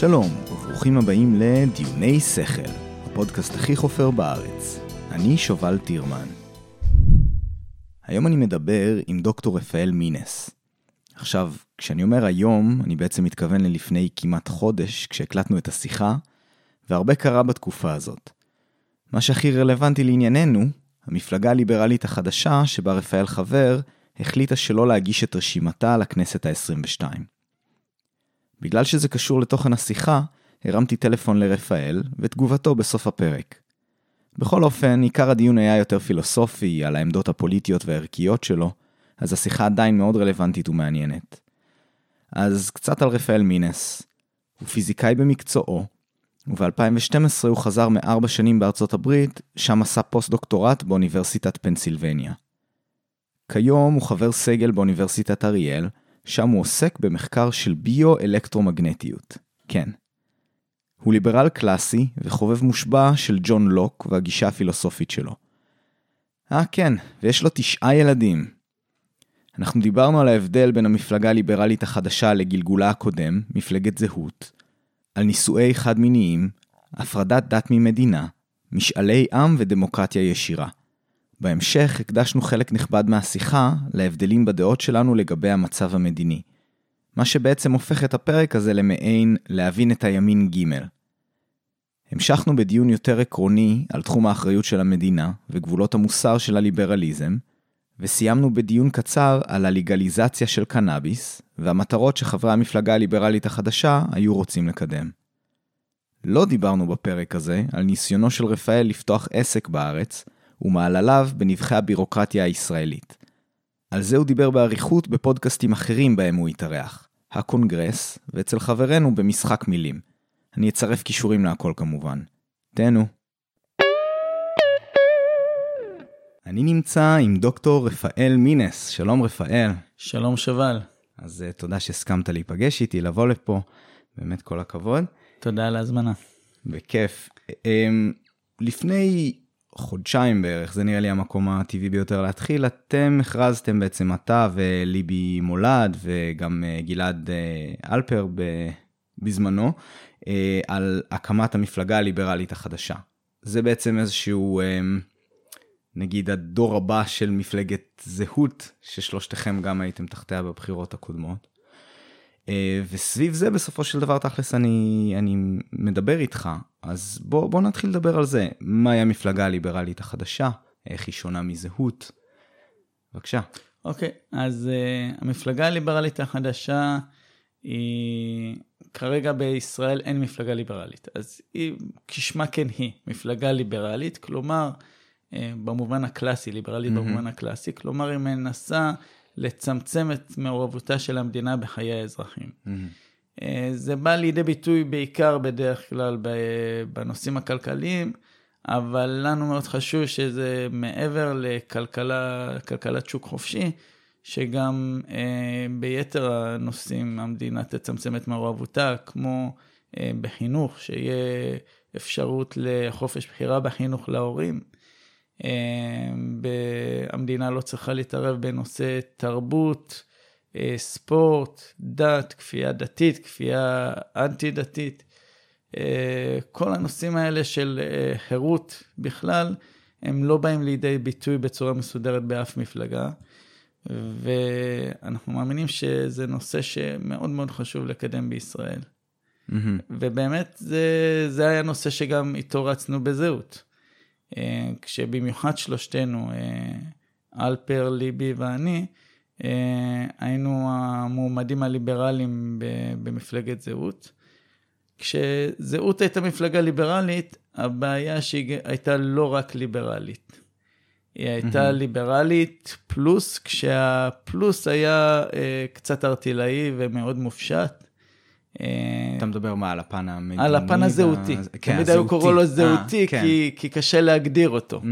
שלום, וברוכים הבאים לדיוני שכל, הפודקאסט הכי חופר בארץ. אני שובל טירמן. היום אני מדבר עם דוקטור רפאל מינס. עכשיו, כשאני אומר היום, אני בעצם מתכוון ללפני כמעט חודש, כשהקלטנו את השיחה, והרבה קרה בתקופה הזאת. מה שהכי רלוונטי לענייננו, המפלגה הליברלית החדשה, שבה רפאל חבר, החליטה שלא להגיש את רשימתה לכנסת ה-22. בגלל שזה קשור לתוכן השיחה, הרמתי טלפון לרפאל, ותגובתו בסוף הפרק. בכל אופן, עיקר הדיון היה יותר פילוסופי, על העמדות הפוליטיות והערכיות שלו, אז השיחה עדיין מאוד רלוונטית ומעניינת. אז קצת על רפאל מינס. הוא פיזיקאי במקצועו, וב-2012 הוא חזר מארבע שנים בארצות הברית, שם עשה פוסט-דוקטורט באוניברסיטת פנסילבניה. כיום הוא חבר סגל באוניברסיטת אריאל, שם הוא עוסק במחקר של ביו-אלקטרומגנטיות. כן. הוא ליברל קלאסי וחובב מושבע של ג'ון לוק והגישה הפילוסופית שלו. אה כן, ויש לו תשעה ילדים. אנחנו דיברנו על ההבדל בין המפלגה הליברלית החדשה לגלגולה הקודם, מפלגת זהות, על נישואי חד-מיניים, הפרדת דת ממדינה, משאלי עם ודמוקרטיה ישירה. בהמשך הקדשנו חלק נכבד מהשיחה להבדלים בדעות שלנו לגבי המצב המדיני. מה שבעצם הופך את הפרק הזה למעין להבין את הימין ג'. המשכנו בדיון יותר עקרוני על תחום האחריות של המדינה וגבולות המוסר של הליברליזם, וסיימנו בדיון קצר על הלגליזציה של קנאביס, והמטרות שחברי המפלגה הליברלית החדשה היו רוצים לקדם. לא דיברנו בפרק הזה על ניסיונו של רפאל לפתוח עסק בארץ, ומעלליו בנבחי הבירוקרטיה הישראלית. על זה הוא דיבר באריכות בפודקאסטים אחרים בהם הוא התארח, הקונגרס, ואצל חברינו במשחק מילים. אני אצרף קישורים להכל כמובן. תהנו. אני נמצא עם דוקטור רפאל מינס. שלום רפאל. שלום שובל. אז uh, תודה שהסכמת להיפגש איתי, לבוא לפה. באמת כל הכבוד. תודה על ההזמנה. בכיף. Um, לפני חודשיים בערך, זה נראה לי המקום הטבעי ביותר להתחיל, אתם הכרזתם בעצם, אתה וליבי מולד וגם uh, גלעד uh, אלפר בזמנו, uh, על הקמת המפלגה הליברלית החדשה. זה בעצם איזשהו... Uh, נגיד הדור הבא של מפלגת זהות, ששלושתכם גם הייתם תחתיה בבחירות הקודמות. אה, וסביב זה בסופו של דבר תכלס אני, אני מדבר איתך, אז בוא, בוא נתחיל לדבר על זה. מהי המפלגה הליברלית החדשה? איך היא שונה מזהות? בבקשה. אוקיי, okay, אז uh, המפלגה הליברלית החדשה היא... כרגע בישראל אין מפלגה ליברלית, אז היא, כשמה כן היא, מפלגה ליברלית, כלומר, אה, במובן הקלאסי, ליברלית mm-hmm. במובן הקלאסי, כלומר היא מנסה לצמצם את מעורבותה של המדינה בחיי האזרחים. Mm-hmm. זה בא לידי ביטוי בעיקר בדרך כלל בנושאים הכלכליים, אבל לנו מאוד חשוב שזה מעבר לכלכלה, כלכלת שוק חופשי, שגם אה, ביתר הנושאים המדינה תצמצם את מעורבותה, כמו אה, בחינוך, שיהיה אפשרות לחופש בחירה בחינוך להורים. אמ, המדינה לא צריכה להתערב בנושא תרבות, אה, ספורט, דת, כפייה דתית, כפייה אנטי דתית. אה, כל הנושאים האלה של אה, חירות בכלל, הם לא באים לידי ביטוי בצורה מסודרת באף מפלגה. ואנחנו מאמינים שזה נושא שמאוד מאוד חשוב לקדם בישראל. Mm-hmm. ובאמת זה, זה היה נושא שגם איתו רצנו בזהות. אה, כשבמיוחד שלושתנו, אה, אלפר, ליבי ואני, אה, היינו המועמדים הליברליים במפלגת זהות. כשזהות הייתה מפלגה ליברלית, הבעיה שהיא הייתה לא רק ליברלית. היא הייתה mm-hmm. ליברלית פלוס, כשהפלוס היה אה, קצת ארטילאי ומאוד מופשט. אתה מדבר מה, על הפן המדיני? על הפן הזהותי. כן, תמיד היו קוראים לו זהותי, אה, כן. כי, קשה להגדיר אותו.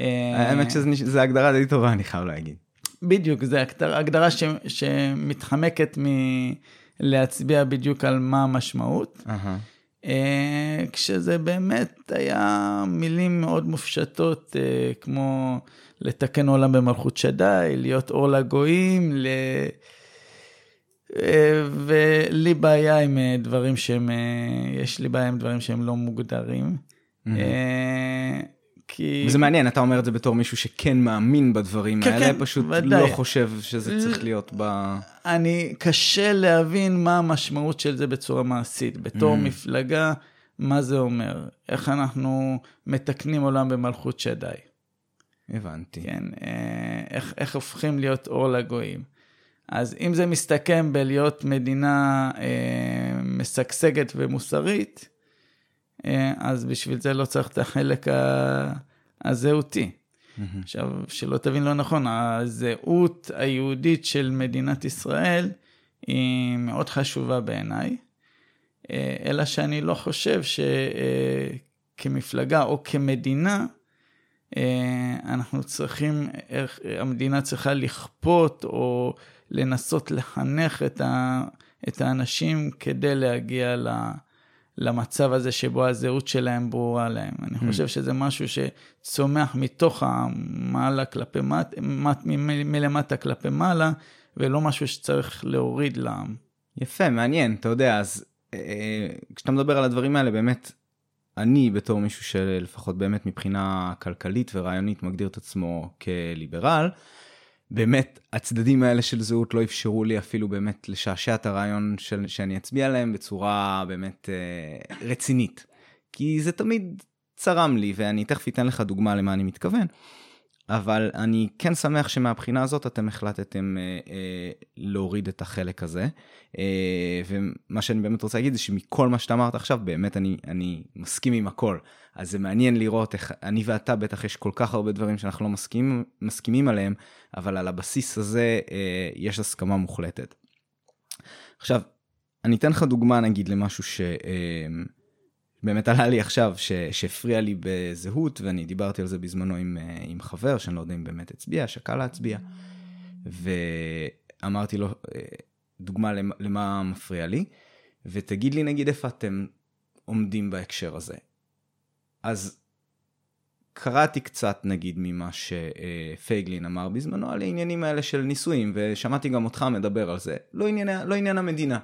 אה, האמת שזו הגדרה די טובה, אני חייב להגיד. בדיוק, זו הגדרה שמתחמקת מלהצביע בדיוק על מה המשמעות. אה, כשזה באמת היה מילים מאוד מופשטות, כמו לתקן עולם במלכות שדי, להיות אור לגויים, אה, ולי בעיה עם אה, דברים שהם, אה, יש לי בעיה עם דברים שהם לא מוגדרים. אה, כי... וזה מעניין, אתה אומר את זה בתור מישהו שכן מאמין בדברים כן, האלה, כן, פשוט ודאי. לא חושב שזה צריך להיות ב... אני, קשה להבין מה המשמעות של זה בצורה מעשית. בתור Mm. מפלגה, מה זה אומר? איך אנחנו מתקנים עולם במלכות שדי? הבנתי. כן, אה, איך, איך הופכים להיות אור לגויים. אז אם זה מסתכם בלהיות מדינה אה, משגשגת ומוסרית, אה, אז בשביל זה לא צריך את החלק ה- הזהותי. עכשיו, שלא תבין לא נכון, הזהות היהודית של מדינת ישראל היא מאוד חשובה בעיניי, אה, אלא שאני לא חושב שכמפלגה או כמדינה, אה, אנחנו צריכים, איך, המדינה צריכה לכפות או לנסות לחנך את, ה, את האנשים כדי להגיע ל, למצב הזה שבו הזהות שלהם ברורה להם. אני חושב שזה משהו שצומח מתוך המעלה כלפי מט- מ- מלמטה כלפי מעלה, ולא משהו שצריך להוריד לעם. יפה, מעניין, אתה יודע, אז אה, כשאתה מדבר על הדברים האלה, באמת, אני בתור מישהו שלפחות באמת מבחינה כלכלית ורעיונית מגדיר את עצמו כליברל, באמת הצדדים האלה של זהות לא אפשרו לי אפילו באמת לשעשע את הרעיון של, שאני אצביע עליהם בצורה באמת אה, רצינית. כי זה תמיד צרם לי, ואני תכף אתן לך דוגמה למה אני מתכוון. אבל אני כן שמח שמהבחינה הזאת אתם החלטתם אה, אה, להוריד את החלק הזה. אה, ומה שאני באמת רוצה להגיד זה שמכל מה שאתה אמרת עכשיו, באמת אני, אני מסכים עם הכל. אז זה מעניין לראות איך אני ואתה בטח יש כל כך הרבה דברים שאנחנו לא מסכים, מסכימים עליהם, אבל על הבסיס הזה אה, יש הסכמה מוחלטת. עכשיו, אני אתן לך דוגמה נגיד למשהו ש... אה, באמת עלה לי עכשיו, שהפריע לי בזהות, ואני דיברתי על זה בזמנו עם, אה, עם חבר, שאני לא יודע אם באמת הצביע, שקל להצביע, ואמרתי לו, אה, דוגמה למה, למה מפריע לי, ותגיד לי נגיד איפה אתם עומדים בהקשר הזה. אז קראתי קצת נגיד ממה שפייגלין אמר בזמנו על העניינים האלה של נישואים, ושמעתי גם אותך מדבר על זה, לא עניין, לא עניין המדינה.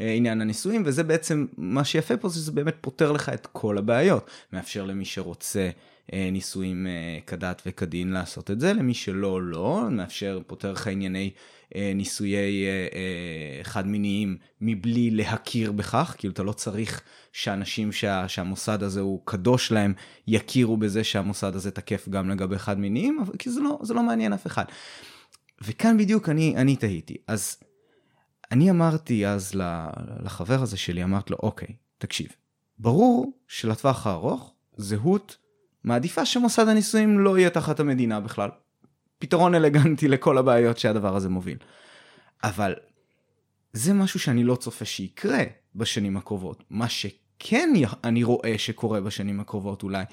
אה, עניין הנישואים, וזה בעצם, מה שיפה פה זה שזה באמת פותר לך את כל הבעיות. מאפשר למי שרוצה אה, נישואים אה, כדת וכדין לעשות את זה, למי שלא, לא, מאפשר, פותר לך ענייני אה, חד מיניים מבלי להכיר בכך, כאילו אתה לא צריך שאנשים שה, שהמוסד הזה הוא קדוש להם, יכירו בזה שהמוסד הזה תקף גם לגבי חד מיניים, כי זה לא, זה לא מעניין אף אחד. וכאן בדיוק אני, אני תהיתי. אז אני אמרתי אז לחבר הזה שלי, אמרתי לו, אוקיי, תקשיב, ברור שלטווח הארוך, זהות מעדיפה שמוסד הנישואים לא יהיה תחת המדינה בכלל. פתרון אלגנטי לכל הבעיות שהדבר הזה מוביל. אבל זה משהו שאני לא צופה שיקרה בשנים הקרובות. מה שכן אני רואה שקורה בשנים הקרובות אולי,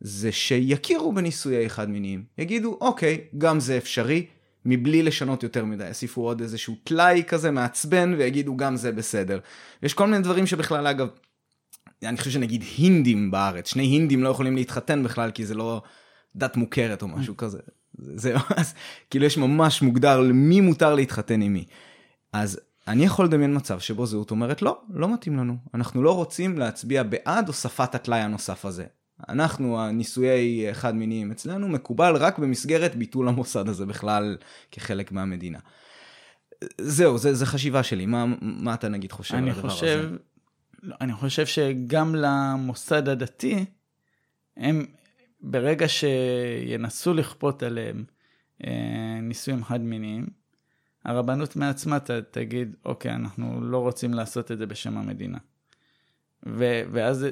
זה שיכירו בנישואי חד מיניים. יגידו, אוקיי, גם זה אפשרי, מבלי לשנות יותר מדי. יוסיפו עוד איזשהו טלאי כזה מעצבן, ויגידו, גם זה בסדר. יש כל מיני דברים שבכלל, אגב, אני חושב שנגיד הינדים בארץ, שני הינדים לא יכולים להתחתן בכלל, כי זה לא דת מוכרת או משהו כזה. זה- אז כאילו יש ממש מוגדר למי מותר להתחתן עם מי. אז אני יכול לדמיין מצב שבו זהות אומרת לא, לא מתאים לנו. אנחנו לא רוצים להצביע בעד הוספת הטלאי הנוסף הזה. אנחנו, הנישואי חד מיניים אצלנו, מקובל רק במסגרת ביטול המוסד הזה בכלל כחלק מהמדינה. זהו, זה, זה חשיבה שלי. מה, מה אתה נגיד חושב על הדבר חושב, הזה? לא, אני חושב שגם למוסד הדתי, הם, ברגע שינסו לכפות עליהם אה, נישואים חד מיניים, הרבנות מעצמה ת, תגיד, אוקיי, אנחנו לא רוצים לעשות את זה בשם המדינה. ו, ואז,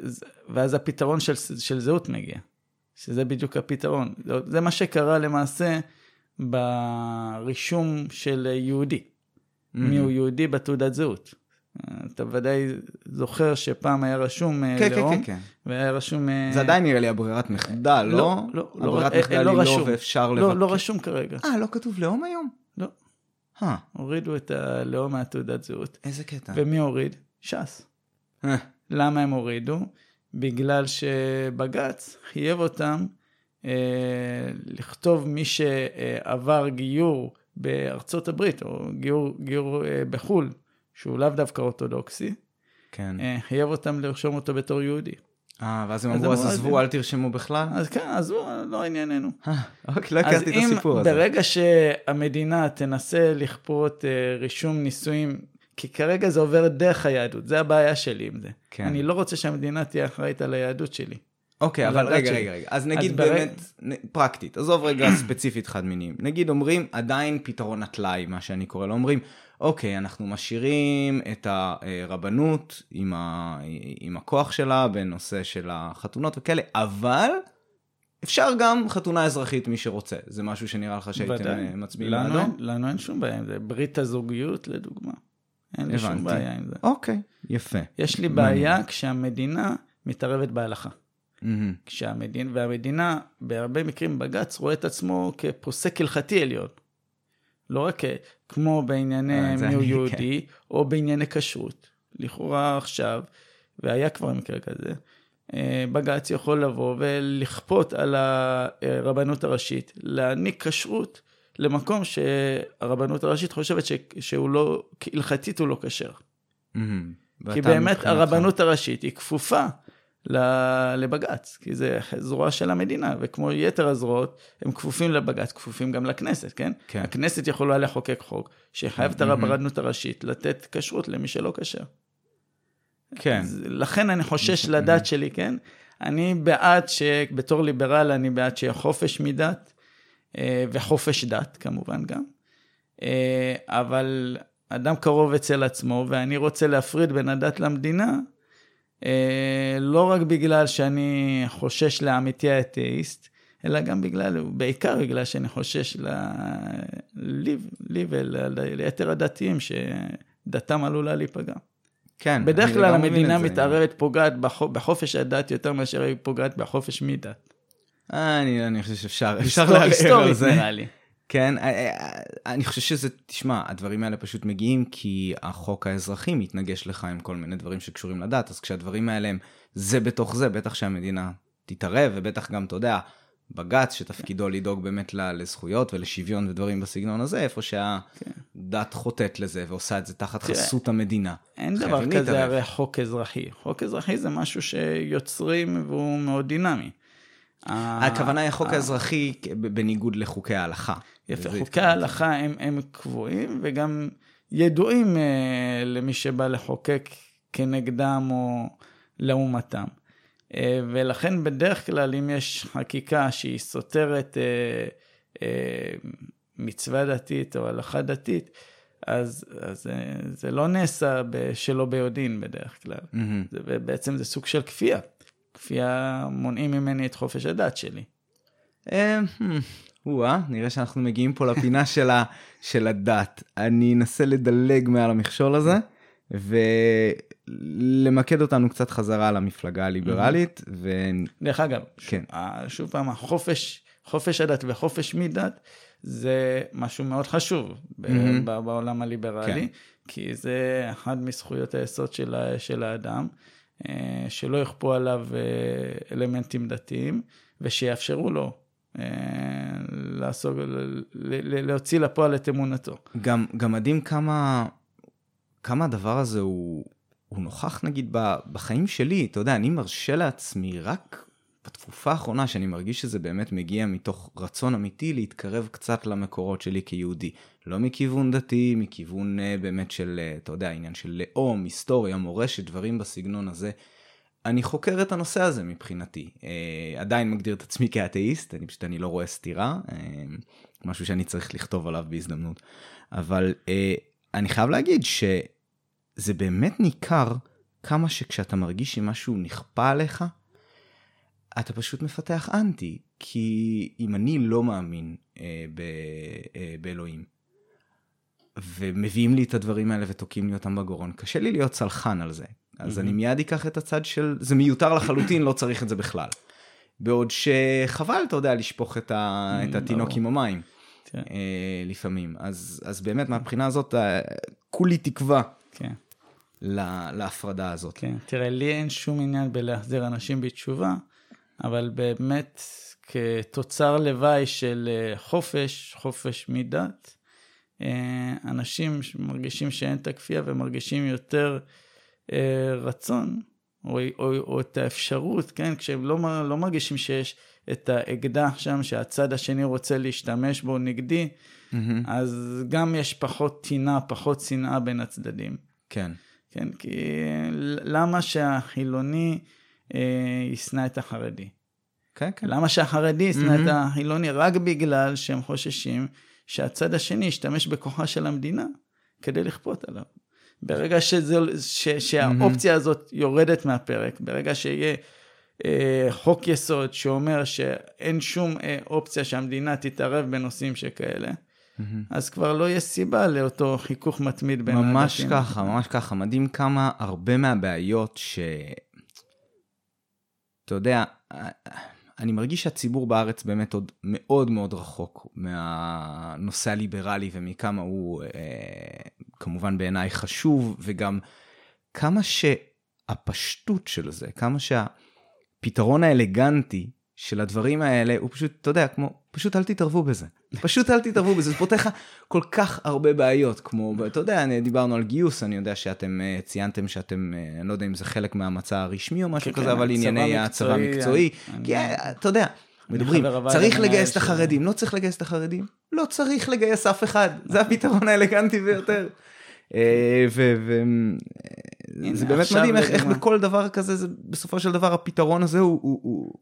ואז הפתרון של, של זהות מגיע, שזה בדיוק הפתרון. זה, מה שקרה למעשה ברישום של יהודי. מי הוא יהודי בתעודת זהות. אתה ודאי זוכר שפעם היה רשום אה, כן, כן, לאום, כן, כן. והיה רשום... אה, זה עדיין נראה לי הברירת מחדל, לא? לא, לא, לא, הברירת אה, מחדל אה, היא לא לא רשום. ואפשר לא, לבקר. לא רשום כרגע. אה, לא כתוב לאום היום? לא. אה, הורידו את הלאום מהתעודת זהות. איזה קטע. ומי הוריד? ש"ס. אה, למה הם הורידו? בגלל שבג"ץ חייב אותם אה, לכתוב מי שעבר גיור בארצות הברית, או גיור, גיור אה, בחו"ל, שהוא לאו דווקא אורתודוקסי, כן. אה, חייב אותם לרשום אותו בתור יהודי. אה, ואז הם אז אמרו, אז עזבו, אז- אל תרשמו בכלל? אז כן, אז הוא לא ענייננו. אה, אוקיי, לא אז הכרתי את אם הסיפור הזה. ברגע שהמדינה תנסה לכפות אה, רישום נישואים, כי כרגע זה עובר דרך היהדות, זה הבעיה שלי עם זה. כן. אני לא רוצה שהמדינה תהיה אחראית על היהדות שלי. אוקיי, אבל רגע, שלי. רגע, רגע. אז נגיד ברגע- באמת, נ- פרקטית, עזוב רגע ספציפית חד מיניים. נגיד אומרים, עדיין פתרון הטלאי, מה שאני קורא לו, אומרים, אוקיי, אנחנו משאירים את הרבנות עם, ה... עם הכוח שלה בנושא של החתונות וכאלה, אבל אפשר גם חתונה אזרחית, מי שרוצה. זה משהו שנראה לך שהייתם מצביעים לנו לנו אין שום בעיה עם זה. ברית הזוגיות, לדוגמה. אין לי שום. בעיה עם זה. אוקיי, יפה. יש לי. בעיה כשהמדינה מתערבת בהלכה. כשהמדינה, והמדינה, בהרבה מקרים בג"ץ רואה את עצמו כפוסק הלכתי עליון. לא רק כמו בענייני אה, מיהו אני, יהודי, או בענייני כשרות. לכאורה עכשיו, והיה כבר מקרה כזה, אה, בג"ץ יכול לבוא ולכפות על הרבנות הראשית להעניק כשרות למקום שהרבנות הראשית חושבת ש- שהוא לא, הלכתית הוא לא כשר. מהמם. כי באמת מבחינתך- הרבנות הראשית היא כפופה לבג"ץ, כי זה זרוע של המדינה, וכמו יתר הזרועות, הם כפופים לבג"ץ, כפופים גם לכנסת, כן? כן. הכנסת יכולה לחוקק חוק שיחייב את. הרבנות הראשית לתת כשרות למי שלא כשר. כן. לכן אני חושש לדת שלי, כן? אני בעד ש... בתור ליברל אני בעד שיהיה חופש מדת, וחופש דת כמובן גם. אה, אבל אדם קרוב אצל עצמו, ואני רוצה להפריד בין הדת למדינה, אה, לא רק בגלל שאני חושש לעמיתי האתאיסט, אלא גם בגלל, בעיקר בגלל שאני חושש ל... לי, לי וליתר הדתיים שדתם עלולה להיפגע. כן. בדרך כלל המדינה. מתערבת, פוגעת בחופ- בחופש הדת יותר מאשר היא פוגעת בחופש מדת. אה, אני, אני חושב שאפשר, אפשר לערער על זה. נראה לי. כן, אה, אה, אני חושב שזה, תשמע, הדברים האלה פשוט מגיעים כי החוק האזרחי מתנגש לך עם כל מיני דברים שקשורים לדת, אז כשהדברים האלה הם זה בתוך זה, בטח שהמדינה תתערב, ובטח גם, אתה יודע, בג"ץ, שתפקידו לדאוג באמת לזכויות ולשוויון ודברים בסגנון הזה, איפה שהדת חוטאת לזה ועושה את זה תחת תראה, חסות המדינה. אין דבר כזה. הרי חוק אזרחי. חוק אזרחי זה משהו שיוצרים והוא מאוד דינמי. הכוונה היא החוק ה- האזרחי בניגוד לחוקי ההלכה. יפה, חוקי התכוונתי. ההלכה הם, הם קבועים וגם ידועים אה, למי שבא לחוקק כנגדם או לעומתם. אה, ולכן בדרך כלל אם יש חקיקה שהיא סותרת אה, אה, מצווה דתית או הלכה דתית, אז, אז אה, זה לא נעשה שלא ביודעין בדרך כלל. מהמם. זה, ובעצם זה סוג של כפייה. כפייה מונעים ממני את חופש הדת שלי. אה, hmm, או-אה, נראה שאנחנו מגיעים פה לפינה של, ה, של הדת. אני אנסה לדלג מעל המכשול הזה, ולמקד אותנו קצת חזרה למפלגה הליברלית, ו... דרך אגב, כן. ש- שוב פעם, החופש, חופש הדת וחופש מדת זה משהו מאוד חשוב. ב- בעולם הליברלי, כן. כי זה אחד מזכויות היסוד של, של האדם, אה, שלא יכפו עליו אה, אלמנטים דתיים, ושיאפשרו לו אה, לעסוק, להוציא לפועל את אמונתו. גם, גם מדהים כמה, כמה הדבר הזה הוא, הוא נוכח נגיד בחיים שלי, אתה יודע, אני מרשה לעצמי רק בתקופה האחרונה שאני מרגיש שזה באמת מגיע מתוך רצון אמיתי להתקרב קצת למקורות שלי כיהודי. לא מכיוון דתי, מכיוון uh, באמת של, uh, אתה יודע, עניין של לאום, היסטוריה, מורשת, דברים בסגנון הזה. אני חוקר את הנושא הזה מבחינתי. Uh, עדיין מגדיר את עצמי כאתאיסט, אני פשוט אני לא רואה סתירה, uh, משהו שאני צריך לכתוב עליו בהזדמנות. אבל uh, אני חייב להגיד שזה באמת ניכר כמה שכשאתה מרגיש שמשהו נכפה עליך, אתה פשוט מפתח אנטי. כי אם אני לא מאמין אה, ב, אה, באלוהים, ומביאים לי את הדברים האלה ותוקעים לי אותם בגרון, קשה לי להיות צלחן על זה. אז אני מיד אקח את הצד של, זה מיותר לחלוטין, לא צריך את זה בכלל. בעוד שחבל, אתה יודע, לשפוך את, ה, את התינוק. עם המים. כן. אה, לפעמים. אז, אז באמת, מהבחינה הזאת, אה, כולי תקווה כן. לה, להפרדה הזאת. כן, תראה, לי אין שום עניין בלהחזיר אנשים בתשובה, אבל באמת, כתוצר לוואי של אה, חופש, חופש מדת, אה, אנשים שמרגישים שאין את הכפייה ומרגישים יותר אה, רצון, או, או, או את האפשרות, כן? כשהם לא, לא מרגישים שיש את האקדח שם, שהצד השני רוצה להשתמש בו נגדי, mm-hmm. אז גם יש פחות טינה, פחות שנאה בין הצדדים. כן. כן, כי למה שהחילוני ישנא את החרדי? כן, כן. למה שהחרדי ישנא mm-hmm. את החילוני? רק בגלל שהם חוששים שהצד השני ישתמש בכוחה של המדינה כדי לכפות עליו. ברגע שזה, ש, שהאופציה mm-hmm. הזאת יורדת מהפרק, ברגע שיהיה אה, חוק יסוד שאומר שאין שום אה, אופציה שהמדינה תתערב בנושאים שכאלה, mm-hmm. אז כבר לא יש סיבה לאותו חיכוך מתמיד בין האנשים. ממש. ככה, ממש ככה. מדהים כמה הרבה מהבעיות ש... אתה יודע, אני מרגיש שהציבור בארץ באמת עוד מאוד מאוד רחוק מהנושא הליברלי ומכמה הוא אה, כמובן בעיניי חשוב, וגם כמה שהפשטות של זה, כמה שהפתרון האלגנטי של הדברים האלה הוא פשוט, אתה יודע, כמו, פשוט אל תתערבו בזה. פשוט אל תתערבו בזה, זה פותח לך כל כך הרבה בעיות, כמו, אתה יודע, דיברנו על גיוס, אני יודע שאתם uh, ציינתם שאתם, uh, אני לא יודע אם זה חלק מהמצע הרשמי או משהו כן, כזה, כן, אבל ענייני הצבא המקצועי, כי אה, אתה יודע, מדברים, צריך לגייס את החרדים, לא צריך לגייס את החרדים, לא צריך לגייס אף אחד, זה הפתרון האלגנטי ביותר. וזה באמת מדהים איך בכל דבר כזה, בסופו של דבר הפתרון הזה הוא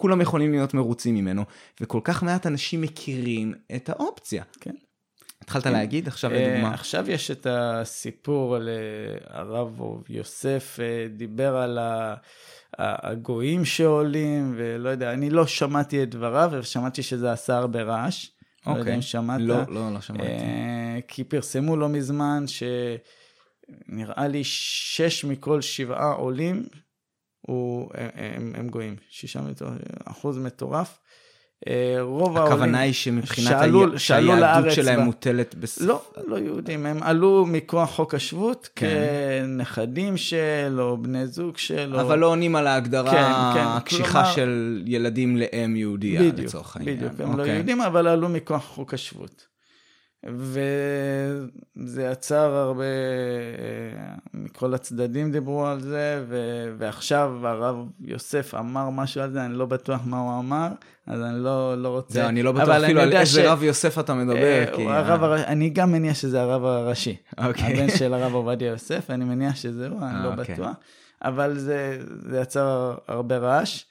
כולם יכולים להיות מרוצים ממנו, וכל כך מעט אנשים מכירים את האופציה. כן. התחלת כן. להגיד עכשיו לדוגמה? Uh, עכשיו יש את הסיפור על uh, הרב יוסף uh, דיבר על הגויים שעולים, ולא יודע, אני לא שמעתי את דבריו, ושמעתי שזה עשה הרבה רעש. אוקיי. לא יודע אם אוקיי. שמעת. לא, לא, לא שמעתי. כי פרסמו לא מזמן שנראה לי שש מכל שבעה עולים הוא, הם, הם גויים, שישה מטורף, אחוז מטורף. אה, רוב העולים... הכוונה היא שמבחינת שעלו, שעלו היהדות שלהם ב... מוטלת בס... לא, לא יהודים, הם עלו מכוח חוק השבות כן. כנכדים של, או בני זוג של. אבל או... לא עונים על ההגדרה כן, כן, הקשיחה כלומר... של ילדים לאם יהודייה, לצורך העניין. בדיוק, הם לא אוקיי. לא יהודים, אבל עלו מכוח חוק השבות. וזה יצר הרבה, אה, מכל הצדדים דיברו על זה, ו... ועכשיו הרב יוסף אמר משהו על זה, אני לא בטוח מה הוא אמר, אז אני לא, לא רוצה... זה, אני לא בטוח אפילו על איזה ש... רב יוסף אתה מדבר, אה, כי... הרב הר... אני גם מניח שזה הרב הראשי. אוקיי. הבן של הרב עובדיה יוסף, אני מניח שזה הוא, אני לא אוקיי. בטוח. אבל זה, זה יצר הרבה רעש.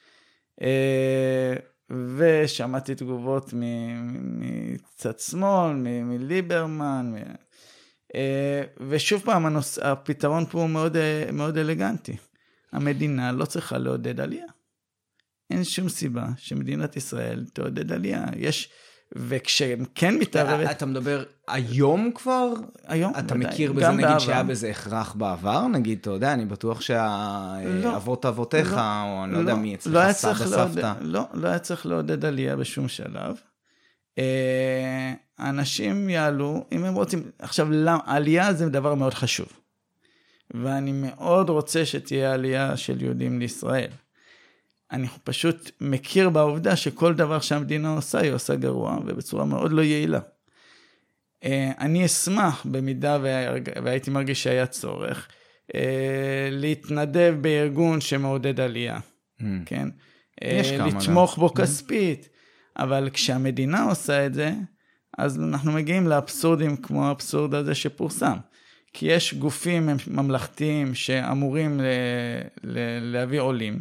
ושמעתי תגובות מצד שמאל, מליברמן, אה, ושוב פעם, הנוס... הפתרון פה הוא מאוד, אה, מאוד אלגנטי. המדינה לא צריכה לעודד עלייה. אין שום סיבה שמדינת ישראל תעודד עלייה. יש וכשהם כן מתערבת... אתה מדבר היום כבר? היום, אתה ודאי, מכיר בזה, נגיד, בעבר. שהיה בזה הכרח בעבר? נגיד, אתה יודע, אני בטוח שהאבות לא, אבותיך, לא, או אני לא, לא יודע מי אצלך, לא סבא, סבתא. לא, לא היה צריך לעודד עלייה בשום שלב. אה, אנשים יעלו, אם הם רוצים... עכשיו, עלייה זה דבר מאוד חשוב. ואני מאוד רוצה שתהיה עלייה של יהודים לישראל. אני פשוט מכיר בעובדה שכל דבר שהמדינה עושה, היא עושה גרוע ובצורה מאוד לא יעילה. אה, אני אשמח, במידה והייתי מרגיש שהיה צורך, אה, להתנדב בארגון שמעודד עלייה, mm. כן? יש אה, כמה. לתמוך בו mm. כספית, אבל כשהמדינה עושה את זה, אז אנחנו מגיעים לאבסורדים כמו האבסורד הזה שפורסם. כי יש גופים ממלכתיים שאמורים להביא עולים.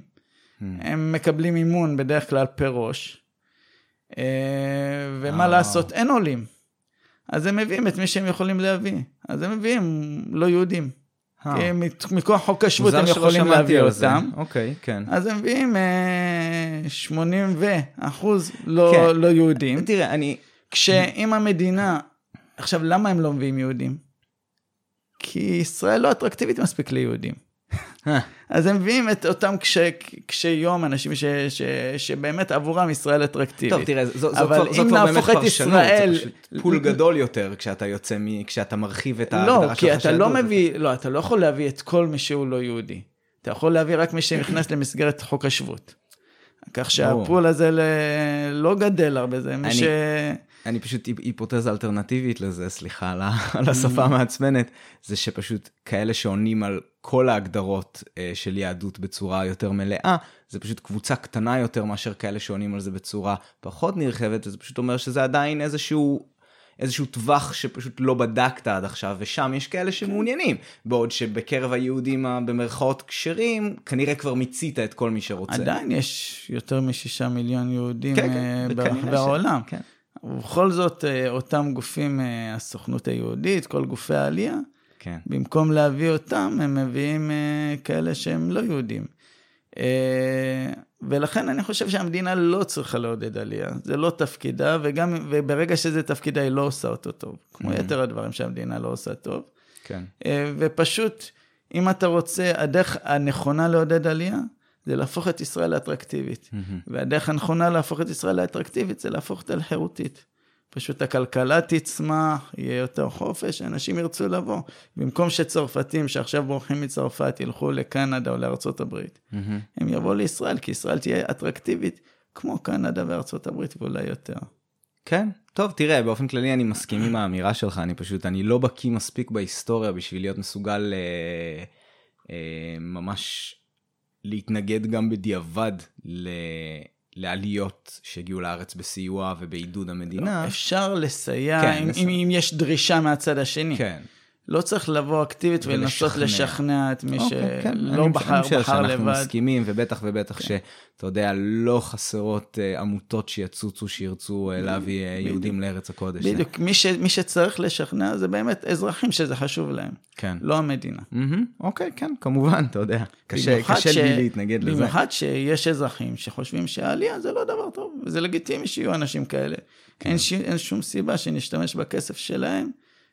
הם מקבלים אימון בדרך כלל פר ראש, אה, ומה אה. לעשות, אין עולים. אז הם מביאים את מי שהם יכולים להביא. אז הם מביאים לא יהודים. אה. כי מכוח חוק השבות הם יכולים להביא אותם. אוקיי, כן. אז הם מביאים 80 אחוז לא, כן. לא יהודים. תראה, אני... כשאם המדינה... עכשיו, למה הם לא מביאים יהודים? כי ישראל לא אטרקטיבית מספיק ליהודים. אז הם מביאים את אותם קשי, קשי יום, אנשים ש, ש, שבאמת עבורם ישראל אטרקטיבית. טוב, תראה, זו, זו כבר, זו כבר באמת פרשנות, ישראל... זה פשוט פול גדול יותר כשאתה יוצא, מ, כשאתה מרחיב את לא, ההגדרה שלך. לא, כי אתה לא מביא, לא, אתה לא יכול להביא את כל מי שהוא לא יהודי. אתה יכול להביא רק מי שנכנס למסגרת חוק השבות. כך שהפול הזה לא גדל הרבה, זה מי ש... אני פשוט היפותזה אלטרנטיבית לזה, סליחה על, על השפה המעצבנת, זה שפשוט כאלה שעונים על כל ההגדרות אה, של יהדות בצורה יותר מלאה, זה פשוט קבוצה קטנה יותר מאשר כאלה שעונים על זה בצורה פחות נרחבת, וזה פשוט אומר שזה עדיין איזשהו איזשהו טווח שפשוט לא בדקת עד עכשיו, ושם יש כאלה שמעוניינים. בעוד שבקרב היהודים במרכאות כשרים, כנראה כבר מיצית את כל מי שרוצה. עדיין יש יותר משישה מיליון יהודים כן, כן, ברחבי העולם. כן. ובכל זאת, אה, אותם גופים, אה, הסוכנות היהודית, כל גופי העלייה, כן. במקום להביא אותם, הם מביאים אה, כאלה שהם לא יהודים. ולכן אני חושב שהמדינה לא צריכה לעודד עלייה, זה לא תפקידה, וגם, וברגע שזה תפקידה היא לא עושה אותו טוב, כמו mm-hmm. יתר הדברים שהמדינה לא עושה טוב. כן. ופשוט, אם אתה רוצה, הדרך הנכונה לעודד עלייה, זה להפוך את ישראל לאטרקטיבית. Mm-hmm. והדרך הנכונה להפוך את ישראל לאטרקטיבית זה להפוך אותה לחירותית. פשוט הכלכלה תצמח, יהיה יותר חופש, אנשים ירצו לבוא. במקום שצרפתים שעכשיו בורחים מצרפת ילכו לקנדה או לארצות הברית, mm-hmm. הם יבואו לישראל, כי ישראל תהיה אטרקטיבית כמו קנדה וארצות הברית ואולי יותר. כן, טוב, תראה, באופן כללי אני מסכים עם האמירה שלך, אני פשוט, אני לא בקיא מספיק בהיסטוריה בשביל להיות מסוגל אה, אה, ממש להתנגד גם בדיעבד ל... לעליות שהגיעו לארץ בסיוע ובעידוד המדינה. לא, אפשר לסייע כן, אם, אם, אם יש דרישה מהצד השני. כן. לא צריך לבוא אקטיבית ולנסות לשכנע את מי אוקיי. שלא כן. בחר, בחר לבד. אני חושב שאנחנו מסכימים, ובטח ובטח כן. שאתה יודע, לא חסרות uh, עמותות שיצוצו, שירצו uh, להביא uh, יהודים לארץ הקודש. בדיוק, מי, ש, מי שצריך לשכנע זה באמת אזרחים שזה חשוב להם, כן. לא המדינה. Mm-hmm. אוקיי, כן, כמובן, אתה יודע, קשה, קשה ש... לי להתנגד לזה. במיוחד שיש אזרחים שחושבים שהעלייה זה לא דבר טוב, וזה לגיטימי שיהיו אנשים כאלה. כן. אין, ש... אין שום סיבה שנשתמש בכסף שלהם.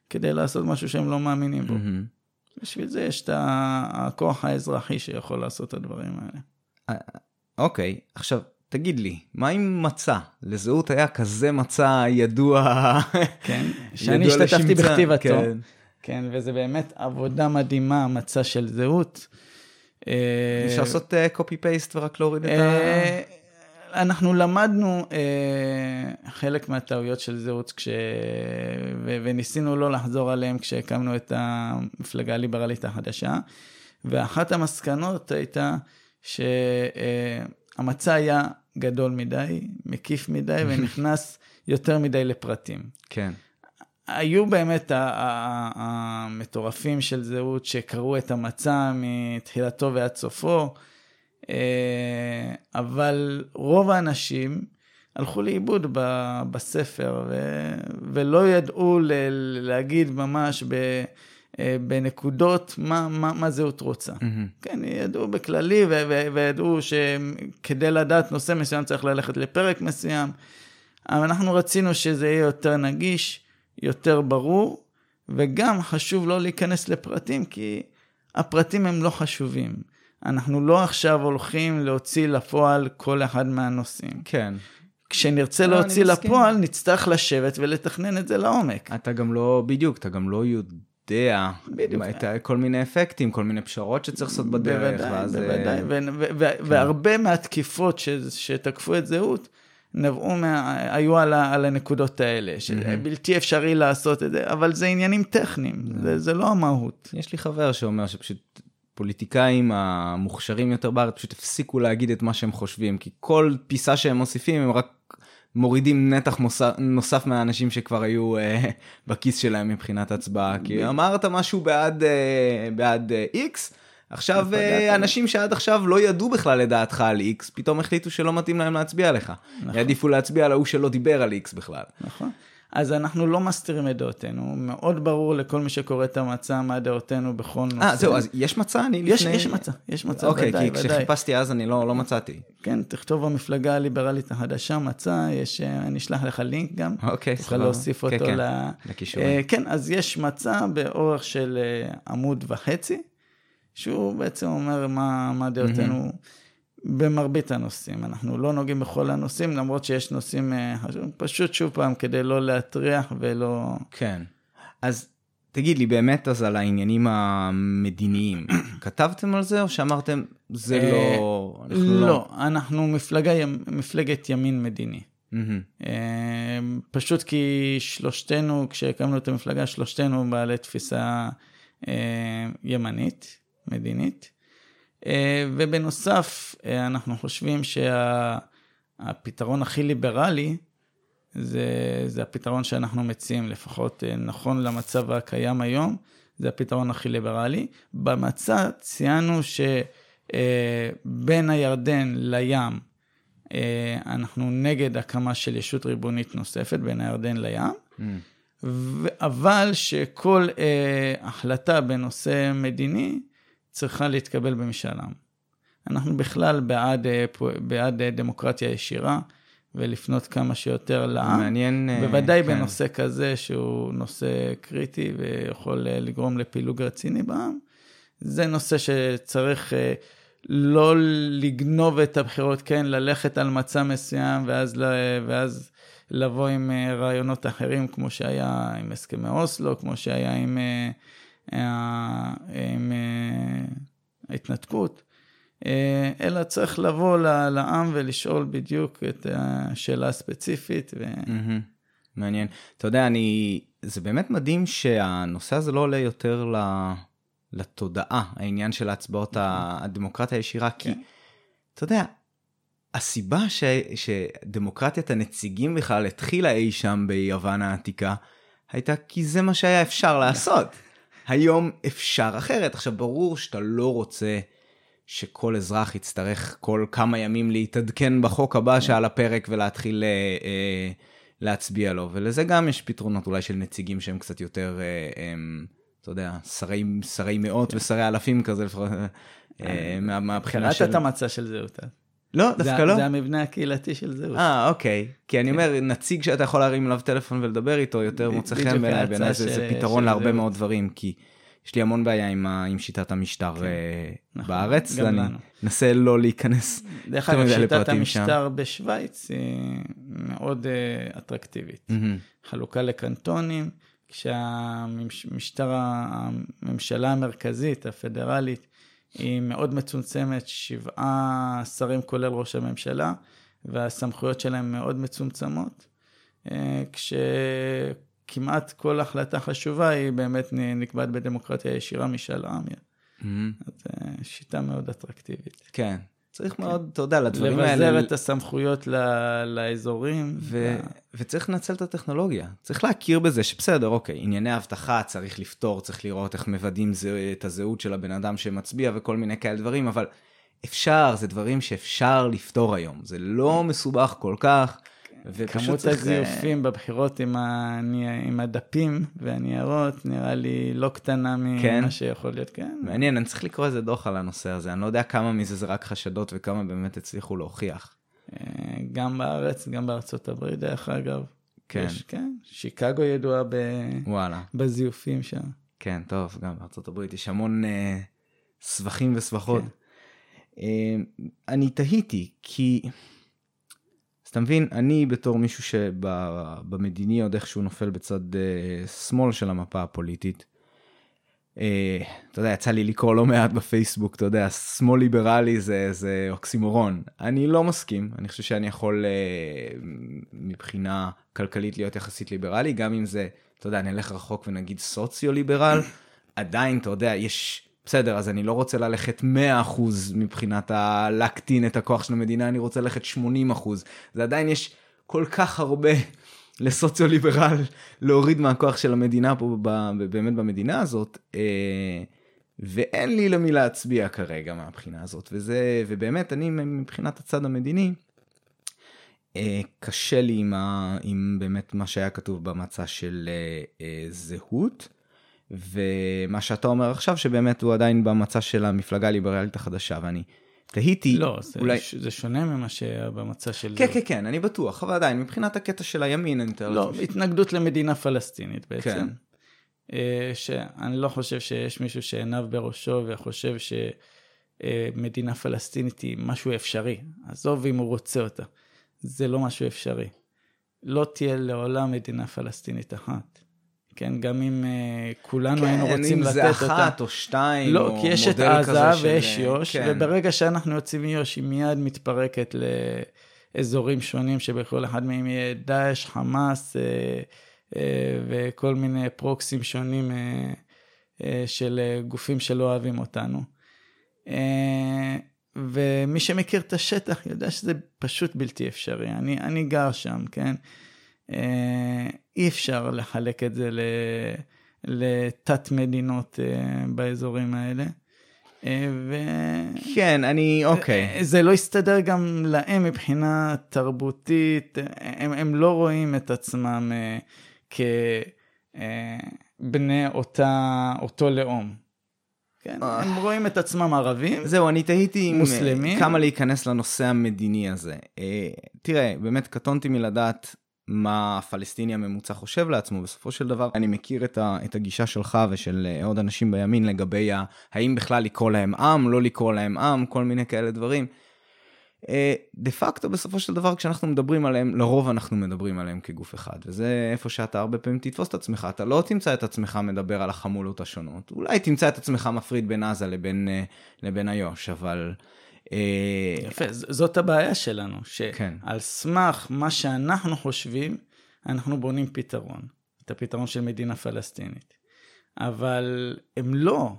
כדי לעשות משהו שהם לא מאמינים בו. Mm-hmm. בשביל זה יש את הכוח האזרחי שיכול לעשות את הדברים האלה. אה, אוקיי, עכשיו, תגיד לי, מה עם מצע? לזהות היה כזה מצע ידוע, כן, שאני השתתפתי בכתיבתו. כן. כן, וזה באמת עבודה מדהימה, מצע של זהות. אפשר לעשות קופי פייסט ורק להוריד את ה... אנחנו למדנו אה, חלק מהטעויות של זהות כש... ו... וניסינו לא לחזור עליהן כשהקמנו את המפלגה הליברלית החדשה, ואחת המסקנות הייתה שהמצע אה, היה גדול מדי, מקיף מדי, ונכנס יותר מדי לפרטים. כן. היו באמת המטורפים של זהות שקראו את המצע מתחילתו ועד סופו. אה, אבל רוב האנשים הלכו לאיבוד בספר ו, ולא ידעו ל, להגיד ממש ב, אה, בנקודות מה, מה, מה זהות רוצה. Mm-hmm. כן, ידעו בכללי ו, ו, וידעו שכדי לדעת נושא מסוים צריך ללכת לפרק מסוים. אבל אנחנו רצינו שזה יהיה יותר נגיש, יותר ברור, וגם חשוב לא להיכנס לפרטים, כי הפרטים הם לא חשובים. אנחנו לא עכשיו הולכים להוציא לפועל כל אחד מהנושאים. כן. כשנרצה לא, להוציא לפועל, נצטרך לשבת ולתכנן את זה לעומק. אתה גם לא, בדיוק, אתה גם לא יודע בדיוק. את כל מיני אפקטים, כל מיני פשרות שצריך לעשות בדרך. בוודאי, ואז... בוודאי, ו- ו- ו- כן. והרבה מהתקיפות ש- שתקפו את זהות, נבעו, מה, היו על, ה, על הנקודות האלה, שבלתי אפשרי לעשות את זה, אבל זה עניינים טכניים, זה, זה לא המהות. יש לי חבר שאומר שפשוט הפוליטיקאים המוכשרים יותר בארץ פשוט הפסיקו להגיד את מה שהם חושבים, כי כל פיסה שהם מוסיפים הם רק מורידים נתח מוסף, נוסף מהאנשים שכבר היו אה, בכיס שלהם מבחינת הצבעה. כי אמרת משהו בעד, אה, בעד אה, X, עכשיו אה, אנשים שעד עכשיו לא ידעו בכלל לדעתך על X, פתאום החליטו שלא מתאים להם להצביע לך. נכון. יעדיפו להצביע על ההוא שלא דיבר על X בכלל. נכון. אז אנחנו לא מסתירים את דעותינו, מאוד ברור לכל מי שקורא את המצע מה דעותינו בכל נושא. אה, זהו, אז יש מצע? אני יש, לפני... יש מצע, יש מצע, אוקיי, ודאי, ודאי. אוקיי, כי כשחיפשתי אז אני לא, לא מצאתי. כן, תכתוב המפלגה הליברלית החדשה, מצע, יש, אה, אני אשלח לך לינק גם. אוקיי, סבבה. תוכל להוסיף כן, אותו כן, ל... לקישורים. אה, כן, אז יש מצע באורך של אה, עמוד וחצי, שהוא בעצם אומר מה, מה דעותינו. Mm-hmm. במרבית הנושאים. אנחנו לא נוגעים בכל הנושאים, למרות שיש נושאים אה, פשוט שוב פעם, כדי לא להטריח ולא... כן. אז תגיד לי, באמת אז על העניינים המדיניים, כתבתם על זה או שאמרתם, זה לא... אנחנו לא, לא, אנחנו מפלגה, מפלגת ימין מדיני. Mm-hmm. פשוט כי שלושתנו, כשהקמנו את המפלגה, שלושתנו בעלי תפיסה ימנית, מדינית. ובנוסף, אנחנו חושבים שהפתרון הכי ליברלי זה, זה הפתרון שאנחנו מציעים, לפחות נכון למצב הקיים היום, זה הפתרון הכי ליברלי. במצע ציינו שבין הירדן לים, אה, אנחנו נגד הקמה של ישות ריבונית נוספת בין הירדן לים, mm. אבל שכל אה, החלטה בנושא מדיני צריכה להתקבל במשאל עם. אנחנו בכלל בעד, אה, בעד דמוקרטיה ישירה. ולפנות כמה שיותר לעם. מעניין. בוודאי כן. בנושא כזה שהוא נושא קריטי ויכול לגרום לפילוג רציני בעם. זה נושא שצריך לא לגנוב את הבחירות, כן, ללכת על מצע מסוים ואז, ואז לבוא עם אה, רעיונות אחרים, כמו שהיה עם הסכמי אוסלו, כמו שהיה עם, אה, אה, עם ההתנתקות, אלא צריך לבוא לעם ולשאול בדיוק את השאלה הספציפית. ו... מעניין. אתה יודע, אני, זה באמת מדהים שהנושא הזה לא עולה יותר ל... לתודעה, העניין של ההצבעות נכון. הדמוקרטיה הישירה, כי כן. אתה יודע, הסיבה ש, שדמוקרטיית הנציגים בכלל התחילה אי שם ביוון העתיקה, הייתה כי זה מה שהיה אפשר לעשות. היום אפשר אחרת. עכשיו, ברור שאתה לא רוצה שכל אזרח יצטרך כל כמה ימים להתעדכן בחוק הבא שעל הפרק ולהתחיל אה, אה, להצביע לו, ולזה גם יש פתרונות אולי של נציגים שהם קצת יותר... אה, אה, אתה יודע, שרי, שרי מאות כן. ושרי אלפים כזה, לפחות, אה, מהבחינה של... קראת את המצע של זהות. לא, דווקא לא. זה המבנה הקהילתי של זהות. אה, אוקיי. כי אני. אומר, נציג שאתה יכול להרים אליו טלפון ולדבר איתו, יותר מוצא חן בעיניי, בעיניי זה פתרון להרבה מאוד דברים, כי יש לי המון בעיה עם שיטת המשטר כן. אה, נכון, בארץ, ואני אנסה לא להיכנס דרך אגב, שיטת המשטר בשוויץ היא מאוד אה, אטרקטיבית. חלוקה לקנטונים. כשהמשטר, הממשלה המרכזית, הפדרלית, היא מאוד מצומצמת, שבעה שרים כולל ראש הממשלה, והסמכויות שלהם מאוד מצומצמות, אה, כשכמעט כל החלטה חשובה היא באמת נקבעת בדמוקרטיה ישירה משאל עם. Mm-hmm. אז אה, שיטה מאוד אטרקטיבית. כן. צריך כן. מאוד, אתה יודע, לדברים האלה... לבזר את הסמכויות לאזורים. ו- וצריך לנצל את הטכנולוגיה. צריך להכיר בזה שבסדר, אוקיי, ענייני אבטחה צריך לפתור, צריך לראות איך מוודאים זה, את הזהות של הבן אדם שמצביע וכל מיני כאלה דברים, אבל אפשר, זה דברים שאפשר לפתור היום. זה לא מסובך כל כך. ופשוט. כמות הזיופים בבחירות עם, ה... עם הדפים והניירות נראה לי לא קטנה ממה כן? שיכול להיות, כן. מעניין, אני צריך לקרוא איזה דוח על הנושא הזה, אני לא יודע כמה מזה זה רק חשדות וכמה באמת הצליחו להוכיח. אה, גם בארץ, גם בארצות הברית דרך אגב. כן. יש, כן, שיקגו ידועה ב... וואלה. בזיופים שם. כן, טוב, גם בארצות הברית יש המון אה, סבכים וסבכות. כן. אה, אני תהיתי, כי... אתה מבין, אני בתור מישהו שבמדיני עוד איכשהו נופל בצד uh, שמאל של המפה הפוליטית, uh, אתה יודע, יצא לי לקרוא לא מעט בפייסבוק, אתה יודע, שמאל ליברלי זה, זה אוקסימורון. אני לא מסכים, אני חושב שאני יכול uh, מבחינה כלכלית להיות יחסית ליברלי, גם אם זה, אתה יודע, נלך רחוק ונגיד סוציו-ליברל, עדיין, אתה יודע, יש... בסדר, אז אני לא רוצה ללכת 100% מבחינת ה... להקטין את הכוח של המדינה, אני רוצה ללכת 80%. זה עדיין יש כל כך הרבה לסוציו-ליברל להוריד מהכוח של המדינה פה, באמת במדינה הזאת, אה, ואין לי למי להצביע כרגע מהבחינה הזאת, וזה, ובאמת, אני מבחינת הצד המדיני, אה, קשה לי עם, ה, עם באמת מה שהיה כתוב במצע של אה, זהות. ומה שאתה אומר עכשיו, שבאמת הוא עדיין במצע של המפלגה הליברלית החדשה, ואני תהיתי, לא, זה, אולי... זה שונה ממה שהיה במצע של... כן, כן, כן, אני בטוח, אבל עדיין, מבחינת הקטע של הימין, אני מתאר לא, התנגדות למדינה פלסטינית בעצם. כן. אה, שאני לא חושב שיש מישהו שעיניו בראשו וחושב שמדינה פלסטינית היא משהו אפשרי. עזוב אם הוא רוצה אותה. זה לא משהו אפשרי. לא תהיה לעולם מדינה פלסטינית אחת. כן, גם אם uh, כולנו כן, היינו רוצים לתת אותה. כן, אם זה אחת או שתיים, לא, או כי יש את עזה ויש של... יו"ש, כן. וברגע שאנחנו יוצאים מיו"ש, היא מיד מתפרקת ל... אזורים שונים שבכל אחד מהם יהיה דאעש, חמאס וכל מיני פרוקסים שונים של גופים שלא אוהבים אותנו. ומי שמכיר את השטח יודע שזה פשוט בלתי אפשרי. אני, אני גר שם, כן? אי אפשר לחלק את זה לתת מדינות באזורים האלה. ו... כן, אני, אוקיי. זה לא הסתדר גם להם מבחינה תרבותית, הם, הם לא רואים את עצמם כבני אותה, אותו לאום. כן, אה. הם רואים את עצמם ערבים, זהו, אני תהיתי מוסלמים. כמה להיכנס לנושא המדיני הזה. אה, תראה, באמת קטונתי מלדעת מה הפלסטיני הממוצע חושב לעצמו. בסופו של דבר, אני מכיר את, ה, את הגישה שלך ושל אה, עוד אנשים בימין לגבי ה, האם בכלל לקרוא להם עם, לא לקרוא להם עם, כל מיני כאלה דברים. אה, דה פקטו בסופו של דבר כשאנחנו מדברים עליהם, לרוב אנחנו מדברים עליהם כגוף אחד, וזה איפה שאתה הרבה פעמים תתפוס את עצמך, אתה לא תמצא את עצמך מדבר על החמולות השונות, אולי תמצא את עצמך מפריד בין עזה לבין, אה, לבין איו"ש, אבל... אה, יפה, זאת הבעיה שלנו, שעל כן. סמך מה שאנחנו חושבים, אנחנו בונים פתרון, את הפתרון של מדינה פלסטינית. אבל הם לא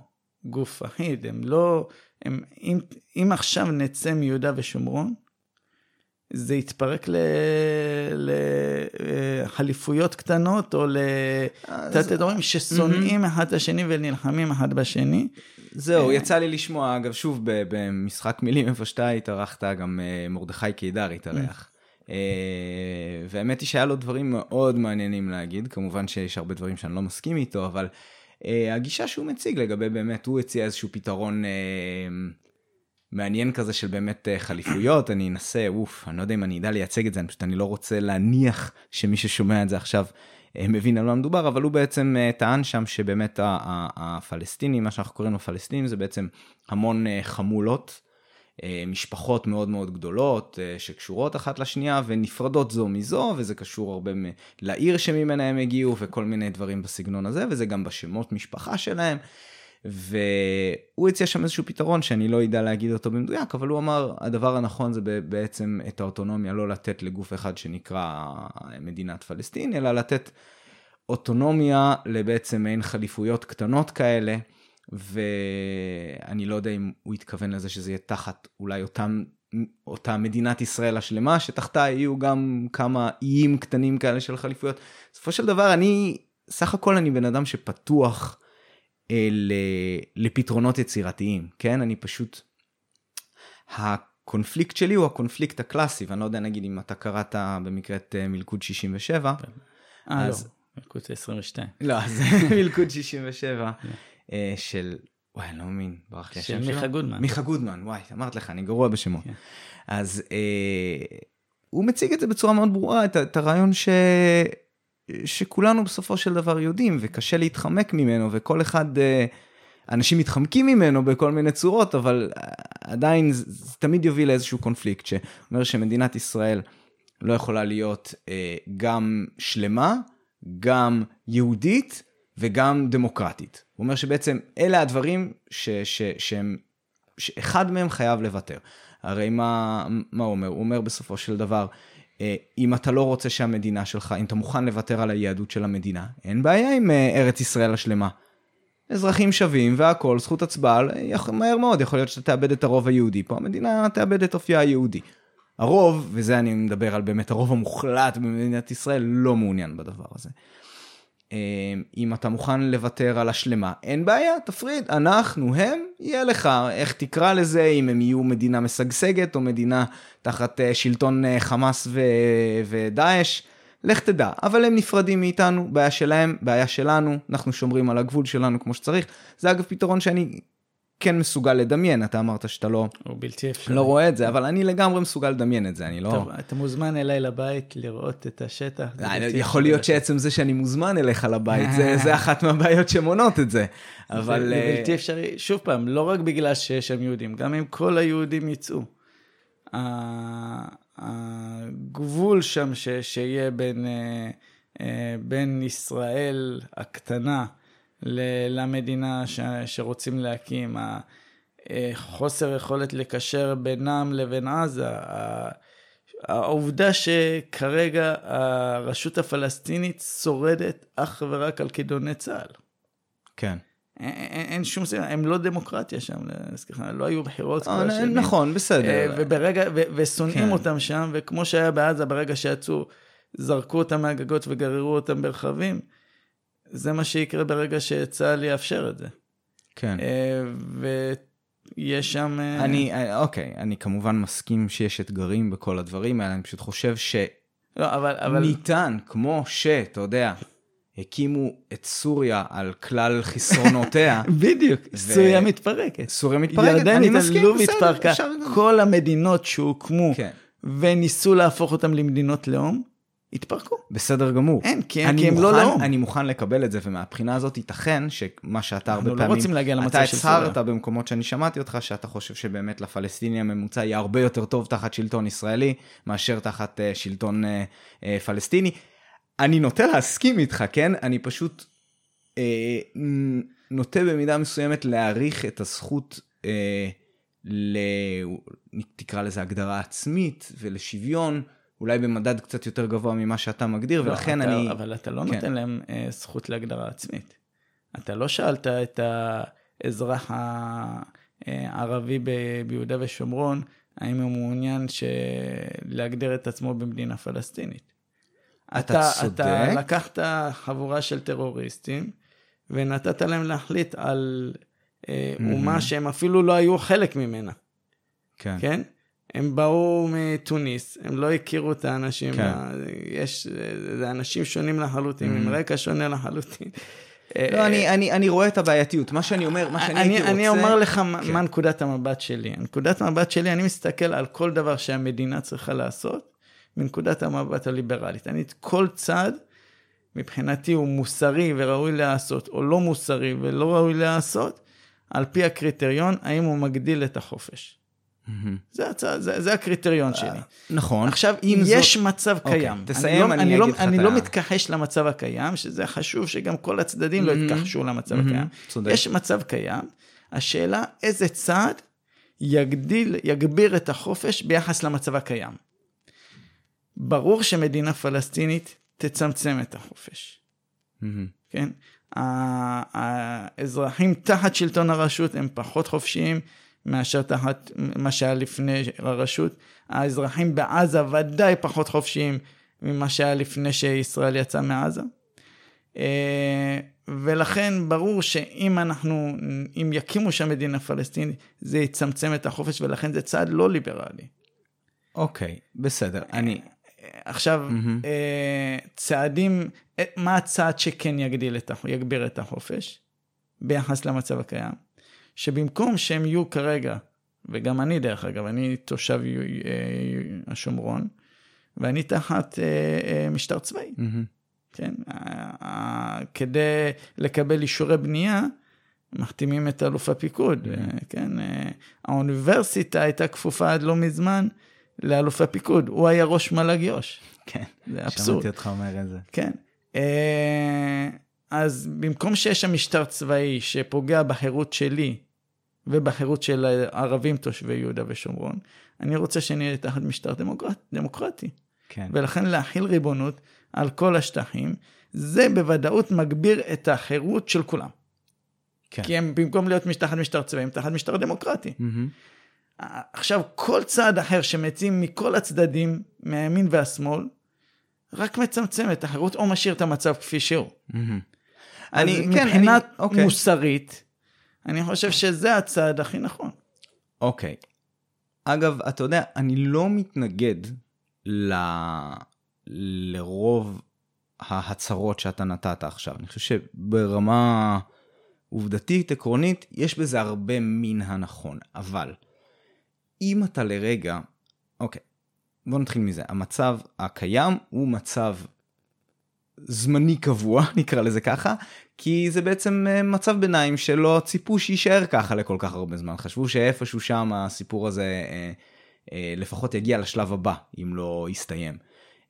גוף אחיד, הם לא, הם, אם, אם עכשיו נצא מיהודה ושומרון, זה יתפרק לחליפויות קטנות או לתת-אדורים ששונאים mm-hmm. אחד את השני ונלחמים אחד בשני. זהו, אה, יצא לי לשמוע, אגב, שוב, במשחק מילים, איפה שאתה התארחת, גם אה, מרדכי קידר התארח. Mm. אה, והאמת היא שהיה לו דברים מאוד מעניינים להגיד, כמובן שיש הרבה דברים שאני לא מסכים איתו, אבל הגישה שהוא מציג לגבי באמת, הוא הציע איזשהו פתרון מעניין כזה של באמת חליפויות, אני אנסה, אוף, אני לא יודע אם אני אדע לייצג את זה, אני פשוט אני לא רוצה להניח שמי ששומע את זה עכשיו מבין על מה מדובר, אבל הוא בעצם אה, טען שם שבאמת הפלסטינים, מה שאנחנו קוראים לו פלסטינים, זה בעצם המון אה, חמולות, משפחות מאוד מאוד גדולות שקשורות אחת לשנייה ונפרדות זו מזו, וזה קשור הרבה לעיר שממנה הם הגיעו וכל מיני דברים בסגנון הזה, וזה גם בשמות משפחה שלהם. והוא הציע שם איזשהו פתרון שאני לא אדע להגיד אותו במדויק, אבל הוא אמר, הדבר הנכון זה בעצם את האוטונומיה לא לתת לגוף אחד שנקרא מדינת פלסטין, אלא לתת אוטונומיה לבעצם מעין חליפויות קטנות כאלה, ואני לא יודע אם הוא התכוון לזה שזה יהיה תחת אולי אותם, אותה מדינת ישראל השלמה, שתחתה יהיו גם כמה איים קטנים כאלה של חליפויות. בסופו של דבר אני, סך הכל אני בן אדם שפתוח. לפתרונות יצירתיים, כן? אני פשוט... הקונפליקט שלי הוא הקונפליקט הקלאסי, ואני לא יודע, נגיד, אם אתה קראת במקרה את אה, מלכוד 67. אה, אז... לא, מלכוד 22. לא, אז מלכוד 67 אה, של... וואי, אני לא מאמין, ברח לי השם שלו. של מיכה גודמן. מיכה גודמן, וואי, אמרת לך, אני גרוע בשמות. כן. אז אה, הוא מציג את זה בצורה מאוד ברורה, את, את הרעיון ש... שכולנו בסופו של דבר יודעים, וקשה להתחמק ממנו, וכל אחד, אה, אנשים מתחמקים ממנו בכל מיני צורות, אבל אה, עדיין זה, תמיד יוביל לאיזשהו קונפליקט, שאומר שמדינת ישראל לא יכולה להיות אה, גם שלמה, גם יהודית וגם דמוקרטית. הוא אומר שבעצם אלה הדברים ש, ש, שהם, שאחד מהם חייב לוותר. הרי מה, מה הוא אומר? הוא אומר בסופו של דבר, אם אתה לא רוצה שהמדינה שלך, אם אתה מוכן לוותר על היהדות של המדינה, אין בעיה עם אה, ארץ ישראל השלמה. אזרחים שווים והכל, זכות הצבעה, מהר מאוד יכול להיות שאתה תאבד את הרוב היהודי, פה המדינה תאבד את אופייה היהודי. הרוב, וזה אני מדבר על באמת הרוב המוחלט במדינת ישראל, לא מעוניין בדבר הזה. אמ, אם אתה מוכן לוותר על השלמה, אין בעיה, תפריד, אנחנו, הם, יהיה לך, איך תקרא לזה, אם הם יהיו מדינה משגשגת או מדינה תחת אה, שלטון אה, חמאס ו... ודאעש, לך תדע, אבל הם נפרדים מאיתנו, בעיה שלהם, בעיה שלנו, אנחנו שומרים על הגבול שלנו כמו שצריך. זה אגב פתרון שאני כן מסוגל לדמיין, אתה אמרת שאתה לא, בלתי אפשרי. לא רואה את זה, אבל אני לגמרי מסוגל לדמיין את זה, אני לא... טוב, אתה מוזמן אליי לבית לראות את השטח. יכול להיות שעצם זה שאני מוזמן אליך לבית, זה, זה אחת מהבעיות שמונות את זה, אבל... זה אה, בלתי אפשרי, שוב פעם, לא רק בגלל שיש שם יהודים, גם אם כל היהודים יצאו. הגבול שם ש, שיהיה בין, אה, אה, בין ישראל הקטנה, למדינה ש, שרוצים להקים, החוסר יכולת לקשר בינם לבין עזה, העובדה שכרגע הרשות הפלסטינית שורדת אך ורק על כידוני צה"ל. כן. אין, אין, שום סיבה, הם לא דמוקרטיה שם, סליחה, לא היו בחירות אה, כבר שנים. נכון, בסדר. אה, וברגע, ו, ושונאים כן. אותם שם, וכמו שהיה בעזה, ברגע שיצאו, זרקו אותם מהגגות וגררו אותם ברכבים, זה מה שיקרה ברגע שצה"ל יאפשר את זה. כן. אה, ויש שם... אה, אני, אה, אוקיי, אני כמובן מסכים שיש אתגרים בכל הדברים האלה, אני פשוט חושב שניתן, לא, אבל... אבל... כמו שאתה יודע, הקימו את סוריה על כלל חסרונותיה, בדיוק, ו- סוריה מתפרקת. סוריה מתפרקת, אני ירדן מסכים, התעללו בסדר, והתפרקה. אפשר כל המדינות שהוקמו כן, וניסו להפוך אותן למדינות לאום, התפרקו. בסדר גמור. אין, כי הם, כי הם לא מוכן- לאום. אני מוכן לקבל את זה, ומהבחינה הזאת ייתכן שמה שאתה הרבה אנחנו לא פעמים, רוצים להגיע למצב אתה של סוריה. הצהרת במקומות שאני שמעתי אותך, שאתה חושב שבאמת לפלסטיני הממוצע יהיה הרבה יותר טוב תחת שלטון ישראלי, מאשר תחת uh, שלטון uh, uh, פלסטיני. אני נוטה להסכים איתך, כן? אני פשוט uh, נוטה במידה מסוימת להעריך את הזכות uh, ל... תקרא לזה הגדרה עצמית ולשוויון. אולי במדד קצת יותר גבוה ממה שאתה מגדיר, לא, ולכן אתה, אני... אבל אתה לא כן. נותן להם אה, זכות להגדרה עצמית. אתה לא שאלת את האזרח אה, הערבי ביהודה ושומרון, האם הוא מעוניין ש... להגדיר את עצמו במדינה פלסטינית. אתה צודק. אתה לקחת חבורה של טרוריסטים, ונתת להם להחליט על אה, אומה שהם אפילו לא היו חלק ממנה. כן. כן? הם באו מתוניס, הם לא הכירו את האנשים, כן. ה- יש, זה אנשים שונים לחלוטין, עם רקע שונה לחלוטין. לא, אני, אני, אני רואה את הבעייתיות. מה שאני אומר, מה שאני אני, הייתי רוצה... אני אומר לך כן. מה נקודת המבט שלי. נקודת המבט שלי, אני מסתכל על כל דבר שהמדינה צריכה לעשות, מנקודת המבט הליברלית. אני, כל צעד, מבחינתי הוא מוסרי וראוי לעשות, או לא מוסרי ולא ראוי לעשות, על פי הקריטריון, האם הוא מגדיל את החופש. זה, הצע, זה, זה הקריטריון שלי. נכון. עכשיו, אם זאת- יש מצב אוקיי, קיים, תסיים, אני, לא, אני אני, לא, אגיד אני לא מתכחש למצב הקיים, שזה חשוב שגם כל הצדדים לא. יתכחשו למצב הקיים. צודק. יש מצב קיים, השאלה איזה צעד יגדיל, יגביר את החופש ביחס למצב הקיים. ברור שמדינה פלסטינית תצמצם את החופש. כן? האזרחים תחת שלטון הרשות הם פחות חופשיים מאשר תחת מה שהיה לפני הרשות. האזרחים בעזה ודאי פחות חופשיים ממה שהיה לפני שישראל יצא מעזה. אה, ולכן ברור שאם אנחנו, אם יקימו שם מדינה פלסטינית, זה יצמצם את החופש ולכן זה צעד לא ליברלי. אוקיי, בסדר. אני... עכשיו. אה, צעדים, אה, מה הצעד שכן יגדיל את, יגביר את החופש ביחס למצב הקיים? שבמקום שהם יהיו כרגע, וגם אני דרך אגב, אני תושב אה, השומרון, ואני תחת אה, אה, משטר צבאי, מהמם. כן? כדי לקבל אישורי בנייה, מחתימים את אלוף הפיקוד, אה, כן? האוניברסיטה הייתה כפופה עד לא מזמן לאלוף הפיקוד, הוא היה ראש מל"ג יו"ש. כן. זה אבסורד. שמעתי אותך אומר את זה. כן. אז במקום שיש שם משטר צבאי שפוגע בחירות שלי ובחירות של הערבים תושבי יהודה ושומרון, אני רוצה שנהיה תחת משטר דמוקרט, דמוקרטי. כן. ולכן להכיל ריבונות על כל השטחים, זה בוודאות מגביר את החירות של כולם. כן. כי הם במקום להיות תחת משטר צבאי, הם תחת משטר דמוקרטי. מהמם. עכשיו, כל צעד אחר שמציעים מכל הצדדים, מהימין והשמאל, רק מצמצם את החירות או משאיר את המצב כפי שהוא. אני, אני, כן, מבחינה אני, אוקיי. מוסרית, אני חושב שזה הצעד הכי נכון. אוקיי. אגב, אתה יודע, אני לא מתנגד ל... לרוב ההצהרות שאתה נתת עכשיו. אני חושב שברמה עובדתית, עקרונית, יש בזה הרבה מן הנכון. אבל אם אתה לרגע, אוקיי, בוא נתחיל מזה. המצב הקיים הוא מצב זמני קבוע, נקרא לזה ככה, כי זה בעצם אה, מצב ביניים שלא ציפו שיישאר ככה לכל כך הרבה זמן. חשבו שאיפשהו שם הסיפור הזה אה, אה, לפחות יגיע לשלב הבא, אם לא יסתיים.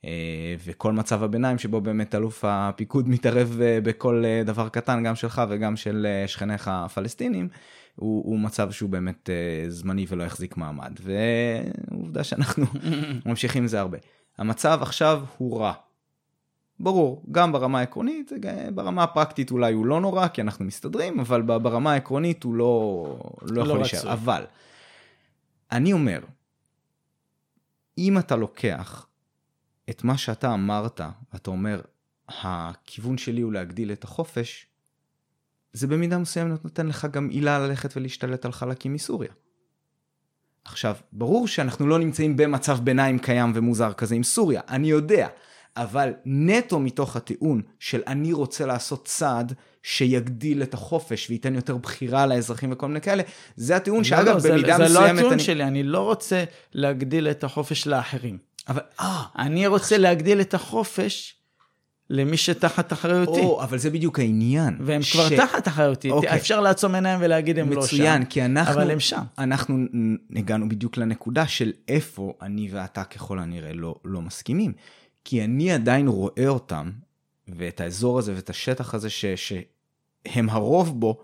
אה, וכל מצב הביניים שבו באמת אלוף הפיקוד מתערב אה, בכל אה, דבר קטן, גם שלך וגם של אה, שכניך הפלסטינים, הוא, הוא מצב שהוא באמת uh, זמני ולא יחזיק מעמד, ועובדה שאנחנו ממשיכים עם זה הרבה. המצב עכשיו הוא רע. ברור, גם ברמה העקרונית, ברמה הפרקטית אולי הוא לא נורא, כי אנחנו מסתדרים, אבל ברמה העקרונית הוא לא, לא יכול לא להישאר. אבל, אני אומר, אם אתה לוקח את מה שאתה אמרת, ואתה אומר, הכיוון שלי הוא להגדיל את החופש, זה במידה מסוימת נותן לך גם עילה ללכת ולהשתלט על חלקים מסוריה. עכשיו, ברור שאנחנו לא נמצאים במצב ביניים קיים ומוזר כזה עם סוריה, אני יודע, אבל נטו מתוך הטיעון של אני רוצה לעשות צעד שיגדיל את החופש וייתן יותר בחירה לאזרחים וכל מיני כאלה, זה הטיעון שאגב לא, במידה זה, מסוימת... זה לא הטיעון אני... שלי, אני לא רוצה להגדיל את החופש לאחרים. אבל, אה... אני רוצה להגדיל את החופש למי שתחת אחריותי. או, אבל זה בדיוק העניין. והם ש... כבר תחת אחריותי. אוקיי. אפשר לעצום עיניים ולהגיד הם מצוין, לא שם. מצוין, כי אנחנו... אבל הם שם. אנחנו הגענו בדיוק לנקודה של איפה אני ואתה ככל הנראה לא, לא מסכימים. כי אני עדיין רואה אותם, ואת האזור הזה ואת השטח הזה ש, שהם הרוב בו,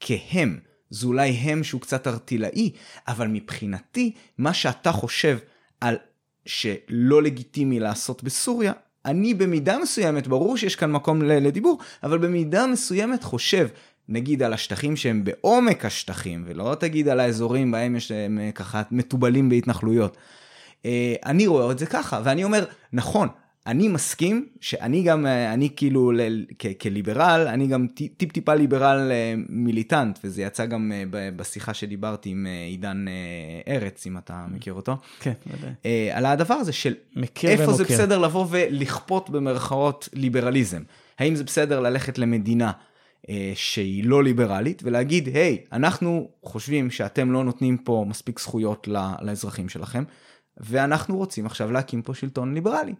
כהם. זה אולי הם שהוא קצת ארטילאי, אבל מבחינתי, מה שאתה חושב על שלא לגיטימי לעשות בסוריה, אני במידה מסוימת, ברור שיש כאן מקום לדיבור, אבל במידה מסוימת חושב, נגיד על השטחים שהם בעומק השטחים, ולא תגיד על האזורים בהם יש הם אה, ככה מתובלים בהתנחלויות. אה, אני רואה את זה ככה, ואני אומר, נכון, אני מסכים שאני גם, אה, אני כאילו כ- כליברל, אני גם טיפ טיפה ליברל אה, מיליטנט, וזה יצא גם אה, בשיחה שדיברתי עם עידן ארץ, אם אתה מכיר אותו. כן, ודאי. על הדבר הזה של איפה זה בסדר לבוא ולכפות במרכאות ליברליזם. האם זה בסדר ללכת למדינה שהיא לא ליברלית ולהגיד, היי, hey, אנחנו חושבים שאתם לא נותנים פה מספיק זכויות לאזרחים שלכם, ואנחנו רוצים עכשיו להקים פה שלטון ליברלי.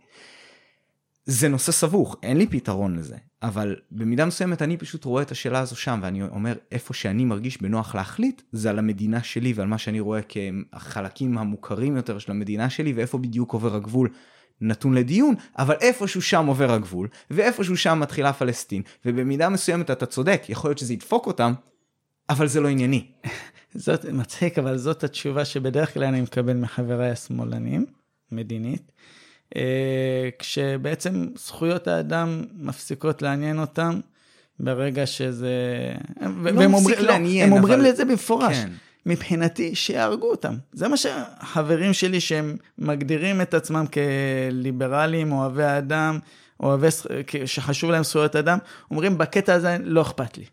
זה נושא סבוך, אין לי פתרון לזה, אבל במידה מסוימת אני פשוט רואה את השאלה הזו שם, ואני אומר, איפה שאני מרגיש בנוח להחליט, זה על המדינה שלי ועל מה שאני רואה כחלקים המוכרים יותר של המדינה שלי, ואיפה בדיוק עובר הגבול נתון לדיון, אבל איפשהו שם עובר הגבול, ואיפשהו שם מתחילה פלסטין, ובמידה מסוימת אתה צודק, יכול להיות שזה ידפוק אותם, אבל זה לא ענייני. זאת מצחיק, אבל זאת התשובה שבדרך כלל אני מקבל מחבריי השמאלנים, מדינית. אה, כשבעצם זכויות האדם מפסיקות לעניין אותם ברגע שזה... לא אומרים, לא, לעניין, הם אבל... אומרים לי את זה במפורש. כן. מבחינתי, שיהרגו אותם. זה מה שהחברים שלי שהם מגדירים את עצמם כליברלים, אוהבי אדם, אוהבי, שחשוב להם זכויות אדם, אומרים, בקטע הזה לא אכפת לי.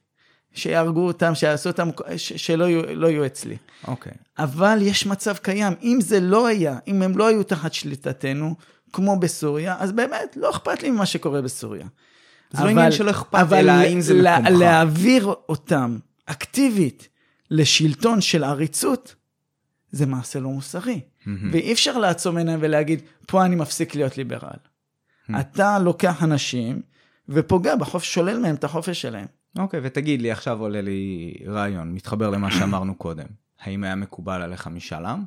שיהרגו אותם, שיעשו אותם, ש- שלא יהיו, לא יהיו אצלי. אוקיי. Okay. אבל יש מצב קיים, אם זה לא היה, אם הם לא היו תחת שליטתנו, כמו בסוריה, אז באמת, לא אכפת לי ממה שקורה בסוריה. זה לא עניין שלא אכפת, אלא האם זה מקומך. אבל להעביר אותם אקטיבית לשלטון של עריצות, זה מעשה לא מוסרי. Mm-hmm. ואי אפשר לעצום עיניים ולהגיד, פה אני מפסיק להיות ליברל. Mm-hmm. אתה לוקח אנשים ופוגע בחופש, שולל מהם את החופש שלהם. אוקיי, okay, ותגיד לי, עכשיו עולה לי רעיון, מתחבר למה שאמרנו קודם. האם היה מקובל עליך משאל עם?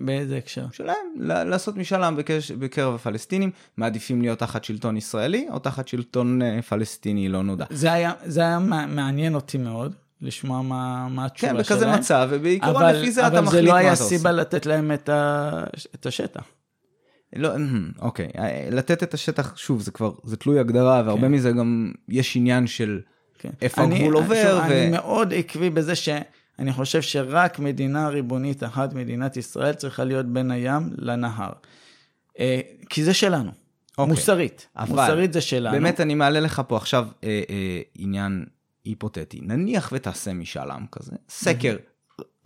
באיזה הקשר? שלהם, לעשות משאל עם בקרב הפלסטינים, מעדיפים להיות תחת שלטון ישראלי או תחת שלטון אה, פלסטיני לא נודע. זה היה, זה היה מעניין אותי מאוד. לשמוע מה, מה התשובה שלהם. כן, בכזה מצב, ובעיקרון לפי זה אתה מחליט מה אתה עושה. אבל זה לא היה סיבה לתת להם את, ה... את השטח. לא, אוקיי, אה, לתת את השטח, שוב, זה כבר, זה תלוי הגדרה, והרבה כן. מזה גם יש עניין של כן. איפה אני, הגבול עובר. שוב, ו... אני מאוד עקבי בזה ש... אני חושב שרק מדינה ריבונית אחת, מדינת ישראל, צריכה להיות בין הים לנהר. אה, כי זה שלנו. אוקיי. מוסרית. אבל מוסרית זה שלנו. באמת, אני מעלה לך פה עכשיו אה, אה, עניין היפותטי. נניח ותעשה משאל עם כזה, סקר,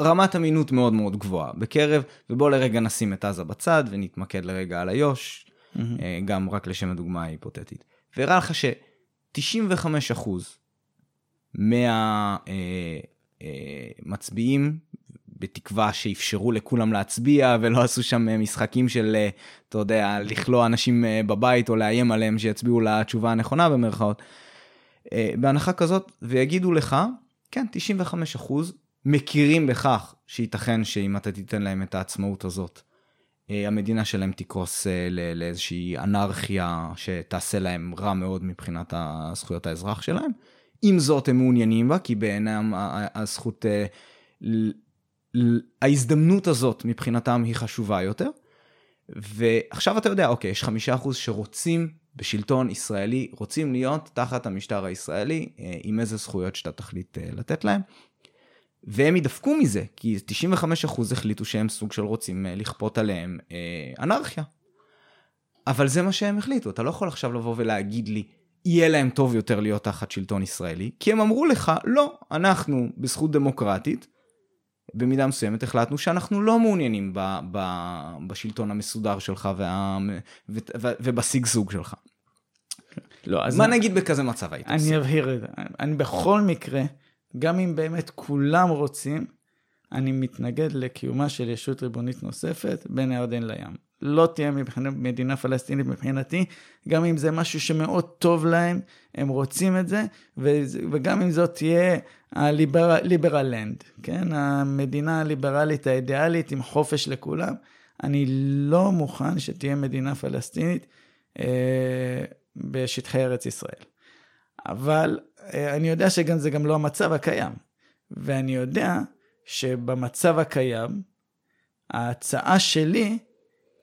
רמת אמינות מאוד מאוד גבוהה בקרב, ובוא לרגע נשים את עזה בצד ונתמקד לרגע על איו"ש, אה, גם רק לשם הדוגמה ההיפותטית. והראה לך ש-95% מה... אה, מצביעים, בתקווה שאפשרו לכולם להצביע ולא עשו שם אה, משחקים של, אה, אתה יודע, לכלוא אנשים בבית או לאיים עליהם שיצביעו לתשובה הנכונה במרכאות. בהנחה כזאת, ויגידו לך, כן, 95% מכירים בכך שייתכן שאם אתה תיתן להם את העצמאות הזאת, המדינה שלהם תקרוס לאיזושהי אנרכיה שתעשה להם רע מאוד מבחינת זכויות האזרח שלהם. עם זאת הם מעוניינים בה, כי בעינם הזכות, אה, ההזדמנות הזאת מבחינתם היא חשובה יותר. ועכשיו אתה יודע, אוקיי, יש חמישה אחוז שרוצים בשלטון ישראלי, רוצים להיות תחת המשטר הישראלי, אה, עם איזה זכויות שאתה תחליט אה, לתת להם. והם ידפקו מזה, כי 95% החליטו שהם סוג של רוצים לכפות עליהם אנרכיה. אבל זה מה שהם החליטו, אתה לא יכול עכשיו לבוא ולהגיד לי, יהיה להם טוב יותר להיות תחת שלטון ישראלי, כי הם אמרו לך, לא, אנחנו בזכות דמוקרטית, במידה מסוימת החלטנו שאנחנו לא מעוניינים ב, ב, בשלטון המסודר שלך וה, ו, ו, ובשגשוג שלך. לא, אז מה אני, נגיד בכזה מצב היית עושה? אני אבהיר את זה. אני בכל מקרה, גם אם באמת כולם רוצים, אני מתנגד לקיומה של ישות ריבונית נוספת בין הירדן לים. לא תהיה מבחינת מדינה פלסטינית מבחינתי, גם אם זה משהו שמאוד טוב להם, הם רוצים את זה, וגם אם זאת תהיה הליברל לנד, כן? המדינה הליברלית האידיאלית עם חופש לכולם, אני לא מוכן שתהיה מדינה פלסטינית אה, בשטחי ארץ ישראל. אבל אה, אני יודע שגם זה גם לא המצב הקיים, ואני יודע שבמצב הקיים, ההצעה שלי,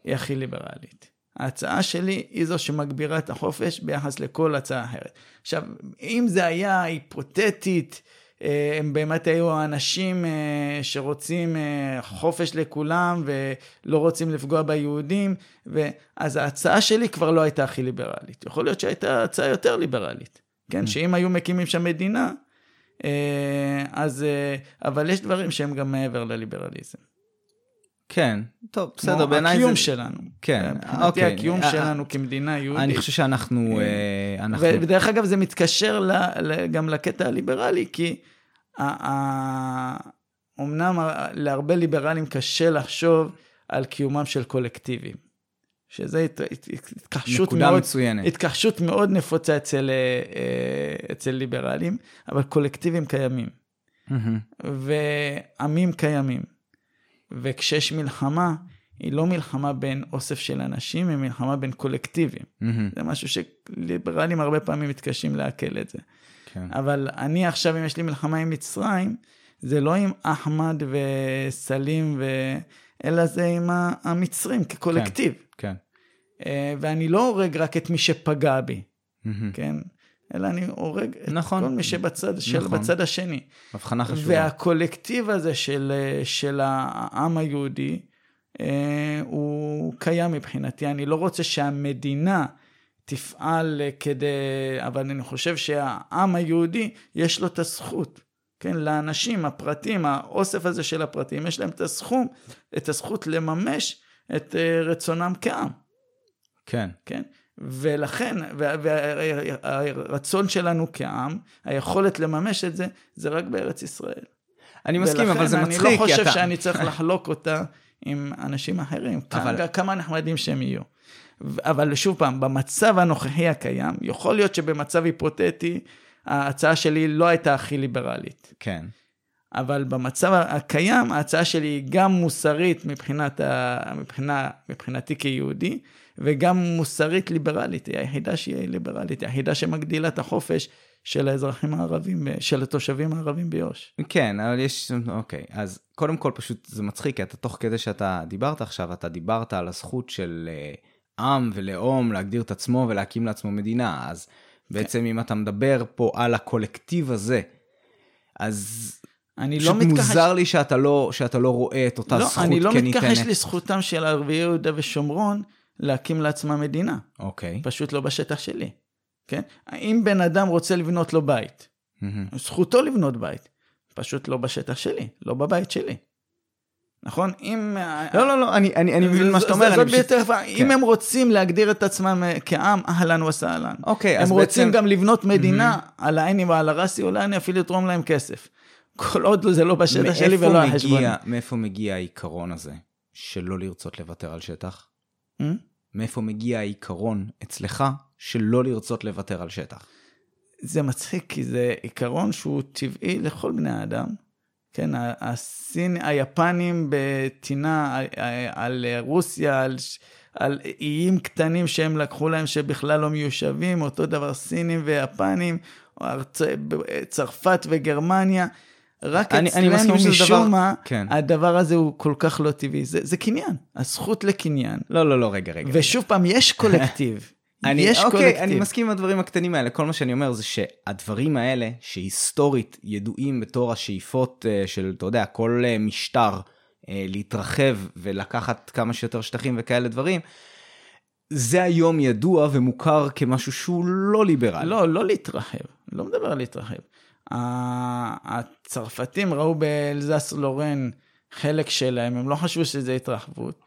היא הכי ליברלית. ההצעה שלי היא זו שמגבירה את החופש ביחס לכל הצעה אחרת. עכשיו, אם זה היה היפותטית, אה, הם באמת היו אנשים אה, שרוצים אה, חופש לכולם ולא רוצים לפגוע ביהודים, אז ההצעה שלי כבר לא הייתה הכי ליברלית. יכול להיות שהייתה הצעה יותר ליברלית, כן? Mm. שאם היו מקימים שם מדינה, אז... אבל יש דברים שהם גם מעבר לליברליזם. כן, טוב, בסדר, בעיניי זה... הקיום שלנו. כן, אוקיי. הקיום אה, שלנו אה, כמדינה יהודית. אני חושב שאנחנו... אה, ודרך אגב, זה מתקשר גם לקטע הליברלי, כי אמנם להרבה ליברלים קשה לחשוב על קיומם של קולקטיבים. שזה התכחשות מאוד, מצוינת. התכחשות מאוד נפוצה אצל, אצל ליברלים, אבל קולקטיבים קיימים. ועמים קיימים. וכשיש מלחמה, היא לא מלחמה בין אוסף של אנשים, היא מלחמה בין קולקטיבים. Mm-hmm. זה משהו שליברלים הרבה פעמים מתקשים לעכל את זה. כן. אבל אני עכשיו, אם יש לי מלחמה עם מצרים, זה לא עם אחמד וסלים, ו... אלא זה עם המצרים כקולקטיב. כן, כן. ואני לא הורג רק את מי שפגע בי, mm-hmm. כן? אלא אני הורג נכון, את כל מי שבצד של נכון. בצד השני. הבחנה חשובה. והקולקטיב הזה של, של העם היהודי, אה, הוא קיים מבחינתי. אני לא רוצה שהמדינה תפעל כדי... אבל אני חושב שהעם היהודי, יש לו את הזכות. כן, לאנשים, הפרטים, האוסף הזה של הפרטים, יש להם את הסכום, את הזכות לממש את אה, רצונם כעם. כן. כן. ולכן, והרצון שלנו כעם, היכולת לממש את זה, זה רק בארץ ישראל. אני מסכים, אבל זה מצחיק, כי אתה... אני לא חושב שאני צריך לחלוק אותה עם אנשים אחרים, אבל... כמה נחמדים שהם יהיו. אבל שוב פעם, במצב הנוכחי הקיים, יכול להיות שבמצב היפותטי, ההצעה שלי לא הייתה הכי ליברלית. כן. אבל במצב הקיים, ההצעה שלי היא גם מוסרית מבחינת ה... מבחינה, מבחינתי כיהודי, וגם מוסרית ליברלית, היא היחידה שהיא ליברלית, היא היחידה שמגדילה את החופש של האזרחים הערבים, של התושבים הערבים ביו"ש. כן, אבל יש, אוקיי, אז קודם כל פשוט זה מצחיק, כי אתה תוך כדי שאתה דיברת עכשיו, אתה דיברת על הזכות של אה, עם ולאום להגדיר את עצמו ולהקים לעצמו מדינה, אז בעצם כן. אם אתה מדבר פה על הקולקטיב הזה, אז אני לא מתכחש... מוזר לי שאתה לא, שאתה לא רואה את אותה לא, זכות כניתנת. אני לא מתכחש לזכותם של ערביי יהודה ושומרון להקים לעצמה מדינה. אוקיי. פשוט לא בשטח שלי. כן? אם בן אדם רוצה לבנות לו בית, mm-hmm. זכותו לבנות בית, פשוט לא בשטח שלי, לא בבית שלי. נכון? אם... לא, לא, לא, אני, אני, אני מבין מה שאתה אומר. זאת ביותר, כן. אם הם רוצים להגדיר את עצמם אה, כעם, אהלן וסהלן. אוקיי, אז בעצם... הם רוצים גם לבנות מדינה mm-hmm. על העיני ועל הרסי, אולי אני אפילו אתרום להם כסף. כל עוד זה לא בשטח שלי ולא החשבון. מאיפה מגיע העיקרון הזה של לא לרצות לוותר על שטח? Hmm? מאיפה מגיע העיקרון אצלך של לא לרצות לוותר על שטח? זה מצחיק, כי זה עיקרון שהוא טבעי לכל בני האדם. כן, הסין, היפנים בטינה על, רוסיה, על, על איים קטנים שהם לקחו להם שבכלל לא מיושבים, אותו דבר סינים ויפנים. צרפת וגרמניה. רק אני- אצלנו משום דבר- מה, כן. הדבר הזה הוא כל כך לא טבעי. זה, זה קניין, הזכות לקניין. לא, לא, לא, רגע, רגע. ושוב פעם, יש קולקטיב. אני, יש אוקיי, קולקטיב. אני מסכים עם הדברים הקטנים האלה. כל מה שאני אומר זה שהדברים האלה, שהיסטורית ידועים בתור השאיפות אה, של, אתה יודע, כל אה, משטר אה, להתרחב ולקחת כמה שיותר שטחים וכאלה דברים, זה היום ידוע ומוכר כמשהו שהוא לא ליברלי. לא, לא להתרחב, לא מדבר על להתרחב. הצרפתים ראו באלזס לורן חלק שלהם, הם לא חשבו שזה התרחבות,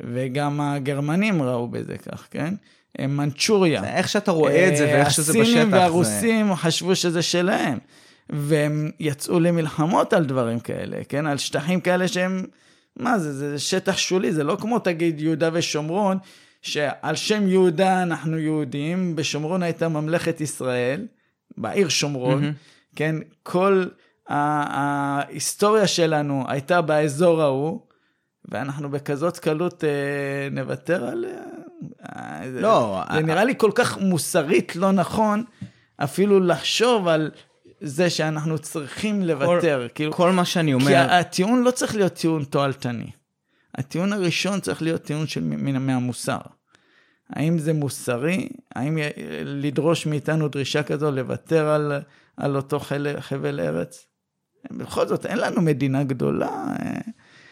וגם הגרמנים ראו בזה כך, כן? מנצ'וריה. זה איך שאתה רואה את זה ואיך שזה בשטח. הסינים זה- והרוסים חשבו שזה שלהם, והם יצאו למלחמות על דברים כאלה, כן? על שטחים כאלה שהם, מה זה, זה שטח שולי, זה לא כמו תגיד יהודה ושומרון, שעל שם יהודה אנחנו יהודים, בשומרון הייתה ממלכת ישראל, בעיר שומרון, מהמם. כן? כל ההיסטוריה שלנו הייתה באזור ההוא, ואנחנו בכזאת קלות אה, נוותר עליה. אה, זה- לא, זה ה- נראה לי כל כך מוסרית לא נכון אפילו לחשוב על זה שאנחנו צריכים לוותר. כאילו, כל מה שאני כי אומר, הטיעון לא צריך להיות טיעון תועלתני. הטיעון הראשון צריך להיות טיעון של מן- מהמוסר. האם זה מוסרי? האם לדרוש מאיתנו דרישה כזו לוותר על, על אותו חבל, חבל ארץ? בכל זאת, אין לנו מדינה גדולה. אה,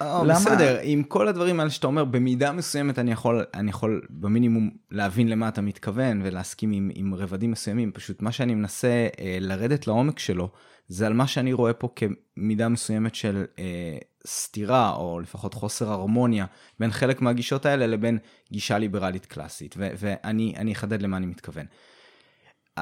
אה, למה? בסדר, עם כל הדברים האלה שאתה אומר, במידה מסוימת אני יכול, אני יכול במינימום להבין למה אתה מתכוון ולהסכים עם, עם רבדים מסוימים, פשוט מה שאני מנסה אה, לרדת לעומק שלו, זה על מה שאני רואה פה כמידה מסוימת של אה, סתירה, או לפחות חוסר הרמוניה, בין חלק מהגישות האלה לבין גישה ליברלית קלאסית, ו- ואני אני אחדד למה אני מתכוון.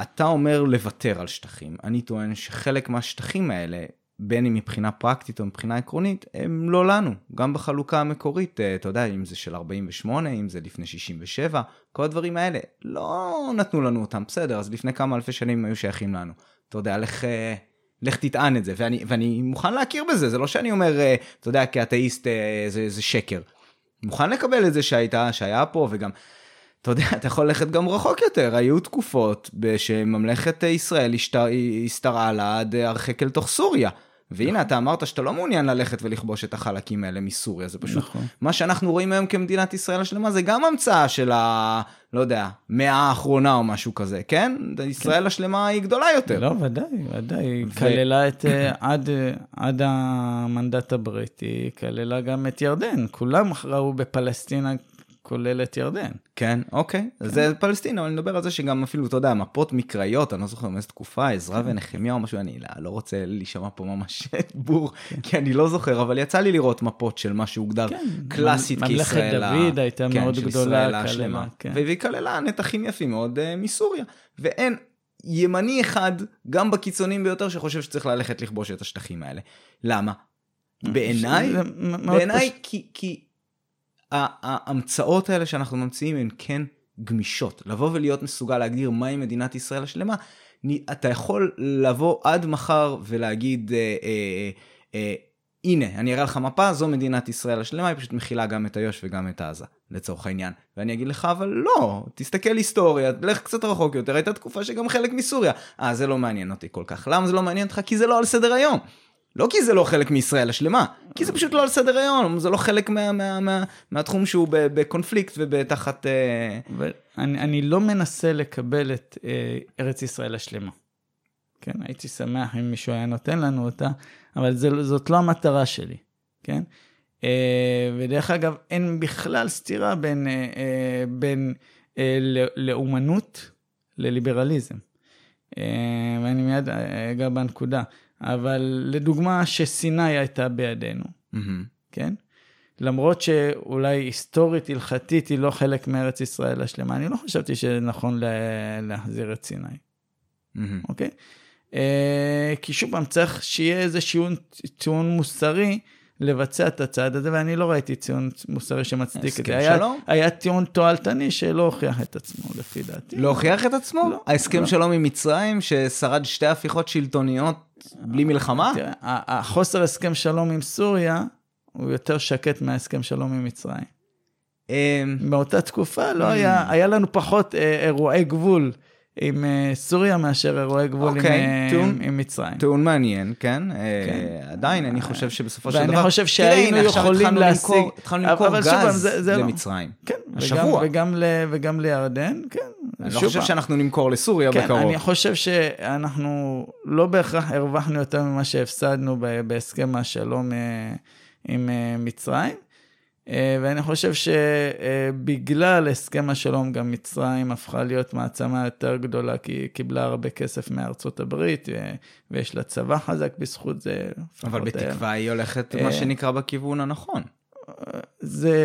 אתה אומר לוותר על שטחים, אני טוען שחלק מהשטחים האלה, בין אם מבחינה פרקטית או מבחינה עקרונית, הם לא לנו. גם בחלוקה המקורית, אה, אתה יודע, אם זה של 48, אם זה לפני 67, כל הדברים האלה, לא נתנו לנו אותם, בסדר, אז לפני כמה אלפי שנים הם היו שייכים לנו. אתה יודע, לך, אה, לך תטען את זה, ואני, ואני מוכן להכיר בזה, זה לא שאני אומר, אה, אתה יודע, כאתאיסט זה, זה שקר. מוכן לקבל את זה שהייתה, שהיה פה, וגם, אתה יודע, אתה יכול ללכת גם רחוק יותר, היו תקופות שממלכת ישראל השת- השתרעה לה עד הרחק אל תוך סוריה. והנה, אתה אמרת שאתה לא מעוניין ללכת ולכבוש את החלקים האלה מסוריה, זה פשוט, נכון. מה שאנחנו רואים היום כמדינת ישראל השלמה זה גם המצאה של ה... לא יודע, מאה האחרונה או משהו כזה, כן? ישראל השלמה היא גדולה יותר. לא, ודאי, ודאי. היא ו- כללה את, אה, עד, אה, עד המנדט הבריטי, כללה גם את ירדן. כולם ראו בפלסטינה כולל את ירדן. כן, אוקיי. אז זה פלסטינה, אבל אני מדבר על זה שגם אפילו, אתה יודע, מפות מקראיות, אני לא זוכר מאיזה תקופה, עזרא ונחמיה או משהו, אני לא, לא רוצה להישמע פה ממש בור, כי אני לא זוכר, אבל יצא לי לראות מפות של מה שהוגדר כן, קלאסית ממלכת כישראל. ה- דוד הייתה כן, מאוד גדולה, כללה. כן. והיא כללה נתחים יפים מאוד אה, מסוריה. ואין ימני אחד, גם בקיצונים ביותר, שחושב שצריך ללכת לכבוש את השטחים האלה. למה? בעיניי, מאוד בעיניי פשוט. כי, כי ההמצאות האלה שאנחנו ממציאים הן כן גמישות. לבוא ולהיות מסוגל להגדיר מהי מדינת ישראל השלמה, אתה יכול לבוא עד מחר ולהגיד, אה, אה, אה, הנה, אני אראה לך מפה, זו מדינת ישראל השלמה, היא פשוט מכילה גם את איו"ש וגם את עזה, לצורך העניין. ואני אגיד לך, אבל לא, תסתכל היסטוריה, לך קצת רחוק יותר, הייתה תקופה שגם חלק מסוריה. אה, זה לא מעניין אותי כל כך. למה זה לא מעניין אותך? כי זה לא על סדר היום. לא כי זה לא חלק מישראל השלמה, כי זה פשוט לא על סדר היום, זה לא חלק מה, מה, מה, מהתחום שהוא בקונפליקט ובתחת... אה... ואני אני לא מנסה לקבל את אה, ארץ ישראל השלמה. כן, הייתי שמח אם מישהו היה נותן לנו אותה, אבל זה, זאת לא המטרה שלי, כן? אה, ודרך אגב, אין בכלל סתירה בין, אה, אה, בין אה, ל- לאומנות לליברליזם. אה, ואני מיד אה, אגע בנקודה. אבל לדוגמה, שסיני הייתה בידינו, מהמם. כן? למרות שאולי היסטורית, הלכתית, היא לא חלק מארץ ישראל השלמה, אני לא חשבתי שנכון לה- להחזיר את סיני, מהמם. אוקיי? אה, כי שוב פעם, צריך שיהיה איזשהו טיעון מוסרי לבצע את הצעד הזה, ואני לא ראיתי טיעון מוסרי שמצדיק את זה. היה? היה טיעון תועלתני שלא הוכיח את עצמו, לפי דעתי. לא הוכיח את עצמו? לא, ההסכם לא. שלום עם מצרים, ששרד שתי הפיכות שלטוניות בלי מלחמה? תראה, החוסר הסכם שלום עם סוריה הוא יותר שקט מההסכם שלום עם מצרים. אמ, באותה תקופה לא Mm. היה, היה לנו פחות אה, אירועי גבול עם אה, סוריה מאשר אירועי גבול עם, אוקיי, אה, עם, עם מצרים. טיעון מעניין, כן? אה, כן. עדיין, אני חושב שבסופו של ואני דבר... חושב תראה, שהיינו יכולים להשיג- התחלנו למכור גז לא- למצרים. כן, השבוע. וגם, לירדן, כן. אני לא חושב. שאנחנו נמכור לסוריה כן, בקרוב. אני חושב שאנחנו לא בהכרח הרווחנו יותר ממה שהפסדנו בהסכם השלום עם מצרים. אה, ואני חושב שבגלל הסכם השלום גם מצרים הפכה להיות מעצמה יותר גדולה, כי היא קיבלה הרבה כסף מארצות הברית, אה, ויש לה צבא חזק בזכות זה. אבל לפחות, אה, בתקווה היא הולכת, מה שנקרא, בכיוון הנכון. זה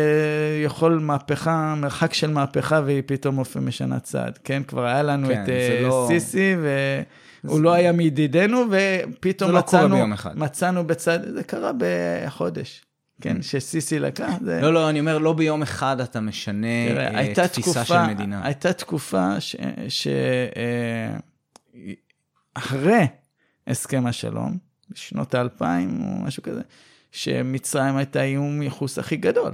יכול מהפכה, מרחק של מהפכה והיא פתאום הופך משנה צעד, כן? כבר היה לנו כן, את זה לא- סיסי והוא לא היה מידידינו ופתאום זה לא מצאנו, אחד. מצאנו בצד, זה קרה בחודש, כן? שסיסי לקח, זה... Mm. לא, לא, אני אומר, לא ביום אחד אתה משנה תראה, אה, הייתה תפיסה תקופה, של מדינה. הייתה תקופה ש... ש אה, הסכם השלום, בשנות האלפיים או משהו כזה, שמצרים הייתה איום ייחוס הכי גדול,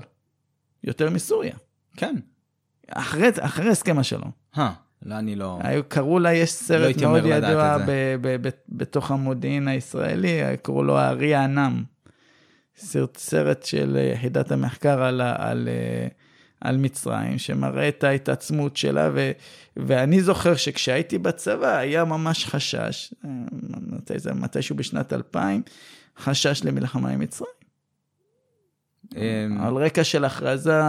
יותר מסוריה. כן. אחרי, אחרי הסכם השלום. אה, לא, אני לא... היו, קראו לה, יש לא סרט הייתי מאוד ידוע את זה. ב, ב, ב, בתוך המודיעין הישראלי, קראו לו הארי הענם. סרט, סרט של יחידת המחקר על, על, אה, על מצרים, שמראה את ההתעצמות שלה, ו, ואני זוכר שכשהייתי בצבא היה ממש חשש, אה, מתישהו בשנת 2000, חשש למלחמה עם מצרים. אמ, על רקע של הכרזה.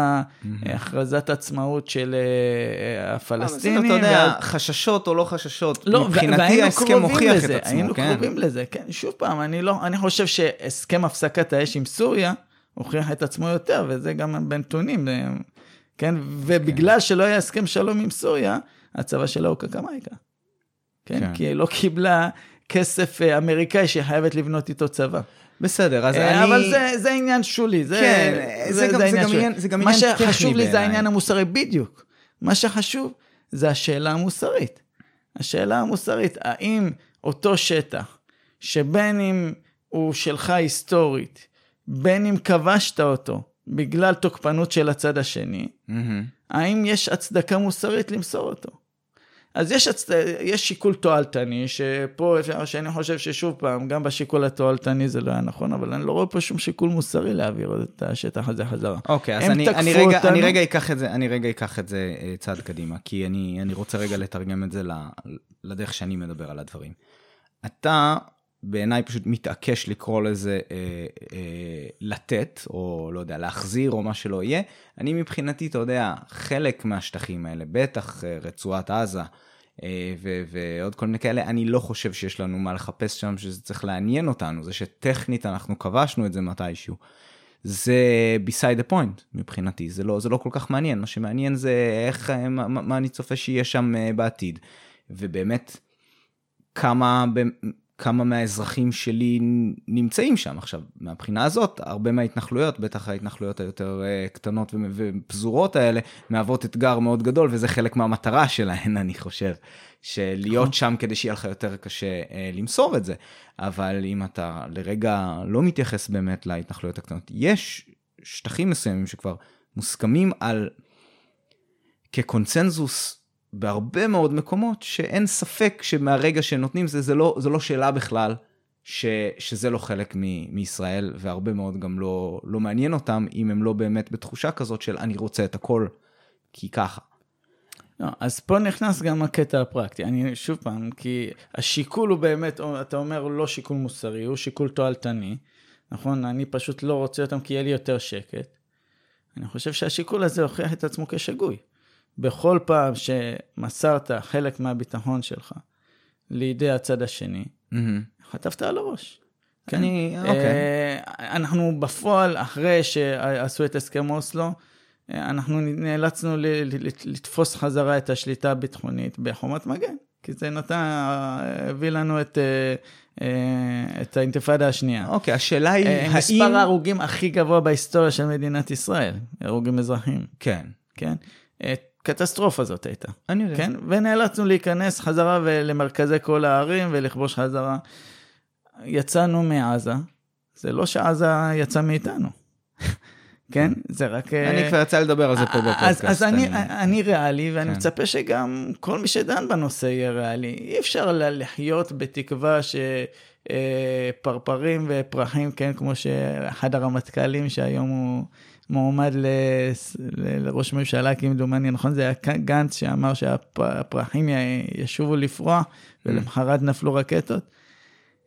הכרזת עצמאות של אה, אה, הפלסטינים. אתה יודע, חששות או לא חששות, לא, מבחינתי ההסכם הוכיח את לזה, עצמו, היינו כן? קרובים לזה, כן. שוב פעם, אני לא, אני חושב שהסכם הפסקת האש עם סוריה הוכיח את עצמו יותר, וזה גם בנתונים, אה, כן? ובגלל שלא היה הסכם שלום עם סוריה, הצבא שלה הוא קקמייקה. כן? כן. כי היא לא קיבלה כסף אמריקאי שהיא חייבת לבנות איתו צבא. בסדר, אז אה, אני... אבל זה, זה עניין שולי, זה, כן, זה גם- זה עניין גם שולי. עניין- זה גם מה עניין שחשוב טכני לי זה בעיניי. העניין המוסרי, בדיוק. מה שחשוב זה השאלה המוסרית. השאלה המוסרית, האם אותו שטח, שבין אם הוא שלך היסטורית, בין אם כבשת אותו בגלל תוקפנות של הצד השני, מהמם. האם יש הצדקה מוסרית למסור אותו? אז יש. יש שיקול תועלתני, שפה, אפשר- שאני חושב ששוב פעם, גם בשיקול התועלתני זה לא היה נכון, אבל אני לא רואה פה שום שיקול מוסרי להעביר את השטח הזה חזרה. אוקיי, אז אני, אני, רגע, אותנו. אני רגע אקח את זה, אני רגע אקח את זה אה, צעד קדימה, כי אני, אני רוצה רגע לתרגם את זה לדרך שאני מדבר על הדברים. אתה בעיניי פשוט מתעקש לקרוא לזה אה, אה, לתת, או לא יודע, להחזיר, או מה שלא יהיה. אני מבחינתי, אתה יודע, חלק מהשטחים האלה, בטח אה, רצועת עזה, אה, ו- ועוד כל מיני כאלה, אני לא חושב שיש לנו מה לחפש שם, שזה צריך לעניין אותנו, זה שטכנית אנחנו כבשנו את זה מתישהו. זה beside the point מבחינתי, זה לא, זה לא כל כך מעניין, מה שמעניין זה איך, אה, מה, מה אני צופה שיהיה שם אה, בעתיד. ובאמת, כמה, כמה מהאזרחים שלי נמצאים שם. עכשיו, מהבחינה הזאת, הרבה מההתנחלויות, בטח ההתנחלויות היותר אה, קטנות ופזורות האלה, מהוות אתגר מאוד גדול, וזה חלק מהמטרה שלהן, אני חושב. שלהיות שם כדי שיהיה לך יותר קשה אה, למסור את זה. אבל אם אתה לרגע לא מתייחס באמת להתנחלויות הקטנות, יש שטחים מסוימים שכבר מוסכמים על כקונצנזוס בהרבה מאוד מקומות, שאין ספק שמהרגע שנותנים זה, זה לא, זה לא שאלה בכלל, ש, שזה לא חלק מ, מישראל, והרבה מאוד גם לא, לא מעניין אותם, אם הם לא באמת בתחושה כזאת של אני רוצה את הכל, כי ככה. לא, אז פה נכנס גם הקטע הפרקטי. אני שוב פעם, כי השיקול הוא באמת, אתה אומר, לא שיקול מוסרי, הוא שיקול תועלתני. נכון? אני פשוט לא רוצה אותם כי יהיה לי יותר שקט. אני חושב שהשיקול הזה הוכיח את עצמו כשגוי. בכל פעם שמסרת חלק מהביטחון שלך לידי הצד השני, חטפת על הראש. כן? אני, אה, אוקיי. אנחנו בפועל, אחרי שעשו את הסכם אוסלו, אה, אנחנו נאלצנו לתפוס חזרה את השליטה הביטחונית בחומת מגן, כי זה נתן, הביא לנו את, אה, אה, את האינתיפאדה השנייה. אוקיי, השאלה היא, אה, האם... מספר ההרוגים הכי גבוה בהיסטוריה של מדינת ישראל, הרוגים אזרחים, כן, כן? אה, קטסטרופה זאת הייתה, אני יודע. כן? ונאלצנו להיכנס חזרה למרכזי כל הערים ולכבוש חזרה. יצאנו מעזה, זה לא שעזה יצא מאיתנו, כן? זה רק... אני כבר יצא לדבר על זה פה בפודקאסט. אז, אני, ריאלי, ואני כן. מצפה שגם כל מי שדן בנושא יהיה ריאלי. אי אפשר לחיות בתקווה שפרפרים ופרחים, כן, כמו שאחד הרמטכ"לים שהיום הוא מועמד לראש ממשלה, כמדומני, נכון? זה היה גנץ שאמר שהפרחים ישובו לפרוח, ולמחרת נפלו רקטות.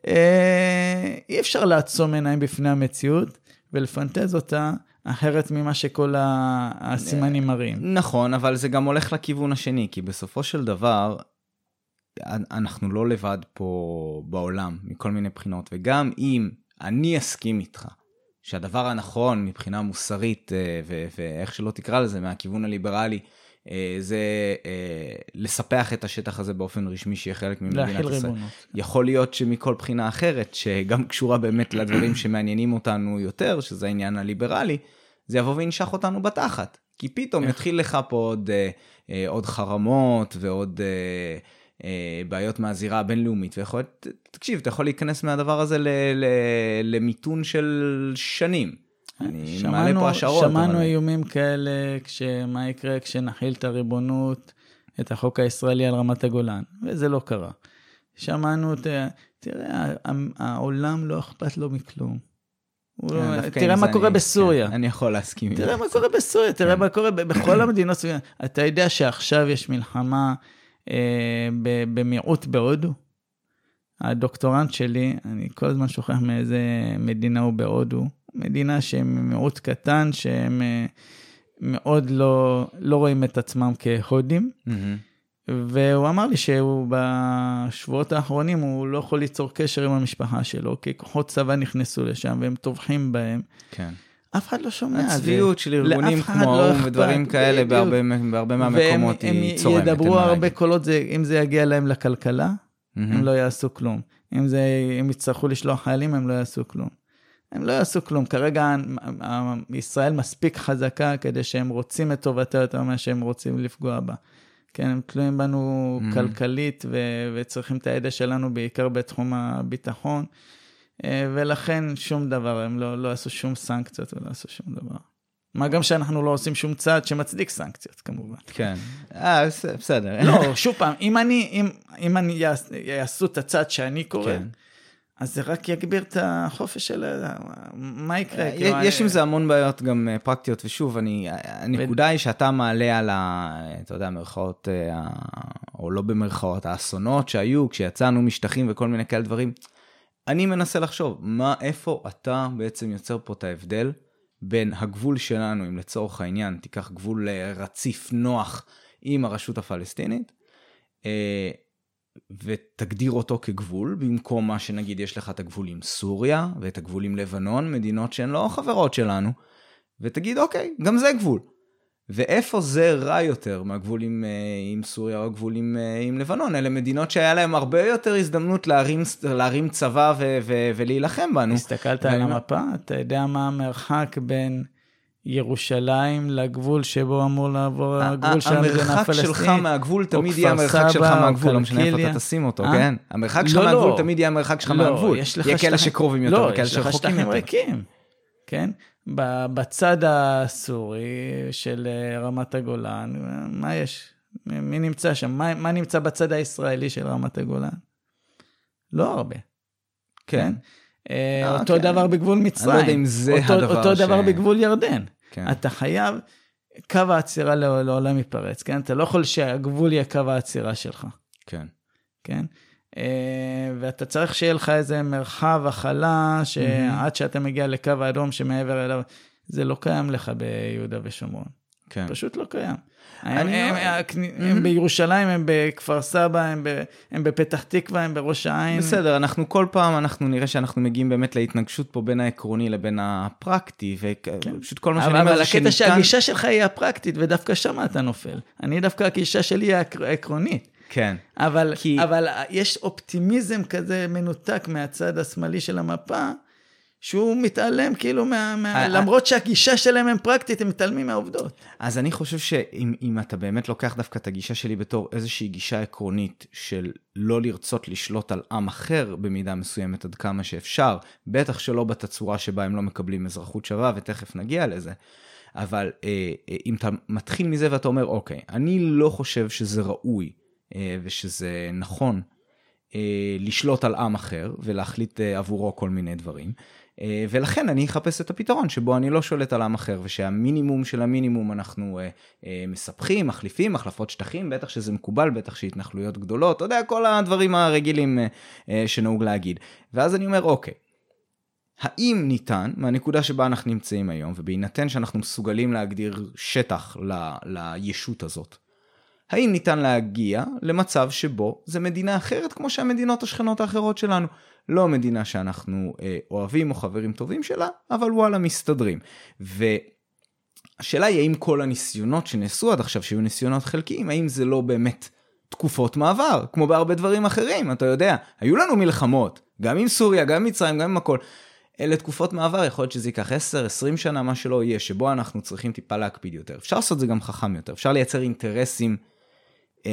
אה, אי אפשר לעצום עיניים בפני המציאות ולפנטז אותה אחרת ממה שכל הסימנים מראים. נכון, אבל זה גם הולך לכיוון השני, כי בסופו של דבר, אנחנו לא לבד פה בעולם, מכל מיני בחינות, וגם אם אני אסכים איתך שהדבר הנכון מבחינה מוסרית, אה, ואיך שלא תקרא לזה, מהכיוון הליברלי, אה, זה אה, לספח את השטח הזה באופן רשמי שיהיה חלק ממדינת ישראל. להכיל ריבונות. יכול להיות שמכל בחינה אחרת, שגם קשורה באמת לדברים שמעניינים אותנו יותר, שזה העניין הליברלי, זה יבוא וינשך אותנו בתחת. כי פתאום יתחיל לך פה עוד, עוד חרמות ועוד בעיות מהזירה הבינלאומית, ויכול להיות, תקשיב, אתה יכול להיכנס מהדבר הזה למיתון של שנים. אני שמענו, מעלה פה השערות. שמענו אבל... איומים כאלה, מה יקרה כשנחיל את הריבונות, את החוק הישראלי על רמת הגולן, וזה לא קרה. שמענו, תראה, העולם לא אכפת לו מכלום. לא- תראה מה קורה בסוריה. כן, אני יכול להסכים. תראה מה קורה בסוריה, תראה כן. מה קורה בכל המדינות. אתה יודע שעכשיו יש מלחמה אה, במיעוט בהודו? הדוקטורנט שלי, אני כל הזמן שוכח מאיזה מדינה הוא בהודו, מדינה שהם מיעוט קטן, שהם אה, מאוד לא, לא רואים את עצמם כהודים. Mm-hmm. והוא אמר לי שהוא בשבועות האחרונים, הוא לא יכול ליצור קשר עם המשפחה שלו, כי כוחות צבא נכנסו לשם והם טובחים בהם. כן. אף אחד לא שומע. הצביעות של ארגונים כמו לא האו"ם ודברים כאלה בהרבה, בהרבה מהמקומות היא צורמת. הם ידברו הרבה קולות, זה, אם זה יגיע להם לכלכלה, mm-hmm. הם לא יעשו כלום. אם זה, הם יצטרכו לשלוח חיילים, הם לא יעשו כלום. הם לא יעשו כלום. כרגע ישראל מספיק חזקה כדי שהם רוצים את טובתה יותר ממה שהם רוצים לפגוע בה. כן, הם תלויים בנו mm-hmm. כלכלית ו- וצריכים את הידע שלנו בעיקר בתחום הביטחון, ולכן שום דבר, הם לא, לא עשו שום סנקציות ולא עשו שום דבר. מה גם שאנחנו לא עושים שום צעד שמצדיק סנקציות, כמובן. כן, אה, בסדר. לא, שוב פעם, אם אני, אם, אם אני יעשו את הצעד שאני קורא, כן. אז זה רק יגביר את החופש של... מה יקרה? כאילו, יש עם זה המון בעיות גם אה, פרקטיות, ושוב, אני, הנקודה היא שאתה מעלה על ה... אתה יודע, מרכאות, אה, או לא במרכאות, האסונות שהיו כשיצאנו משטחים וכל מיני כאלה דברים. אני מנסה לחשוב, מה, איפה אתה בעצם יוצר פה את ההבדל בין הגבול שלנו, אם לצורך העניין תיקח גבול אה, רציף, נוח, עם הרשות הפלסטינית, ותגדיר אותו כגבול, במקום מה שנגיד יש לך את הגבול עם סוריה ואת הגבול עם לבנון, מדינות שהן לא חברות שלנו, ותגיד אוקיי, גם זה גבול. ואיפה זה רע יותר מהגבול עם, אה, עם סוריה או הגבול עם, אה, עם לבנון? אלה מדינות שהיה להם הרבה יותר הזדמנות להרים, להרים צבא ו, ו, ולהילחם בנו. הסתכלת על המפה? אתה יודע מה המרחק בין ירושלים לגבול שבו אמור לעבור הגבול של המדינה הפלסטינית. המרחק שלך מהגבול תמיד יהיה המרחק שלך מהגבול, לא משנה איפה אתה תשים אותו, אה? כן? המרחק שלך לא, מהגבול לא. תמיד יהיה המרחק שלך מהגבול. יהיה כאלה שקרובים יותר וכאלה שרחוקים יותר. לא, יש כן? בצד הסורי של אה, רמת הגולן, מה יש? מי נמצא שם? מה נמצא בצד הישראלי של רמת הגולן? לא הרבה. כן. כן? אה, אותו דבר בגבול מצרים. אני לא יודע אם זה הדבר ש... אותו דבר בגבול ירדן. כן. אתה חייב, קו העצירה לעולם ייפרץ, כן? אתה לא יכול שהגבול יהיה קו העצירה שלך. כן. כן? אה, ואתה צריך שיהיה לך איזה מרחב הכלה, שעד שאתה מגיע לקו האדום שמעבר אליו, זה לא קיים לך ביהודה ושומרון. כן. פשוט לא קיים. הם, הם, הם, הם בירושלים, הם בכפר סבא, הם, ב, הם בפתח תקווה, הם בראש העין. בסדר, אנחנו כל פעם, אנחנו נראה שאנחנו מגיעים באמת להתנגשות פה בין העקרוני לבין הפרקטי, ופשוט כן. כל מה שאני אומר זה שניתן... אבל הקטע שהגישה שלך היא הפרקטית, ודווקא שם אתה נופל. אני דווקא, הגישה שלי היא העקרונית. כן. אבל, כי... אבל יש אופטימיזם כזה מנותק מהצד השמאלי של המפה, שהוא מתעלם כאילו מה... מה אה, למרות שהגישה שלהם הם פרקטית, הם מתעלמים מהעובדות. אז אני חושב שאם אתה באמת לוקח דווקא את הגישה שלי בתור איזושהי גישה עקרונית של לא לרצות לשלוט על עם אחר במידה מסוימת עד כמה שאפשר, בטח שלא בתצורה שבה הם לא מקבלים אזרחות שווה, ותכף נגיע לזה. אבל אה, אה, אם אתה מתחיל מזה ואתה אומר, אוקיי, אני לא חושב שזה ראוי אה, ושזה נכון אה, לשלוט על עם אחר ולהחליט אה, עבורו כל מיני דברים. אה, ולכן אני אחפש את הפתרון שבו אני לא שולט על עם אחר ושהמינימום של המינימום אנחנו מספחים, מחליפים, החלפות שטחים, בטח שזה מקובל, בטח שהתנחלויות גדולות, אתה יודע, כל הדברים הרגילים שנהוג להגיד. ואז אני אומר, אוקיי, האם ניתן, מהנקודה שבה אנחנו נמצאים היום, ובהינתן שאנחנו מסוגלים להגדיר שטח ל, לישות הזאת, האם ניתן להגיע למצב שבו זה מדינה אחרת כמו שהמדינות השכנות האחרות שלנו? לא מדינה שאנחנו אה, אוהבים או חברים טובים שלה, אבל וואלה מסתדרים. והשאלה היא האם כל הניסיונות שנעשו עד עכשיו, שהיו ניסיונות חלקיים, האם זה לא באמת תקופות מעבר, כמו בהרבה דברים אחרים, אתה יודע, היו לנו מלחמות, גם עם סוריה, גם עם מצרים, גם עם הכל. אלה תקופות מעבר, יכול להיות שזה ייקח 10, 20 שנה, מה שלא יהיה, שבו אנחנו צריכים טיפה להקפיד יותר. אפשר לעשות זה גם חכם יותר, אפשר לייצר אינטרסים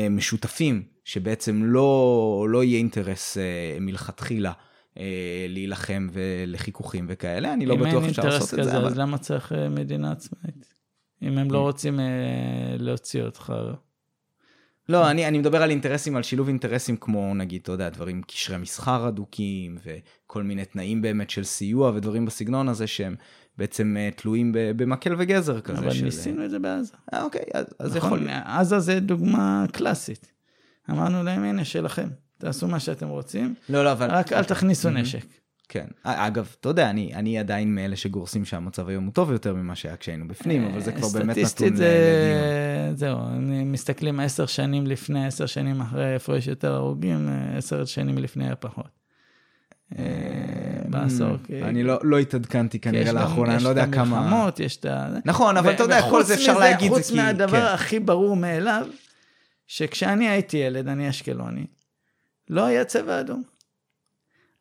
משותפים, שבעצם לא, לא יהיה אינטרס אה, מלכתחילה. אה, להילחם ולחיכוכים וכאלה, אני לא בטוח אפשר לעשות כזה, את זה. אבל... אז למה צריך אה, מדינה עצמאית? אם הם לא. רוצים אה, להוציא אותך. לא, אני, אני מדבר על אינטרסים, על שילוב אינטרסים כמו נגיד, אתה יודע, דברים, קשרי מסחר הדוקים, וכל מיני תנאים באמת של סיוע ודברים בסגנון הזה שהם בעצם uh, תלויים במקל וגזר כזה. אבל של... ניסינו את זה בעזה. אה, אוקיי, אז, אז נכון, יכול... עזה זה דוגמה קלאסית. אמרנו להם, הנה, שלכם, תעשו מה שאתם רוצים, לא, לא, אבל... רק אל תכניסו נשק. כן. אגב, אתה יודע, אני, אני עדיין מאלה שגורסים שהמצב היום הוא טוב יותר ממה שהיה כשהיינו בפנים, אבל זה כבר באמת נתון סטטיסטית זה... זהו, מסתכלים עשר שנים לפני, עשר שנים אחרי, איפה יש יותר הרוגים, עשר שנים לפני הפחות. אה, בעשור. אני לא, לא התעדכנתי כנראה לאחרונה, אני לא יודע כמה... יש גם מלחמות, יש את ה... נכון, אבל אתה יודע, כל זה אפשר להגיד. חוץ מהדבר כן. הכי ברור מאליו, שכשאני הייתי ילד, אני אשקלוני, לא היה צבע אדום.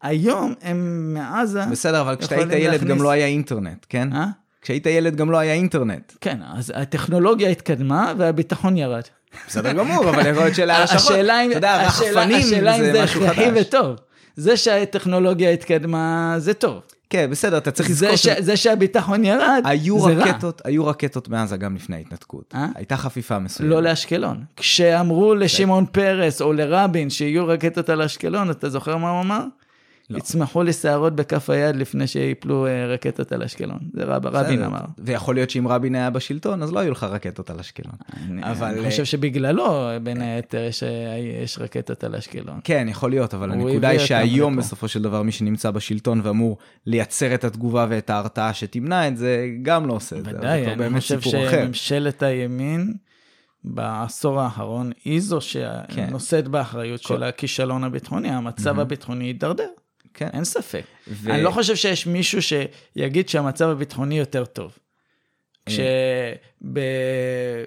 היום הם מעזה... בסדר, אבל כשאתה היית ילד גם לא היה אינטרנט, כן? אה? כשהיית ילד גם לא היה אינטרנט. כן, אז הטכנולוגיה התקדמה והביטחון ירד. בסדר גמור, אבל יכול להיות שאלה השאלה אם, אתה יודע, רחפנים זה משהו חדש. השאלה אם זה הכרחי וטוב. זה שהטכנולוגיה התקדמה, זה טוב. כן, בסדר, אתה צריך לזכור... ש... זה שהביטחון ירד, היו זה רקטות, רע. היו רקטות מעזה גם לפני ההתנתקות. אה? הייתה חפיפה מסוימת. לא לאשקלון. כשאמרו לשמעון פרס או לרבין שיהיו רקטות על אשקלון, אתה זוכר מה הוא אמר? לא. יצמחו לי שערות בכף היד לפני שיפלו אה, רקטות על אשקלון. זה רב, רבין אמר. ויכול להיות שאם רבין היה בשלטון, אז לא היו לך רקטות על אשקלון. אני, אבל... אני חושב שבגללו, בין היתר, יש, יש רקטות על אשקלון. כן, יכול להיות, אבל הנקודה היא שהיום בסופו של דבר מי שנמצא בשלטון ואמור לייצר את התגובה ואת ההרתעה שתמנע את זה, גם לא עושה את זה. ודאי, אני חושב שממשלת הימין... בעשור האחרון היא זו כן. שנושאת כן. באחריות כל... של הכישלון הביטחוני, המצב mm-hmm. הביטחוני הידרדר. כן. אין ספק. ו... אני לא חושב שיש מישהו שיגיד שהמצב הביטחוני יותר טוב. אה.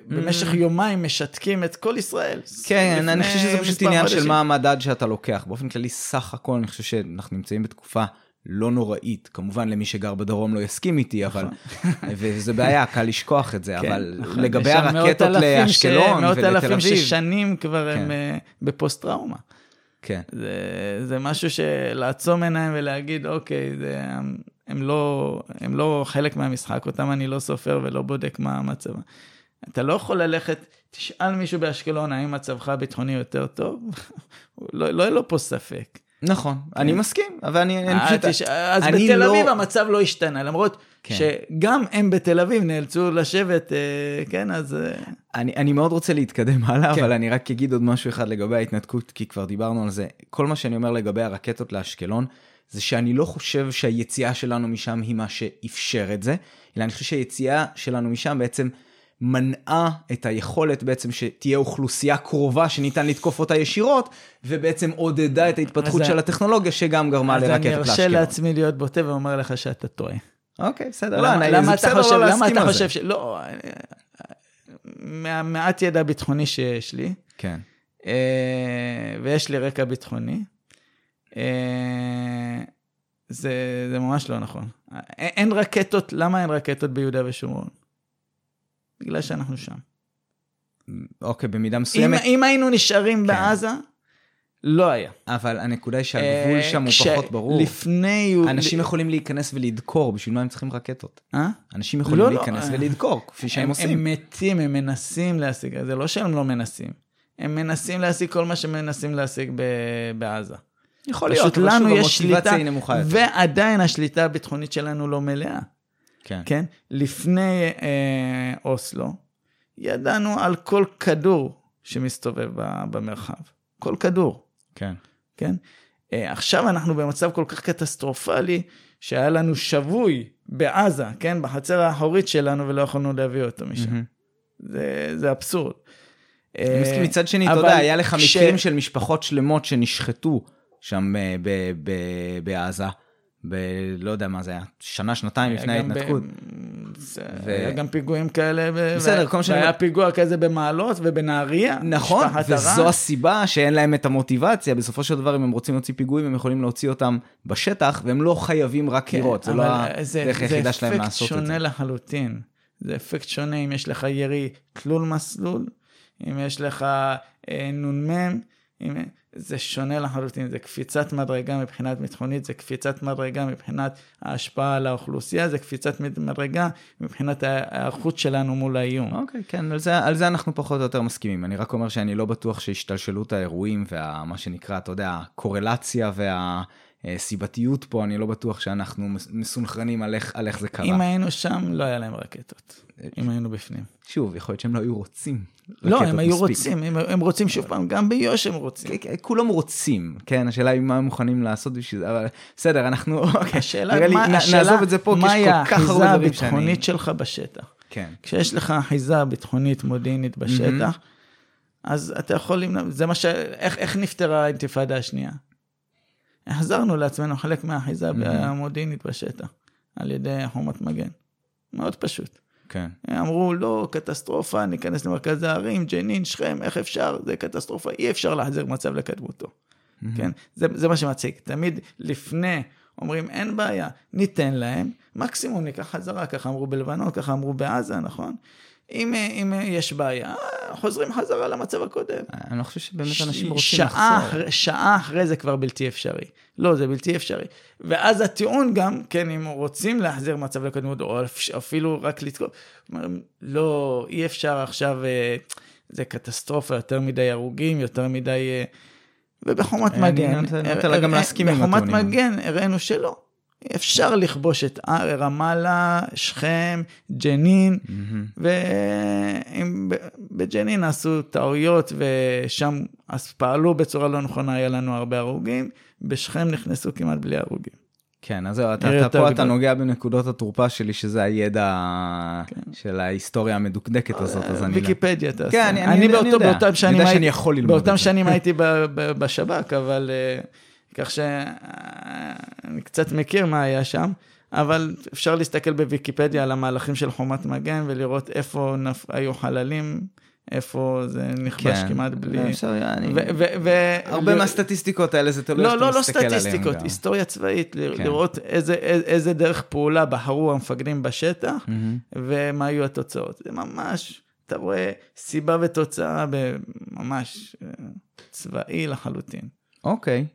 כשבמשך mm. יומיים משתקים את כל ישראל. כן, אני חושב שזה פשוט עניין של מה המדד שאתה לוקח. באופן כללי, סך הכל, אני חושב שאנחנו נמצאים בתקופה לא נוראית. כמובן, למי שגר בדרום לא יסכים איתי, אבל... נכון. וזה בעיה, קל לשכוח את זה, כן, אבל נכון. לגבי הרקטות לאשקלון ולתל אביב... מאות אלפים ששנים כבר הם כן. אה, בפוסט-טראומה. כן. זה, זה משהו שלעצום עיניים ולהגיד, אוקיי, זה, הם, לא, הם לא חלק מהמשחק, אותם אני לא סופר ולא בודק מה המצב. אתה לא יכול ללכת, תשאל מישהו באשקלון, האם מצבך הביטחוני יותר טוב? לא, לא יהיה לו פה ספק. נכון, כן. אני מסכים, אבל אני, אני אה, פשוט... אז אני בתל אביב לא... המצב לא השתנה, למרות כן. שגם הם בתל אביב נאלצו לשבת, אה, כן, אז... אה, אני, אני מאוד רוצה להתקדם הלאה, כן. אבל אני רק אגיד עוד משהו אחד לגבי ההתנתקות, כי כבר דיברנו על זה. כל מה שאני אומר לגבי הרקטות לאשקלון, זה שאני לא חושב שהיציאה שלנו משם היא מה שאפשר את זה, אלא אני חושב שהיציאה שלנו משם בעצם... מנעה את היכולת בעצם שתהיה אוכלוסייה קרובה שניתן לתקוף אותה ישירות, ובעצם עודדה את ההתפתחות של הטכנולוגיה שגם גרמה לרקטות לאשקלון. אז אני ארשה לעצמי להיות בוטה ואומר לך שאתה טועה. אוקיי, בסדר. למה, לא, למה, אתה, חושב, לא למה אתה חושב ש... לא, מהמעט ידע ביטחוני שיש לי, כן. אה, ויש לי רקע ביטחוני, אה, זה, זה ממש לא נכון. אין, אין רקטות, למה אין רקטות ביהודה ושומרון? בגלל שאנחנו שם. אוקיי, במידה אם, מסוימת. אם היינו נשארים כן. בעזה, לא היה. אבל הנקודה היא שהגבול אה, שם הוא פחות ברור. לפני... אנשים יכולים להיכנס ולדקור, בשביל מה הם צריכים רקטות? אה? אנשים יכולים לא, לא, להיכנס אה. ולדקור, כפי שהם הם, עושים. הם מתים, הם מנסים להשיג, זה לא שהם לא מנסים. הם מנסים להשיג כל מה שמנסים להשיג ב- בעזה. יכול להיות, פשוט לנו יש שליטה. ועדיין השליטה הביטחונית שלנו לא מלאה, כן. כן? לפני אה, אוסלו, ידענו על כל כדור שמסתובב במרחב. כל כדור, כן. כן? אה, עכשיו אנחנו במצב כל כך קטסטרופלי, שהיה לנו שבוי בעזה, כן? בחצר האחורית שלנו, ולא יכולנו להביא אותו משם. מהמם. זה, זה אבסורד. אני אה, מסכים, מצד שני, אתה יודע, היה לך מקרים של משפחות שלמות שנשחטו שם אה, בעזה, ב... לא יודע מה זה היה, שנה, שנתיים לפני היה ב- ההתנתקות. זה- ו- היה גם פיגועים כאלה, ב- בסדר, ו- כל שאני- והיה פיגוע כזה במעלות ובנהריה. נכון, וזו הרן. הסיבה שאין להם את המוטיבציה, בסופו של דבר אם הם רוצים להוציא פיגועים הם יכולים להוציא אותם בשטח, והם לא חייבים רק כן, לירות, זה לא זה- הדרך היחידה שלהם לעשות זה את אפקט זה. שונה לחלוטין. זה אפקט שונה אם יש לך ירי תלול מסלול, אם יש לך אה, נ"מ, אם... זה שונה לחלוטין, זה קפיצת מדרגה מבחינת ביטחונית, זה קפיצת מדרגה מבחינת ההשפעה על האוכלוסייה, זה קפיצת מדרגה מבחינת ההיערכות שלנו מול האיום. אוקיי, כן, על זה, על זה אנחנו פחות או יותר מסכימים. אני רק אומר שאני לא בטוח שהשתלשלות האירועים ומה שנקרא, אתה יודע, הקורלציה והסיבתיות פה, אני לא בטוח שאנחנו מס- מסונכרנים על איך, על איך זה קרה. אם היינו שם, לא היה להם רקטות, אם היינו בפנים. שוב, יכול להיות שהם לא היו רוצים. לא, הם היו מספיק. רוצים, הם, הם רוצים שוב פעם, גם ביו"ש הם רוצים. כן, כן, כולם רוצים, כן, השאלה היא מה הם מוכנים לעשות בשביל זה, אבל בסדר, אנחנו, אוקיי, השאלה, נראה לי, מה, נ- השאלה, נעזוב את זה פה, כי מהי יש כל כך האחיזה הרבה דברים שאני... הביטחונית שלך בשטח? כן, כשיש לך אחיזה ביטחונית מודיעינית בשטח, אז אתה יכול למנוע, זה מה ש... איך, איך נפתרה האינתיפאדה השנייה? החזרנו לעצמנו חלק מהאחיזה המודיעינית בשטח, על ידי חומת מגן. מאוד פשוט. כן. אמרו, לא, קטסטרופה, ניכנס למרכז הערים, ג'נין, שכם, איך אפשר? זה קטסטרופה, אי אפשר להחזיר מצב לקדמותו. כן? זה, זה מה שמציג. תמיד לפני אומרים, אין בעיה, ניתן להם, מקסימום ניקח חזרה, ככה אמרו בלבנון, ככה אמרו בעזה, נכון? אם, אם יש בעיה, חוזרים חזרה למצב הקודם. אני לא חושב שבאמת ש- אנשים רוצים שעה לחזור. אחרי, שעה אחרי זה כבר בלתי אפשרי. לא, זה בלתי אפשרי. ואז הטיעון גם, כן, אם רוצים להחזיר מצב לקדמות, או אפ- אפילו רק לתקוף, אומרים, לא, אי אפשר עכשיו, אה, זה קטסטרופה, יותר מדי הרוגים, יותר מדי... אה, ובחומת מגן, גם להסכים עם בחומת הטיעונים. מגן הראינו שלא. אפשר לכבוש את רמאללה, שכם, ג'נין, מהמם. ובג'נין עשו טעויות ושם אז פעלו בצורה לא נכונה, היה לנו הרבה הרוגים, בשכם נכנסו כמעט בלי הרוגים. כן, אז זהו, אתה, אתה פה אתה גדול. נוגע בנקודות התורפה שלי, שזה הידע כן. של ההיסטוריה המדוקדקת הזאת, אז אני... ויקיפדיה תעשה. כן, אני- אני אני יודע, אני באותו- יודע. באותם אני שנים יודע שאני יכול ללמוד באותם. שנים הייתי בשב"כ, אבל אה, כך שאני קצת מכיר מה היה שם. אבל אפשר להסתכל בוויקיפדיה על המהלכים של חומת מגן ולראות איפה נפ... היו חללים, איפה זה נכבש כן. כמעט בלי... אפשר, אני... ו- ו- ו- הרבה ל- מהסטטיסטיקות האלה זה תלוי לא, לא, לא סטטיסטיקות. היסטוריה צבאית, ל- כן. לראות איזה, איזה, דרך פעולה בחרו המפקדים בשטח, מהמם. ומה היו התוצאות. זה ממש, אתה רואה סיבה ותוצאה ממש אה, צבאי לחלוטין. אוקיי.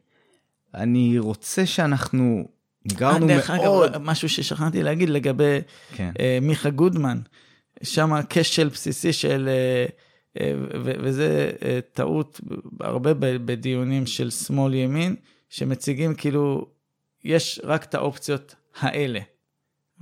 אני רוצה שאנחנו נגררנו אה, דרך מאוד... אגב, משהו ששכחתי להגיד לגבי כן. אה, מיכה גודמן, שם כשל בסיסי של, אה, אה, וזה אה, טעות הרבה בדיונים של שמאל ימין, שמציגים כאילו, יש רק את האופציות האלה.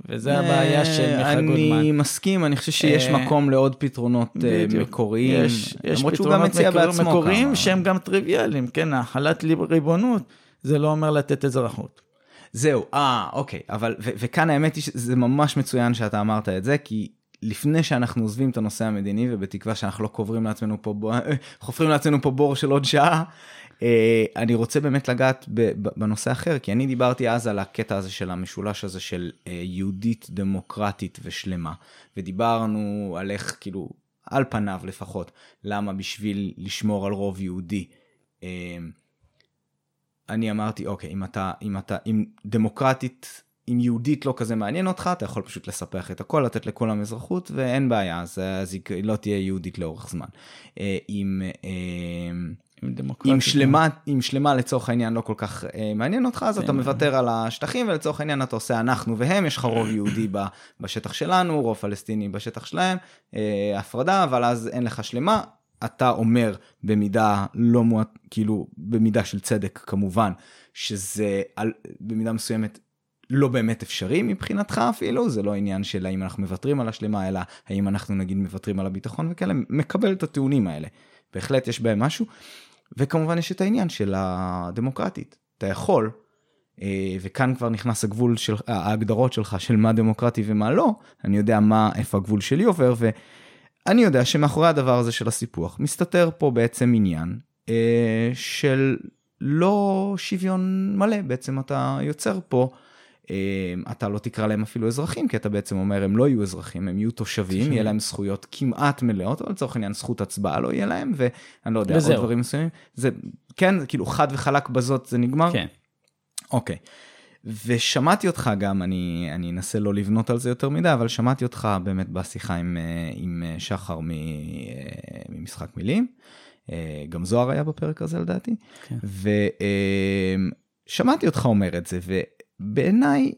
וזה הבעיה של מיכה גודמן. אני מסכים, אני חושב שיש אה, מקום לעוד פתרונות אה. מקוריים. יש, פתרונות מקוריים. שהם גם טריוויאליים, כן, החלת ריבונות, זה לא אומר לתת אזרחות. זהו, אה, אוקיי, אבל, ו- וכאן האמת היא שזה ממש מצוין שאתה אמרת את זה, כי לפני שאנחנו עוזבים את הנושא המדיני, ובתקווה שאנחנו לא קוברים לעצמנו פה, בור- חופרים לעצמנו פה בור של עוד שעה, אה, אני רוצה באמת לגעת בנושא אחר, כי אני דיברתי אז על הקטע הזה של המשולש הזה של אה, יהודית, דמוקרטית ושלמה, ודיברנו על איך, כאילו, על פניו לפחות, למה בשביל לשמור על רוב יהודי. אה, אני אמרתי, אוקיי, אם אתה, אם אתה, אם דמוקרטית, אם יהודית לא כזה מעניין אותך, אתה יכול פשוט לספח את הכל, לתת לכולם אזרחות, ואין בעיה, אז, אז היא לא תהיה יהודית לאורך זמן. אה, אם... עם אם דמוקרטיה. שלמה, אם שלמה לצורך העניין לא כל כך אה, מעניין אותך, אז אתה מוותר על השטחים, ולצורך העניין אתה עושה אנחנו והם, יש לך רוב יהודי ב- בשטח שלנו, רוב פלסטיני בשטח שלהם, אה, הפרדה, אבל אז אין לך שלמה. אתה אומר במידה לא מועט, כאילו במידה של צדק כמובן, שזה על, במידה מסוימת לא באמת אפשרי מבחינתך אפילו, זה לא עניין של האם אנחנו מוותרים על השלמה, אלא האם אנחנו נגיד מוותרים על הביטחון וכאלה, מקבל את הטיעונים האלה. בהחלט יש בהם משהו. וכמובן יש את העניין של הדמוקרטית. אתה יכול, אה, וכאן כבר נכנס הגבול של, ההגדרות שלך של מה דמוקרטי ומה לא, אני יודע מה, איפה הגבול שלי עובר, ואני יודע שמאחורי הדבר הזה של הסיפוח מסתתר פה בעצם עניין אה, של לא שוויון מלא, בעצם אתה יוצר פה. אה, אתה לא תקרא להם אפילו אזרחים, כי אתה בעצם אומר הם לא יהיו אזרחים, הם יהיו תושבים, יהיה להם זכויות כמעט מלאות, אבל לצורך העניין זכות הצבעה לא יהיה להם, ואני לא יודע, עוד וזהו. דברים מסוימים. זה, כן, כאילו חד וחלק בזאת זה נגמר? כן. אוקיי. ושמעתי אותך גם, אני, אני אנסה לא לבנות על זה יותר מדי, אבל שמעתי אותך באמת בשיחה עם, אה, עם אה, שחר מ, אה, ממשחק מילים. גם זוהר היה בפרק הזה לדעתי. כן. ושמעתי אותך אומר את זה, ובעיניי,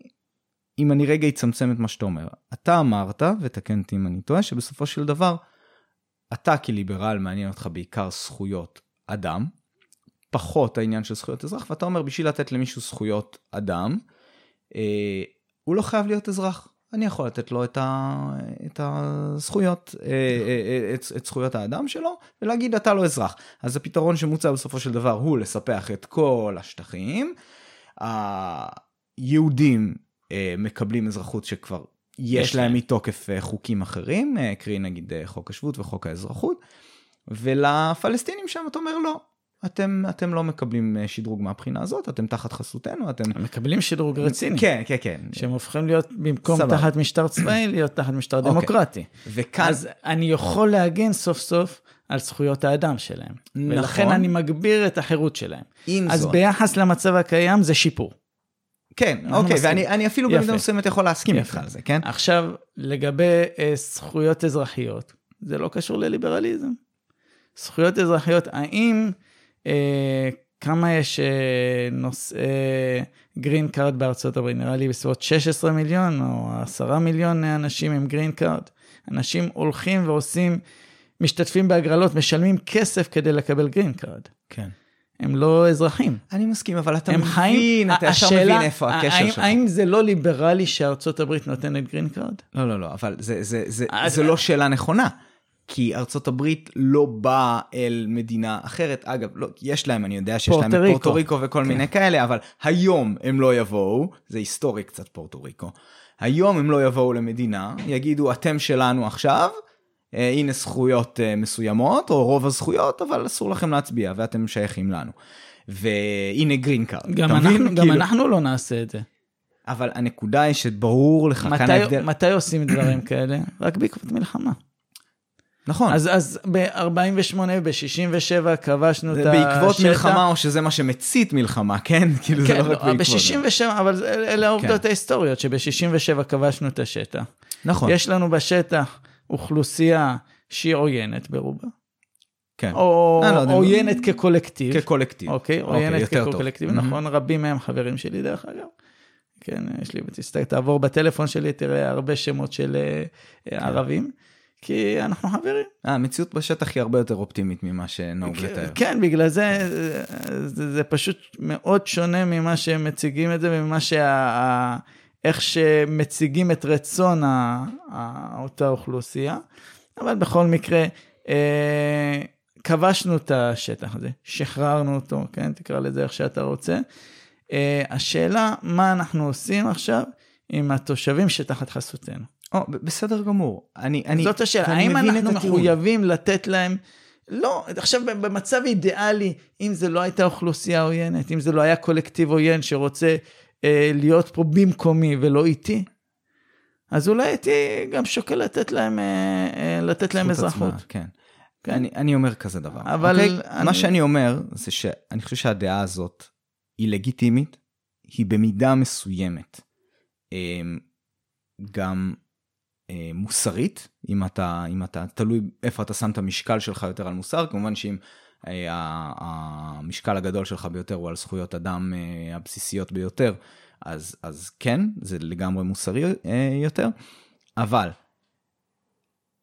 אם אני רגע אצמצם את מה שאתה אומר, אתה אמרת, ותקן אותי אם אני טועה, שבסופו של דבר, אתה כליברל מעניין אותך בעיקר זכויות אדם, פחות העניין של זכויות אזרח, ואתה אומר בשביל לתת למישהו זכויות אדם, אה, הוא לא חייב להיות אזרח. אני יכול לתת לו את, ה, את הזכויות, אה, אה, את, את זכויות האדם שלו, ולהגיד אתה לא אזרח. אז הפתרון שמוצע בסופו של דבר הוא לספח את כל השטחים. היהודים אה, מקבלים אזרחות שכבר יש יש להם. מתוקף אה, חוקים אחרים, אה, קרי נגיד אה, חוק השבות וחוק האזרחות, ולפלסטינים שם אתה אומר לא. אתם, אתם לא מקבלים אה, שדרוג מהבחינה הזאת, אתם תחת חסותנו, אתם... מקבלים שדרוג רציני. כן, כן, כן. שהם הופכים להיות, במקום סבבה. תחת משטר צבאי, להיות תחת משטר אוקיי. דמוקרטי. וכאן, אז אני יכול להגן סוף סוף על זכויות האדם שלהם. נכון. ולכן אני מגביר את החירות שלהם. עם אז זאת, ביחס למצב הקיים זה שיפור. כן, אוקיי, מסכימים. ואני אני אפילו. במידה מסוימת יכול להסכים. איתך על זה, כן? עכשיו, לגבי אה, זכויות אזרחיות, זה לא קשור לליברליזם. זכויות אזרחיות, האם, כמה יש אה, נושאי green card בארצות הברית? נראה לי בסביבות 16 מיליון או 10 מיליון אנשים עם green card. אנשים הולכים ועושים, משתתפים בהגרלות, משלמים כסף כדי לקבל green card. כן. הם לא אזרחים. אני מסכים, אבל אתה הם חיים, מבין, אתה ישר מבין איפה הקשר האם- שלך. האם זה לא ליברלי שארצות הברית נותנת green card? לא, לא, לא, אבל זה, זה, זה, אז- זה לא שאלה נכונה. כי ארצות הברית לא באה אל מדינה אחרת. אגב, לא, יש להם, אני יודע שיש להם את פורטו ריקו. וכל כן. מיני כאלה, אבל היום הם לא יבואו, זה היסטורי קצת פורטו ריקו. היום הם לא יבואו למדינה, יגידו אתם שלנו עכשיו, אה, הנה זכויות אה, מסוימות, או רוב הזכויות, אבל אסור לכם להצביע, ואתם שייכים לנו. והנה green card. גם, אתה מבין? אנחנו, גם כאילו- אנחנו לא נעשה את זה. אבל הנקודה היא שברור לך כאן מתי, ההבדל. מתי עושים דברים כאלה? רק בעקבות מלחמה. נכון. אז, אז ב-48, ב-67 כבשנו את זה השטח. בעקבות מלחמה או שזה מה שמצית מלחמה, כן? כאילו זה כן, לא רק לא, בעקבות. ב-67, אבל זה- אלה העובדות ההיסטוריות, שב-67 כבשנו את השטח. נכון. יש לנו בשטח אוכלוסייה שהיא עוינת ברובה, כן. או אני לא עוינת כקולקטיב. כקולקטיב. אוקיי, אוקיי, עוינת טוב. כקולקטיב, Mhm. נכון, רבים מהם חברים שלי דרך אגב. כן, יש לי, תעבור בטלפון שלי, תראה הרבה שמות של אה, אה, ערבים, כי אנחנו חברים. אה, המציאות בשטח היא הרבה יותר אופטימית ממה שנהוג לתאר. כן, בגלל זה, זה, זה פשוט מאוד שונה ממה שהם מציגים את זה, וממה שה... איך שמציגים את רצון אותה אוכלוסייה. אבל בכל מקרה, אה, כבשנו את השטח הזה, שחררנו אותו, כן? תקרא לזה איך שאתה רוצה. אה, השאלה, מה אנחנו עושים עכשיו עם התושבים שתחת חסותנו? או, בסדר גמור. אני, אני, זאת השאלה, האם אנחנו. מחויבים לתת להם... לא, עכשיו במצב אידיאלי, אם זה לא הייתה אוכלוסייה עוינת, אם זה לא היה קולקטיב עוין שרוצה אה, להיות פה במקומי ולא איתי, אז אולי הייתי גם שוקל לתת להם, אה, אה, לתת להם אזרחות. הצבעה, כן. כן. אני, אני אומר כזה דבר. אבל אוקיי? אני- מה שאני אומר זה שאני חושב שהדעה הזאת היא לגיטימית, היא במידה מסוימת אה, גם מוסרית, אם אתה, אם אתה תלוי איפה אתה שם את המשקל שלך יותר על מוסר, כמובן שאם אה, המשקל הגדול שלך ביותר הוא על זכויות אדם אה, הבסיסיות ביותר, אז, אז כן, זה לגמרי מוסרי אה, יותר, אבל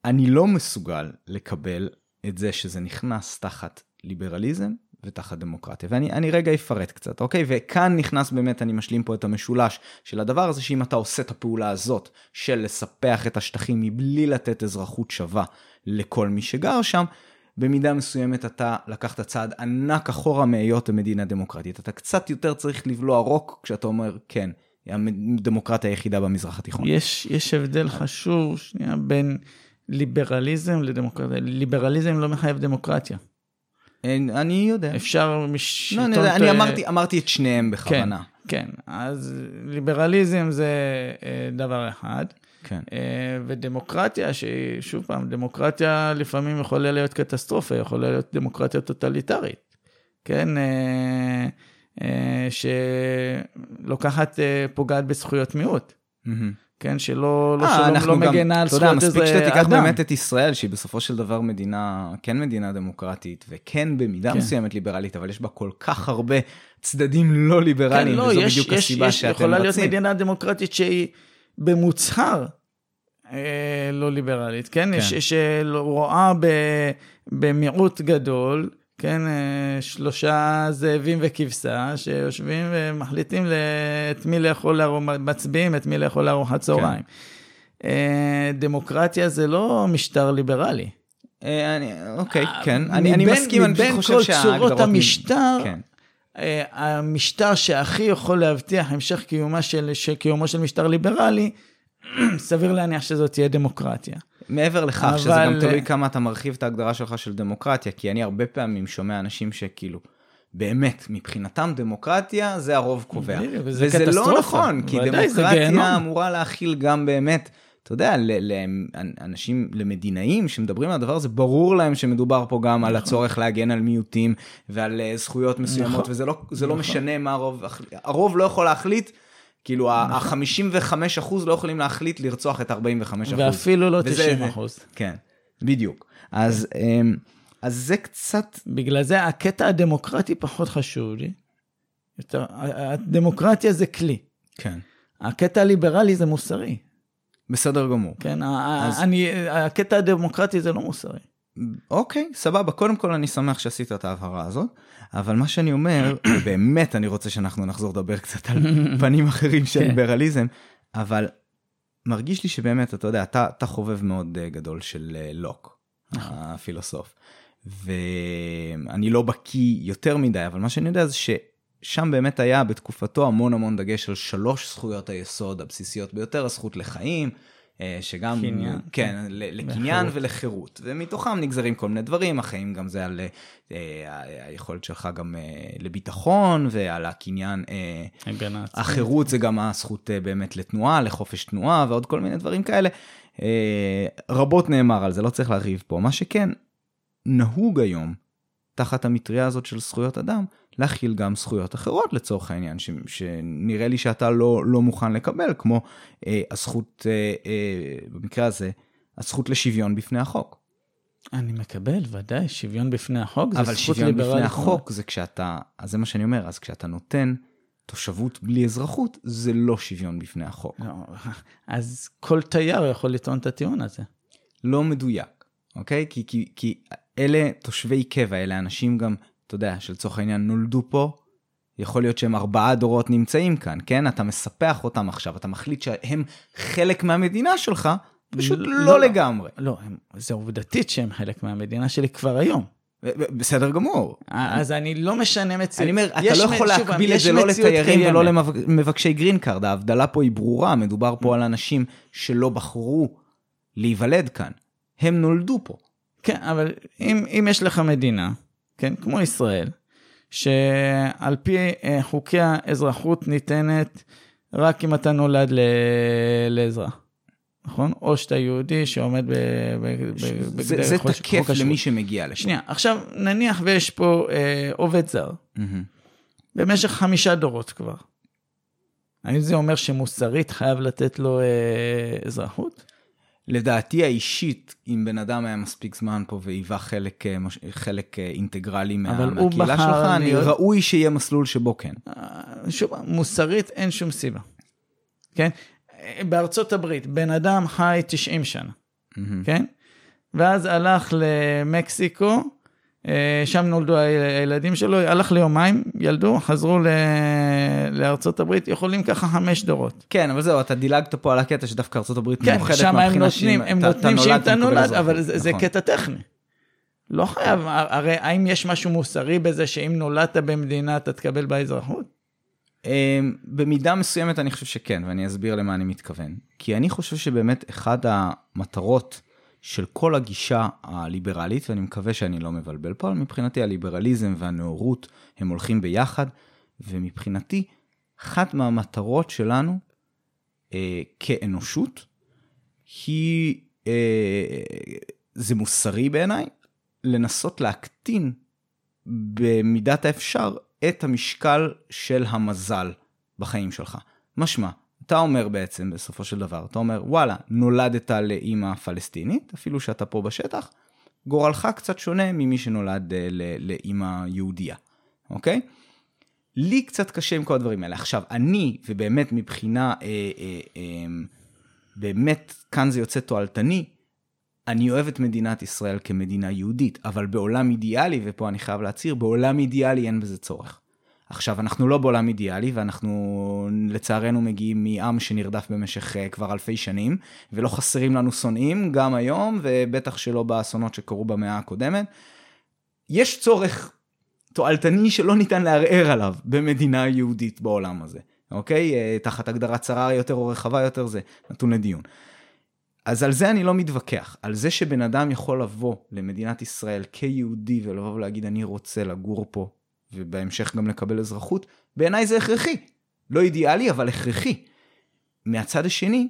אני לא מסוגל לקבל את זה שזה נכנס תחת ליברליזם ותחת דמוקרטיה. ואני רגע אפרט קצת, אוקיי? וכאן נכנס באמת, אני משלים פה את המשולש של הדבר הזה, שאם אתה עושה את הפעולה הזאת של לספח את השטחים מבלי לתת אזרחות שווה לכל מי שגר שם, במידה מסוימת אתה לקחת צעד ענק אחורה מהיות המדינה דמוקרטית. אתה קצת יותר צריך לבלוע רוק כשאתה אומר, כן, הדמוקרטיה היחידה במזרח התיכון. יש, יש הבדל חשוב, שנייה, בין ליברליזם לדמוקרטיה. ליברליזם לא מחייב דמוקרטיה. אני יודע. אפשר משלטון... לא, אני, אמרתי, אמרתי את שניהם בכוונה. כן, כן. אז ליברליזם זה אה, דבר אחד. כן. אה, ודמוקרטיה, שהיא, שוב פעם, דמוקרטיה לפעמים יכולה להיות קטסטרופה, יכולה להיות דמוקרטיה טוטליטרית. כן? אה, שלוקחת, פוגעת בזכויות מיעוט. Mm-hmm. כן, שלא, לא, אה, שלא, לא מגנה על זכויות איזה אדם. מספיק שאתה תיקח באמת את ישראל, שהיא בסופו של דבר מדינה, כן מדינה דמוקרטית, וכן במידה כן. מסוימת ליברלית, אבל יש בה כל כך הרבה צדדים לא ליברליים, כן, לא, וזו יש, בדיוק יש, הסיבה יש, שאתם רצים. יכולה להיות מדינה דמוקרטית שהיא במוצהר אה, לא ליברלית, כן? כן. שרואה במיעוט גדול, כן, אה, שלושה זאבים וכבשה שיושבים ומחליטים את מי לאכול, מצביעים את מי לאכול לארוחת צהריים. כן. דמוקרטיה זה לא משטר ליברלי. אה, אני, אוקיי, כן, אני, אני מסכים, אני חושב שההגדרות... מבין כל צורות המשטר, כן. המשטר שהכי יכול להבטיח המשך קיומה של, קיומו של משטר ליברלי, סביר להניח שזאת תהיה דמוקרטיה. מעבר לכך, אבל... שזה גם תלוי כמה אתה מרחיב את ההגדרה שלך של דמוקרטיה, כי אני הרבה פעמים שומע אנשים שכאילו, באמת, מבחינתם דמוקרטיה זה הרוב קובע. וזה, וזה לא נכון, כי דמוקרטיה אמורה להכיל גם באמת, אתה יודע, לאנשים, למדינאים שמדברים על הדבר הזה, ברור להם שמדובר פה גם נכון. על הצורך להגן על מיעוטים ועל אה, זכויות מסוימות, נכון. וזה לא, לא נכון. לא משנה מה הרוב, הרוב לא יכול להחליט. כאילו ה-55 נכון. אחוז לא יכולים להחליט לרצוח את 45 אחוז. ואפילו לא 90 אחוז. כן, בדיוק. אז, אמ, אז זה קצת... בגלל זה הקטע הדמוקרטי פחות חשוב לי. יותר, הדמוקרטיה זה כלי. כן. הקטע הליברלי זה מוסרי. בסדר גמור. כן, אז... אני, הקטע הדמוקרטי זה לא מוסרי. אוקיי, סבבה. קודם כל אני שמח שעשית את ההבהרה הזאת, אבל מה שאני אומר, באמת אני רוצה שאנחנו נחזור לדבר קצת על פנים אחרים של כן. ליברליזם, אבל מרגיש לי שבאמת, אתה יודע, אתה, אתה חובב מאוד אה, גדול של אה, לוק, נכון. הפילוסוף. ואני לא בקיא יותר מדי, אבל מה שאני יודע זה ששם באמת היה בתקופתו המון המון דגש על שלוש זכויות היסוד הבסיסיות ביותר, הזכות לחיים, שגם, קניין. כן, לקניין ולחירות, ומתוכם נגזרים כל מיני דברים, החיים גם זה על אה, היכולת שלך גם אה, לביטחון ועל הקניין, החירות זה גם הזכות באמת לתנועה, לחופש תנועה ועוד כל מיני דברים כאלה. רבות נאמר על זה, לא צריך להרחיב פה. מה שכן, נהוג היום, תחת המטריה הזאת של זכויות אדם, להכיל גם זכויות אחרות לצורך העניין, ש, שנראה לי שאתה לא, לא מוכן לקבל, כמו אה, הזכות, אה, אה, במקרה הזה, הזכות לשוויון בפני החוק. אני מקבל, ודאי, שוויון בפני החוק זה זכות ליברלית. אבל שוויון בפני החוק זה כשאתה, אז זה מה שאני אומר, אז כשאתה נותן תושבות בלי אזרחות, זה לא שוויון בפני החוק. לא, אז כל תייר יכול לטעון את הטיעון הזה. לא מדויק, אוקיי? כי, כי, כי אלה תושבי קבע, אלה אנשים גם אתה יודע, שלצורך העניין נולדו פה, יכול להיות שהם ארבעה דורות נמצאים כאן, כן? אתה מספח אותם עכשיו, אתה מחליט שהם חלק מהמדינה שלך, פשוט לא, לא, לא לגמרי. לא, הם, זה עובדתית שהם חלק מהמדינה שלי כבר היום. בסדר גמור. אז אני לא משנה מציאות. אני אומר, אתה לא יכול להקביל את זה לא לתיירים ולא למבקשי green card, ההבדלה פה היא ברורה, מדובר פה על אנשים שלא בחרו להיוולד כאן, הם נולדו פה. כן, אבל אם, אם יש לך מדינה, כן, כמו ישראל, שעל פי אה, חוקי האזרחות ניתנת רק אם אתה נולד ל... לעזרה. נכון? או שאתה יהודי שעומד בגדר זה, זה תקף למי שמגיע לשם. שנייה, עכשיו נניח ויש פה אה, עובד זר, mm-hmm. במשך חמישה דורות כבר. האם זה אומר שמוסרית חייב לתת לו אה, אזרחות? לדעתי האישית, אם בן אדם היה מספיק זמן פה והיווה חלק, אה, חלק אה, אינטגרלי מה, מהקהילה שלך, אני להיות... ראוי שיהיה מסלול שבו כן. אה, שוב, מוסרית אין שום סיבה. כן? בארצות הברית, בן אדם חי 90 שנה, mm-hmm. כן? ואז הלך למקסיקו, שם נולדו הילדים שלו, הלך ליומיים, ילדו, חזרו ל... לארצות הברית, יכולים ככה חמש דורות. כן, אבל זהו, אתה דילגת פה על הקטע שדווקא ארצות הברית כן, מאוחדת מהבחינה שאם הם נותנים שאם אתה נולד, אבל זה, נכון. זה קטע טכני. לא חייב, הרי האם יש משהו מוסרי בזה שאם נולדת במדינה אתה תקבל בה אזרחות? אמ, במידה מסוימת אני חושב שכן, ואני אסביר למה אני מתכוון. כי אני חושב שבאמת אחת המטרות של כל הגישה הליברלית, ואני מקווה שאני לא מבלבל פה, אבל מבחינתי הליברליזם והנאורות הם הולכים ביחד, ומבחינתי אחת מהמטרות שלנו אה, כאנושות היא, אה, זה מוסרי בעיניי, לנסות להקטין במידת האפשר את המשקל של המזל בחיים שלך. משמע, אתה אומר בעצם, בסופו של דבר, אתה אומר, וואלה, נולדת לאימא פלסטינית, אפילו שאתה פה בשטח, גורלך קצת שונה ממי שנולד אה, לאימא יהודייה, אוקיי? לי קצת קשה עם כל הדברים האלה. עכשיו, אני, ובאמת מבחינה, אה, אה, אה, באמת, כאן זה יוצא תועלתני, אני אוהב את מדינת ישראל כמדינה יהודית, אבל בעולם אידיאלי, ופה אני חייב להצהיר, בעולם אידיאלי אין בזה צורך. עכשיו, אנחנו לא בעולם אידיאלי, ואנחנו לצערנו מגיעים מעם שנרדף במשך uh, כבר אלפי שנים, ולא חסרים לנו שונאים, גם היום, ובטח שלא באסונות שקרו במאה הקודמת. יש צורך תועלתני שלא ניתן לערער עליו במדינה יהודית בעולם הזה, אוקיי? Uh, תחת הגדרת צרה יותר או רחבה יותר, זה נתון לדיון. אז על זה אני לא מתווכח, על זה שבן אדם יכול לבוא למדינת ישראל כיהודי ולבוא ולהגיד אני רוצה לגור פה ובהמשך גם לקבל אזרחות, בעיניי זה הכרחי. לא אידיאלי, אבל הכרחי. מהצד השני,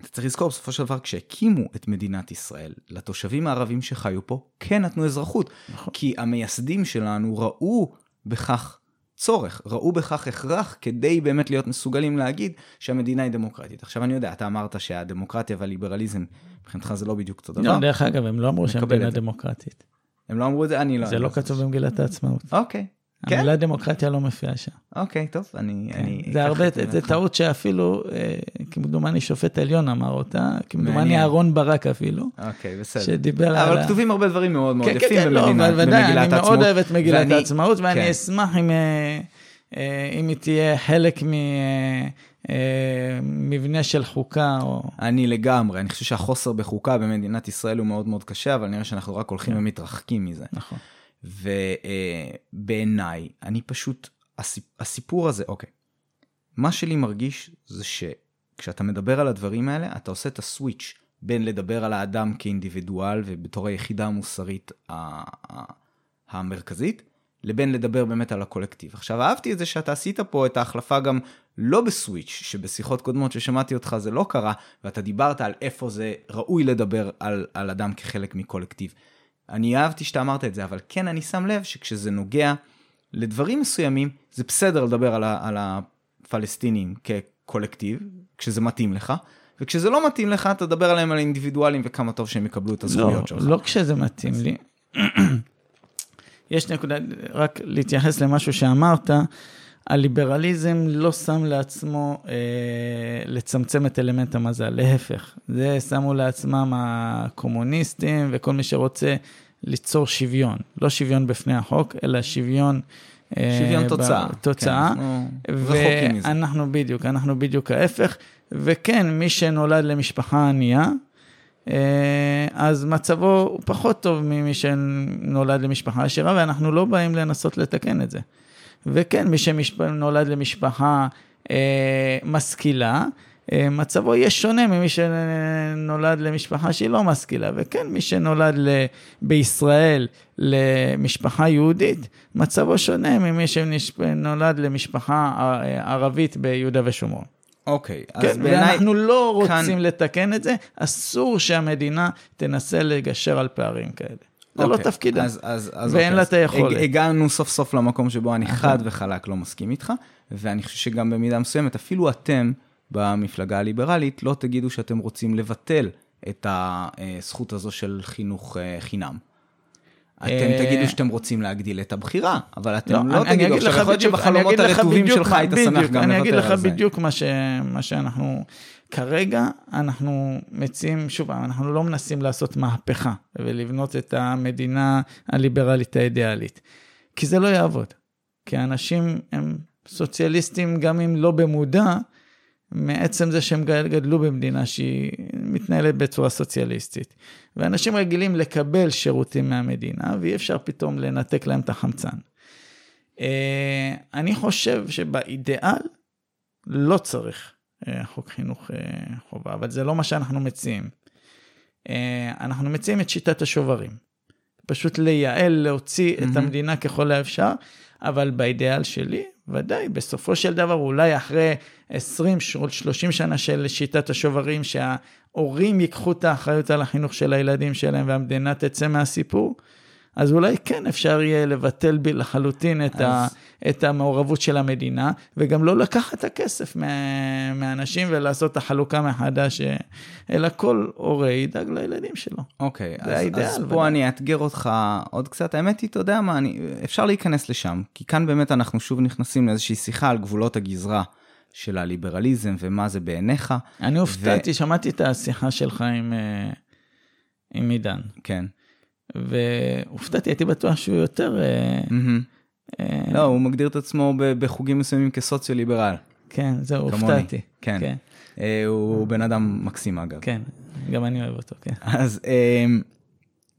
אתה צריך לזכור, בסופו של דבר, כשהקימו את מדינת ישראל, לתושבים הערבים שחיו פה, כן נתנו אזרחות. נכון. כי המייסדים שלנו ראו בכך צורך, ראו בכך הכרח כדי באמת להיות מסוגלים להגיד שהמדינה היא דמוקרטית. עכשיו אני יודע, אתה אמרת שהדמוקרטיה והליברליזם, מבחינתך זה לא בדיוק אותו דבר. לא, דרך אגב, הם לא אמרו שהמדינה דמוקרטית. הם לא אמרו את זה? אני לא... זה לא כתוב במגילת העצמאות. אוקיי. כן? המילה דמוקרטיה לא מופיעה שם. אוקיי, טוב, אני... כן. אני זה הרבה, זה טעות שאפילו, אה, כמדומני שופט עליון אמר אותה, כמדומני אהרון ברק אפילו. אוקיי, בסדר. שדיבר אבל על... אבל כתובים הרבה דברים מאוד מאוד כן, יפים כן, במדינה, לא, במגילת העצמאות. אני מאוד אוהב את מגילת ואני... העצמאות, ואני כן. אשמח אם, אה, אה, אם היא תהיה חלק מ... מבנה של חוקה או... אני לגמרי, אני חושב שהחוסר בחוקה במדינת ישראל הוא מאוד מאוד קשה, אבל נראה שאנחנו רק הולכים ומתרחקים מזה. נכון. ובעיניי, אני פשוט, הסיפור הזה, אוקיי, מה שלי מרגיש זה שכשאתה מדבר על הדברים האלה, אתה עושה את הסוויץ' בין לדבר על האדם כאינדיבידואל ובתור היחידה המוסרית המרכזית, לבין לדבר באמת על הקולקטיב. עכשיו, אהבתי את זה שאתה עשית פה את ההחלפה גם לא בסוויץ', שבשיחות קודמות ששמעתי אותך זה לא קרה, ואתה דיברת על איפה זה ראוי לדבר על, על אדם כחלק מקולקטיב. אני אהבתי שאתה אמרת את זה, אבל כן אני שם לב שכשזה נוגע לדברים מסוימים, זה בסדר לדבר על, ה, על הפלסטינים כקולקטיב, כשזה מתאים לך, וכשזה לא מתאים לך, אתה תדבר עליהם על אינדיבידואלים וכמה טוב שהם יקבלו את הזכויות לא, שלך. לא כשזה מתאים לי. יש נקודה, רק להתייחס למשהו שאמרת, הליברליזם לא שם לעצמו אה, לצמצם את אלמנט המזל, להפך, זה שמו לעצמם הקומוניסטים וכל מי שרוצה ליצור שוויון, לא שוויון בפני החוק, אלא שוויון... אה, שוויון תוצאה. תוצאה. כן, ואנחנו בדיוק, אנחנו בדיוק ההפך, וכן, מי שנולד למשפחה ענייה, אז מצבו הוא פחות טוב ממי שנולד למשפחה עשירה, ואנחנו לא באים לנסות לתקן את זה. וכן, מי שנולד למשפחה אה, משכילה, אה, מצבו יהיה שונה ממי שנולד למשפחה שהיא לא משכילה. וכן, מי שנולד ל... בישראל למשפחה יהודית, מצבו שונה ממי שנולד למשפחה אה, ערבית ביהודה ושומרון. אוקיי, okay, כן, אז בעיניי... ואנחנו לא רוצים כאן... לתקן את זה, אסור שהמדינה תנסה לגשר על פערים כאלה. זה לא אוקיי, תפקידה. אז, אז, אז ואין אוקיי, לה את היכולת. הג- הגענו סוף סוף למקום שבו אני נכון. חד וחלק לא מסכים איתך, ואני חושב שגם במידה מסוימת, אפילו אתם במפלגה הליברלית לא תגידו שאתם רוצים לבטל את הזכות הזו של חינוך אה, חינם. אתם אה, תגידו שאתם רוצים להגדיל את הבחירה, אבל אתם לא, לא אני- אני תגידו, אגיד עכשיו לך יכול להיות בדיוק- אני שבחלומות אגיד לך הרטובים בדיוק שלך היית שמח בדיוק, גם אני אגיד לוותר לך על זה. בדיוק מה, ש, מה שאנחנו, כרגע אנחנו מציעים, שוב, אנחנו לא מנסים לעשות מהפכה ולבנות את המדינה הליברלית האידיאלית, כי זה לא יעבוד. כי האנשים הם סוציאליסטים גם אם לא במודע, מעצם זה שהם גדלו במדינה שהיא מתנהלת בצורה סוציאליסטית. ואנשים רגילים לקבל שירותים מהמדינה, ואי אפשר פתאום לנתק להם את החמצן. אה, אני חושב שבאידיאל לא צריך אה, חוק חינוך אה, חובה, אבל זה לא מה שאנחנו מציעים. אנחנו מציעים את שיטת השוברים. פשוט לייעל, להוציא את מהמם. המדינה ככל האפשר, אבל באידיאל שלי, ודאי, בסופו של דבר, אולי אחרי 20, 30 שנה של שיטת השוברים, שההורים ייקחו את האחריות על החינוך של הילדים שלהם והמדינה תצא מהסיפור, אז אולי כן אפשר יהיה לבטל בי לחלוטין את, ה, אז- את המעורבות של המדינה, וגם לא לקחת את הכסף מה, מהאנשים ולעשות את החלוקה מחדש, אלא כל הורה ידאג לילדים שלו. אוקיי, זה אז, האידאל, אז פה ודאי. אני אאתגר אותך עוד קצת. האמת היא, אתה יודע מה, אני, אפשר להיכנס לשם, כי כאן באמת אנחנו שוב נכנסים לאיזושהי שיחה על גבולות הגזרה של הליברליזם ומה זה בעיניך. אני הופתעתי, שמעתי את השיחה שלך עם, אה, עם עידן, כן. והופתעתי, הייתי בטוח שהוא יותר... אה. אה, לא, הוא מגדיר את עצמו בחוגים מסוימים כסוציו-ליברל. כן, זהו. הופתעתי. כן. כן, אה, הוא בן אדם מקסים אגב. כן, גם אני אוהב אותו, כן. אז,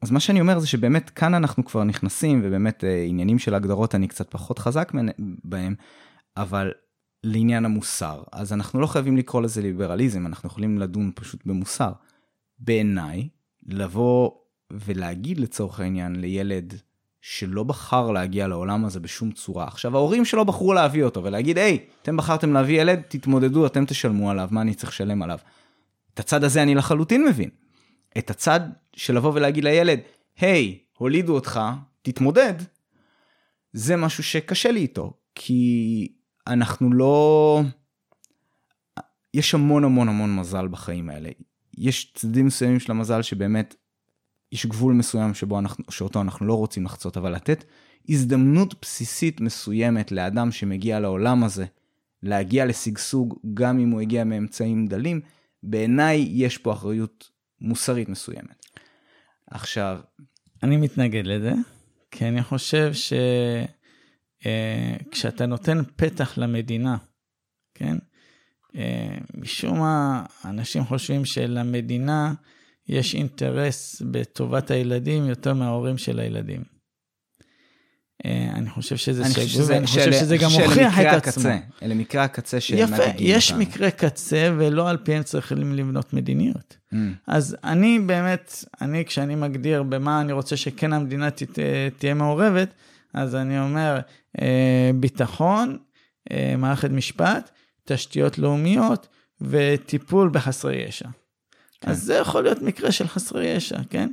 אז מה שאני אומר זה שבאמת כאן אנחנו כבר נכנסים, ובאמת עניינים של הגדרות אני קצת פחות חזק בהם, אבל לעניין המוסר, אז אנחנו לא חייבים לקרוא לזה ליברליזם, אנחנו יכולים לדון פשוט במוסר. בעיניי, לבוא ולהגיד לצורך העניין לילד שלא בחר להגיע לעולם הזה בשום צורה. עכשיו, ההורים שלו בחרו להביא אותו ולהגיד, היי, אתם בחרתם להביא ילד, תתמודדו, אתם תשלמו עליו, מה אני צריך לשלם עליו? את הצד הזה אני לחלוטין מבין. את הצד של לבוא ולהגיד לילד, היי, הולידו אותך, תתמודד, זה משהו שקשה לי איתו, כי אנחנו לא... יש המון המון המון מזל בחיים האלה. יש צדדים מסוימים של המזל שבאמת יש גבול מסוים שבו אנחנו, שאותו אנחנו לא רוצים לחצות, אבל לתת הזדמנות בסיסית מסוימת לאדם שמגיע לעולם הזה, להגיע לשגשוג גם אם הוא הגיע מאמצעים דלים, בעיניי יש פה אחריות מוסרית מסוימת. עכשיו, אני מתנגד לזה, כי אני חושב שכשאתה נותן פתח למדינה, כן? אה, משום מה, אנשים חושבים שלמדינה יש אינטרס בטובת הילדים יותר מההורים של הילדים. אה, אני חושב שזה אני שגוי, שזה, ואני חושב שאלה- שזה גם מוכיח את עצמו. הקצה, אלה מקרי הקצה יפה, שמדאיגים יש אותנו. מקרי קצה ולא על פיהם צריכים לבנות מדיניות. Mm, אז אני באמת, אני כשאני מגדיר במה אני רוצה שכן המדינה תת, תהיה מעורבת, אז אני אומר אה, ביטחון, אה, מערכת משפט, תשתיות לאומיות וטיפול בחסרי ישע. כן. אז זה יכול להיות מקרה של חסרי ישע, כן?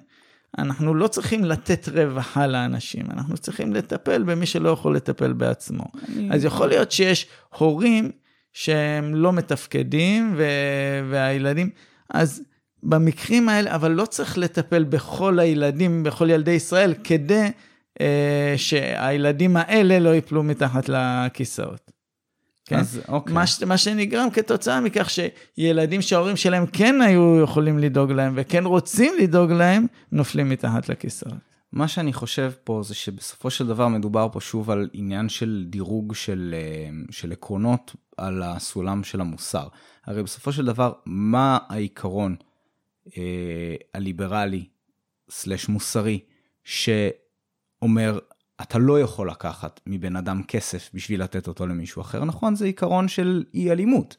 אנחנו לא צריכים לתת רווחה לאנשים, אנחנו צריכים לטפל במי שלא יכול לטפל בעצמו. אני- אז יכול להיות שיש הורים שהם לא מתפקדים ו... והילדים, אז במקרים האלה, אבל לא צריך לטפל בכל הילדים, בכל ילדי ישראל, כדי אה, שהילדים האלה לא ייפלו מתחת לכיסאות. כן? אז אוקיי. מה, מה שנגרם כתוצאה מכך שילדים שההורים שלהם כן היו יכולים לדאוג להם וכן רוצים לדאוג להם, נופלים מתחת לכיסאות. מה שאני חושב פה זה שבסופו של דבר מדובר פה שוב על עניין של דירוג של, אה, של עקרונות על הסולם של המוסר. הרי בסופו של דבר, מה העיקרון אה, הליברלי סלש מוסרי שאומר, אתה לא יכול לקחת מבן אדם כסף בשביל לתת אותו למישהו אחר, נכון? זה עיקרון של אי אלימות.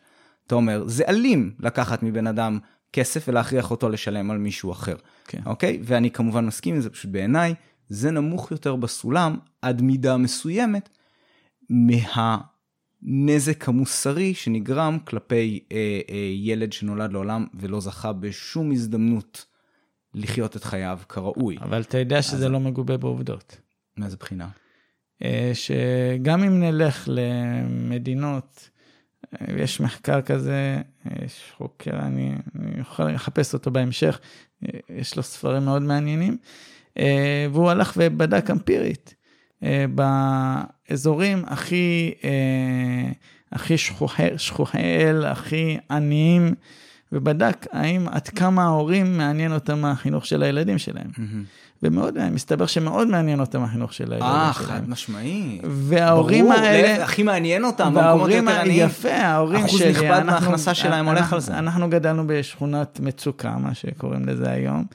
אתה אומר, זה אלים לקחת מבן אדם כסף ולהכריח אותו לשלם על מישהו אחר. כן. אוקיי? ואני כמובן מסכים עם זה, פשוט בעיניי זה נמוך יותר בסולם עד מידה מסוימת מהנזק המוסרי שנגרם כלפי אה, אה, ילד שנולד לעולם ולא זכה בשום הזדמנות לחיות את חייו כראוי. אבל אתה יודע שזה לא מגובה בעובדות. מאיזה בחינה? אה, שגם אם נלך למדינות, אה, יש מחקר כזה, אה, יש חוקר, אני, אני יכול לחפש אותו בהמשך, יש לו ספרים מאוד מעניינים, והוא הלך ובדק אמפירית. באזורים הכי, הכי שכוחי אל, הכי עניים, ובדק האם עד כמה ההורים מעניין אותם החינוך של הילדים שלהם. Mm-hmm. ומאוד, מסתבר שמאוד מעניין אותם החינוך של הילדים שלהם. אה, חד משמעי. וההורים ברור, האלה... ברור, הכי מעניין אותם, במקומות יותר עניים. יפה, ההורים שלי... אחוז נכבד מההכנסה שלהם הולך על זה. אנחנו גדלנו בשכונת מצוקה, מה שקוראים לזה היום.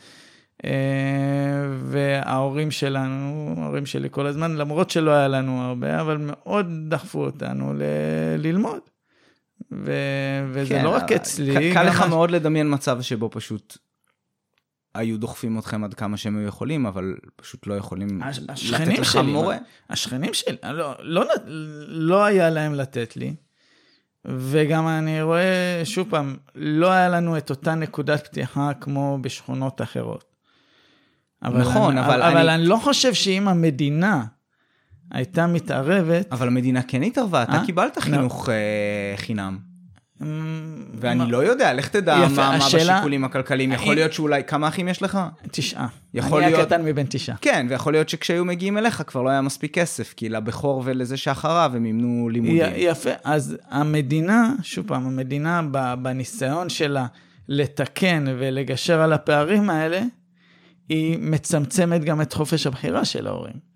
אה, וההורים שלנו, ההורים שלי כל הזמן, למרות שלא היה לנו הרבה, אבל מאוד דחפו אותנו ל- ללמוד. ו- וזה כן, לא רק אצלי. קל לך מאוד לדמיין מצב שבו פשוט היו דוחפים אתכם עד כמה שהם היו יכולים, אבל פשוט לא יכולים לתת לך שלי, מורה. השכנים שלי, לא, לא, לא היה להם לתת לי, וגם אני רואה, שוב פעם, לא היה לנו את אותה נקודת פתיחה כמו בשכונות אחרות. אבל נכון, אני, אבל, אבל אני... אני לא חושב שאם המדינה הייתה מתערבת... אבל המדינה כן התערבה, אתה אה? קיבלת לא. חינוך לא. חינם. ואני לא יודע, לך תדע מה בשיקולים הכלכליים, יכול להיות שאולי, כמה אחים יש לך? תשעה. יכול להיות... אני הקטן מבין תשעה. כן, ויכול להיות שכשהיו מגיעים אליך כבר לא היה מספיק כסף, כי לבכור ולזה שאחריו הם מימנו לימודים. יפה, אז המדינה, שוב פעם, המדינה בניסיון שלה לתקן ולגשר על הפערים האלה, היא מצמצמת גם את חופש הבחירה של ההורים.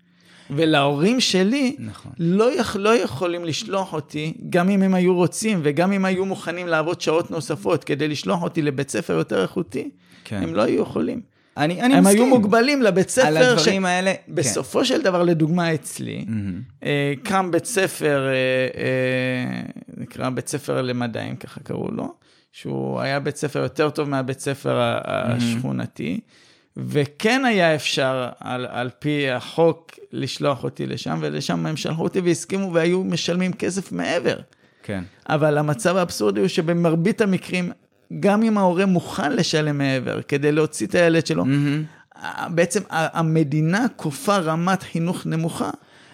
ולהורים שלי נכון. לא, יכ, לא יכולים לשלוח אותי, גם אם הם היו רוצים וגם אם היו מוכנים לעבוד שעות נוספות כדי לשלוח אותי לבית ספר יותר איכותי, כן. הם לא היו יכולים. אני, אני הם מסכים. היו מוגבלים לבית ספר. על הדברים ש... האלה, בסופו כן. של דבר, לדוגמה אצלי, mm-hmm. אה, קם בית ספר, אה, אה, נקרא בית ספר למדעים, ככה קראו לו, שהוא היה בית ספר יותר טוב מהבית ספר השכונתי. Mm-hmm. וכן היה אפשר על, על פי החוק לשלוח אותי לשם, ולשם הם שלחו אותי והסכימו והיו משלמים כסף מעבר. כן. אבל המצב האבסורדי הוא שבמרבית המקרים, גם אם ההורה מוכן לשלם מעבר כדי להוציא את הילד שלו, mm-hmm. בעצם המדינה כופה רמת חינוך נמוכה.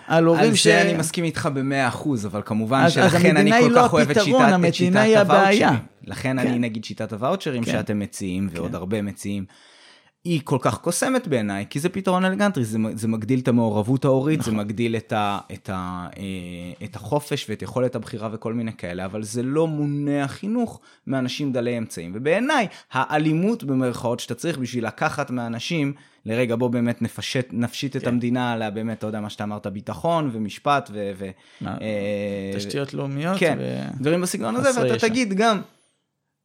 על הורים ש... על זה אני מסכים איתך במאה אחוז, אבל כמובן אז, שלכן אז אני כל לא כך אוהב את שיטת, את שיטת הוואוצ'רים. לכן כן. אני נגיד שיטת הוואוצ'רים כן. שאתם מציעים, ועוד כן. הרבה מציעים. היא כל כך קוסמת בעיניי, כי זה פתרון אלגנטרי, זה, זה מגדיל את המעורבות ההורית, נכון. זה מגדיל את, ה, את, ה, אה, את החופש ואת יכולת הבחירה וכל מיני כאלה, אבל זה לא מונע חינוך מאנשים דלי אמצעים. ובעיניי, האלימות במרכאות שאתה צריך בשביל לקחת מאנשים, לרגע בוא באמת נפשט, נפשיט כן. את המדינה על באמת, אתה יודע מה שאתה אמרת, ביטחון ומשפט ו... ו אה, תשתיות לאומיות. כן, ו... דברים בסגנון הזה, ואתה ישר. תגיד גם,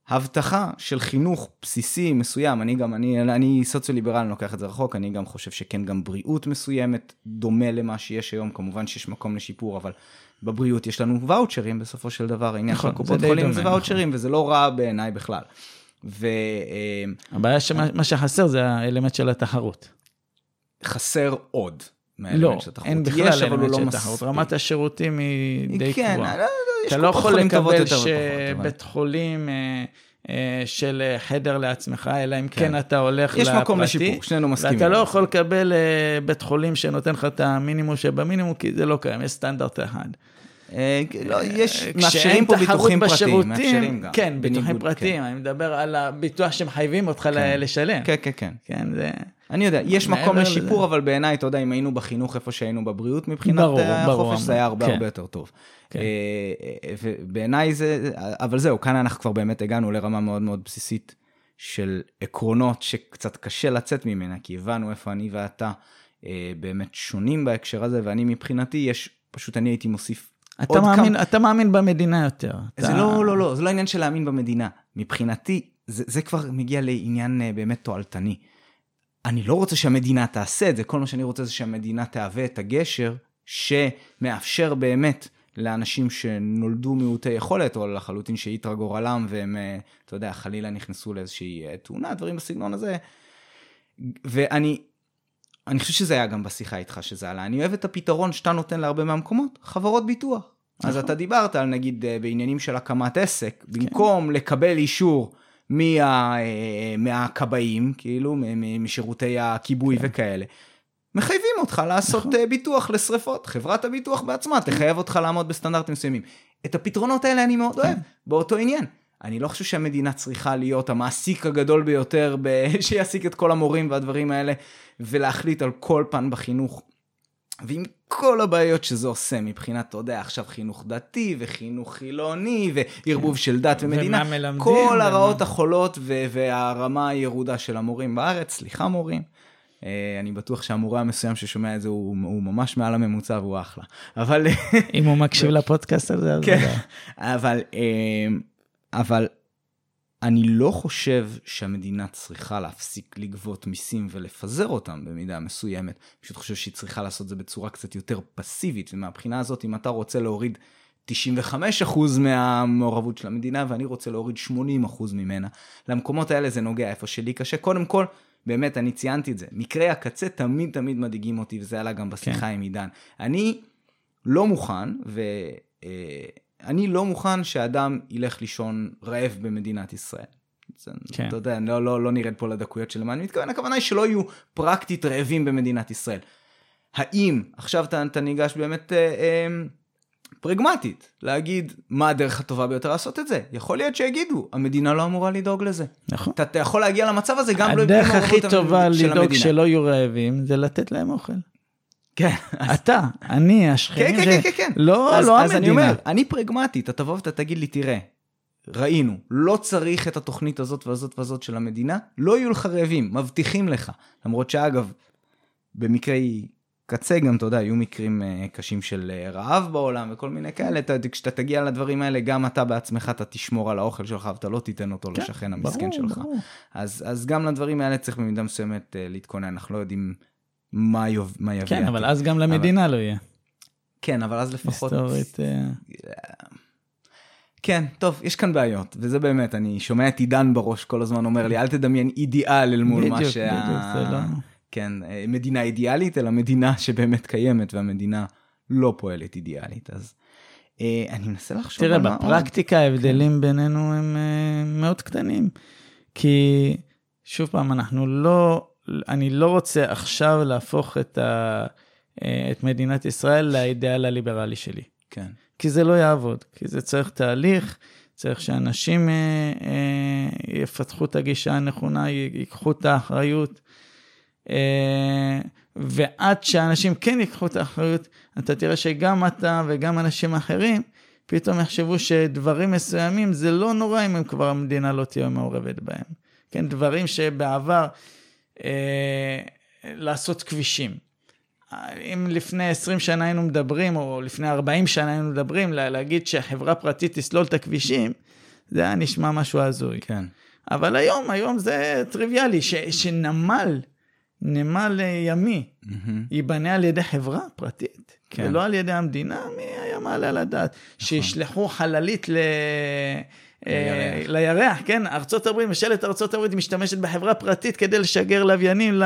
הבטחה של חינוך בסיסי מסוים, אני גם, אני, אני סוציו-ליברל, אני לוקח את זה רחוק, אני גם חושב שכן גם בריאות מסוימת דומה למה שיש היום, כמובן שיש מקום לשיפור, אבל בבריאות יש לנו ואוצ'רים בסופו של דבר, העניין של קופות חולים זה ואוצ'רים, נכון. וזה לא רע בעיניי בכלל. ו... אה, הבעיה שמה שחסר זה האלמנט של התחרות. חסר עוד. לא, אין בכלל אלמנט לא של תחרות, רמת השירותים היא די כן, קבועה. לא, אתה לא יכול לקבל שבית חולים אה, אה, של אה, חדר לעצמך, אלא אם כן, כן אתה הולך לפרטי. יש מקום לשיפור, שנינו מסכימים. ואתה לא יכול לקבל בית חולים שנותן לך את המינימום שבמינימום, כי זה לא קיים, יש סטנדרט אחד. לא, יש, מאפשרים פה ביטוחים פרטיים, מאפשרים גם. כן, ביטוחים פרטיים, כן. אני מדבר על הביטוח שמחייבים אותך כן. לשלם. כן, כן, כן. כן, זה... אני יודע, יש מקום לשיפור, לזה. אבל בעיניי, אתה יודע, אם היינו בחינוך איפה שהיינו בבריאות, מבחינת ברור, החופש, ברור, זה היה הרבה כן. הרבה יותר טוב. כן. אה, אה, ובעיניי זה, אבל זהו, כאן אנחנו כבר באמת הגענו לרמה מאוד מאוד בסיסית של עקרונות שקצת קשה לצאת ממנה, כי הבנו איפה אני ואתה אה, באמת שונים בהקשר הזה, ואני מבחינתי, יש, פשוט אני הייתי מוסיף אתה מאמין, כמה... אתה מאמין במדינה יותר. זה אתה... לא, לא, לא, זה לא עניין של להאמין במדינה. מבחינתי, זה, זה כבר מגיע לעניין באמת תועלתני. אני לא רוצה שהמדינה תעשה את זה, כל מה שאני רוצה זה שהמדינה תהווה את הגשר שמאפשר באמת לאנשים שנולדו מעוטי יכולת, או לחלוטין שאיתרע גורלם, והם, אה, אתה יודע, חלילה נכנסו לאיזושהי אה, תאונה, דברים בסגנון הזה. ואני אני חושב שזה היה גם בשיחה איתך שזה עלה. אני אוהב את הפתרון שאתה נותן להרבה מהמקומות, חברות ביטוח. אז נכון. אתה דיברת על נגיד אה, בעניינים של הקמת עסק, כן. במקום לקבל אישור מה, אה, מהכבאים, כאילו, משירותי הכיבוי כן. וכאלה. מחייבים אותך לעשות נכון. ביטוח לשריפות. חברת הביטוח בעצמה תחייב אותך לעמוד בסטנדרטים מסוימים. את הפתרונות האלה אני מאוד אוהב, באותו עניין. אני לא חושב שהמדינה צריכה להיות המעסיק הגדול ביותר ב... שיעסיק את כל המורים והדברים האלה, ולהחליט על כל פן בחינוך. ועם כל הבעיות שזה עושה מבחינת, אתה יודע, עכשיו חינוך דתי וחינוך חילוני וערבוב כן. של דת ומדינה, ומה מלמדים, כל הרעות ומה... החולות והרמה הירודה של המורים בארץ, סליחה מורים. אה, אני בטוח שהמורה המסוים ששומע את זה הוא, הוא ממש מעל הממוצע והוא אחלה. אבל... אם הוא מקשיב לפודקאסט הזה, אז... כן, אבל, אה, אבל אני לא חושב שהמדינה צריכה להפסיק לגבות מיסים ולפזר אותם במידה מסוימת. אני פשוט חושב שהיא צריכה לעשות זה בצורה קצת יותר פסיבית, ומהבחינה הזאת, אם אתה רוצה להוריד 95% מהמעורבות של המדינה, ואני רוצה להוריד 80% ממנה, למקומות האלה זה נוגע איפה שלי קשה. קודם כל, באמת, אני ציינתי את זה. מקרי הקצה תמיד תמיד מדאיגים אותי, וזה עלה גם בשיחה כן. עם עידן. אני לא מוכן, ו... אני לא מוכן שאדם ילך לישון רעב במדינת ישראל. כן. אתה יודע, לא, לא, לא נרד פה לדקויות של מה אני מתכוון, הכוונה היא שלא יהיו פרקטית רעבים במדינת ישראל. האם, עכשיו אתה, אתה ניגש באמת אה, אה, פרגמטית, להגיד מה הדרך הטובה ביותר לעשות את זה. יכול להיות שיגידו, המדינה לא אמורה לדאוג לזה. נכון. אתה, אתה יכול להגיע למצב הזה גם לא... הדרך הכי טובה לדאוג שלא יהיו רעבים זה לתת להם אוכל. כן. אתה, אני, השכנים, כן, כן, כן, כן. לא, אז, לא אז המדינה. אז אני אומר, אני פרגמטי, אתה תבוא ואתה תגיד לי, תראה, ראינו, לא צריך את התוכנית הזאת והזאת והזאת של המדינה, לא יהיו לך רעבים, מבטיחים לך. למרות שאגב, במקרי קצה גם, אתה יודע, יהיו מקרים uh, קשים של uh, רעב בעולם וכל מיני כאלה, אתה, כשאתה תגיע לדברים האלה, גם אתה בעצמך, אתה תשמור על האוכל שלך ואתה לא תיתן אותו כן, לשכן המסכן שלך. ברור. אז, אז גם לדברים האלה צריך במידה מסוימת uh, להתכונן, אנחנו לא יודעים מה, יביא. כן, אבל אז גם למדינה אבל... לא יהיה. כן, אבל אז לפחות... היסטורית... כן, טוב, יש כאן בעיות, וזה באמת, אני שומע את עידן בראש כל הזמן אומר לי, אל תדמיין אידיאל אל מול מה שה... בדיוק, זה לא... כן, מדינה אידיאלית, אלא מדינה שבאמת קיימת, והמדינה לא פועלת אידיאלית, אז... אה, אני מנסה לחשוב תראה, בפרקטיקה ההבדלים כן. בינינו הם אה, מאוד קטנים. כי, שוב פעם, אנחנו לא אני לא רוצה עכשיו להפוך את, ה, אה, את מדינת ישראל לאידאל הליברלי שלי. כן. כי זה לא יעבוד, כי זה צריך תהליך, צריך שאנשים אה, אה, יפתחו את הגישה הנכונה, ייקחו את האחריות. אה, ועד שאנשים כן ייקחו את האחריות, אתה תראה שגם אתה וגם אנשים אחרים, פתאום יחשבו שדברים מסוימים זה לא נורא אם כבר המדינה לא תהיה מעורבת בהם. כן, דברים שבעבר אה, לעשות כבישים. אם לפני 20 שנה היינו מדברים, או לפני 40 שנה היינו מדברים, להגיד שחברה פרטית תסלול את הכבישים, זה היה נשמע משהו הזוי. כן. אבל היום, היום זה טריוויאלי, ש, שנמל, נמל ימי, mm-hmm. ייבנה על ידי חברה פרטית, כן. ולא על ידי המדינה, מי היה מעלה על הדעת? נכון. שישלחו חללית ל... אה, לירח, כן? ארצות הברית, ממשלת ארצות הברית משתמשת בחברה פרטית כדי לשגר לוויינים ל...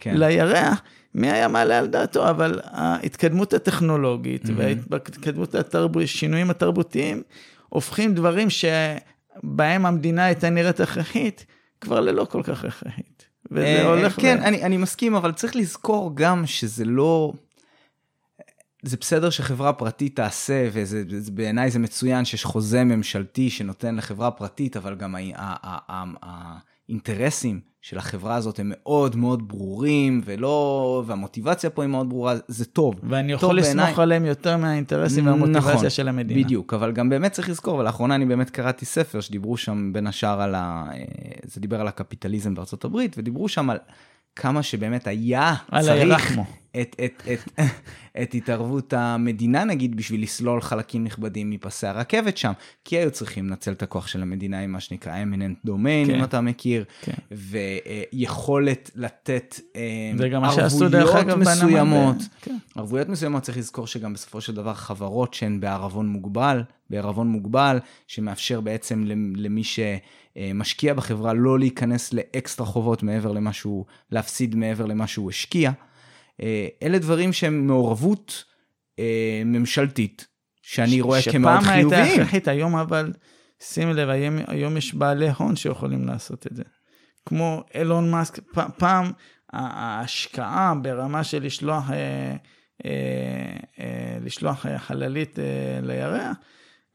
כן. לירח. מי היה מעלה על דעתו? אבל ההתקדמות הטכנולוגית mm-hmm. וההתקדמות התרבותית, שינויים התרבותיים, הופכים דברים שבהם המדינה הייתה נראית הכרחית, כבר ללא כל כך הכרחית. וזה אה, הולך... כן, ו... אני, אני מסכים, אבל צריך לזכור גם שזה לא... זה בסדר שחברה פרטית תעשה, ובעיניי זה מצוין שיש חוזה ממשלתי שנותן לחברה פרטית, אבל גם האינטרסים של החברה הזאת הם מאוד מאוד ברורים, ולא, והמוטיבציה פה היא מאוד ברורה, זה טוב. ואני יכול לסמוך בעיני... עליהם יותר מהאינטרסים והמוטיבציה נכון, של המדינה. בדיוק, אבל גם באמת צריך לזכור, ולאחרונה אני באמת קראתי ספר שדיברו שם בין השאר על ה... זה דיבר על הקפיטליזם בארצות הברית, ודיברו שם על כמה שבאמת היה צריך את, את, את, את התערבות המדינה, נגיד, בשביל לסלול חלקים נכבדים מפסי הרכבת שם, כי היו צריכים לנצל את הכוח של המדינה עם מה שנקרא eminent domain, כן. אם אתה מכיר, כן. ויכולת לתת אה, ערבויות מסוימות. כן. ערבויות מסוימות, צריך לזכור שגם בסופו של דבר חברות שהן בערבון מוגבל, בערבון מוגבל, שמאפשר בעצם למי ש... משקיע בחברה לא להיכנס לאקסטרה חובות מעבר למה שהוא, להפסיד מעבר למה שהוא השקיע. אה, אלה דברים שהם מעורבות אה, ממשלתית, שאני רואה כמאוד חיוביים. שפעם הייתה הכרחית, היום אבל שים לב, היום, היום יש בעלי הון שיכולים לעשות את זה. כמו אילון מאסק, פעם ההשקעה ברמה של לשלוח, אה, אה, אה, לשלוח חללית אה, לירח, אה,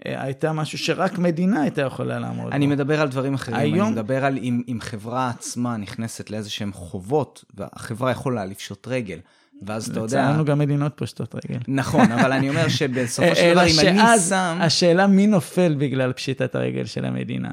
הייתה משהו שרק מדינה הייתה יכולה לעמוד אני בו. מדבר על דברים אחרים, היום... אני מדבר על אם, אם חברה עצמה נכנסת לאיזה שהן חובות, והחברה יכולה לפשוט רגל. ואז אתה יודע... לצערנו גם מדינות פושטות רגל. נכון, אבל אני אומר שבסופו של דבר, אם אני שם... השאלה מי נופל בגלל פשיטת הרגל של המדינה.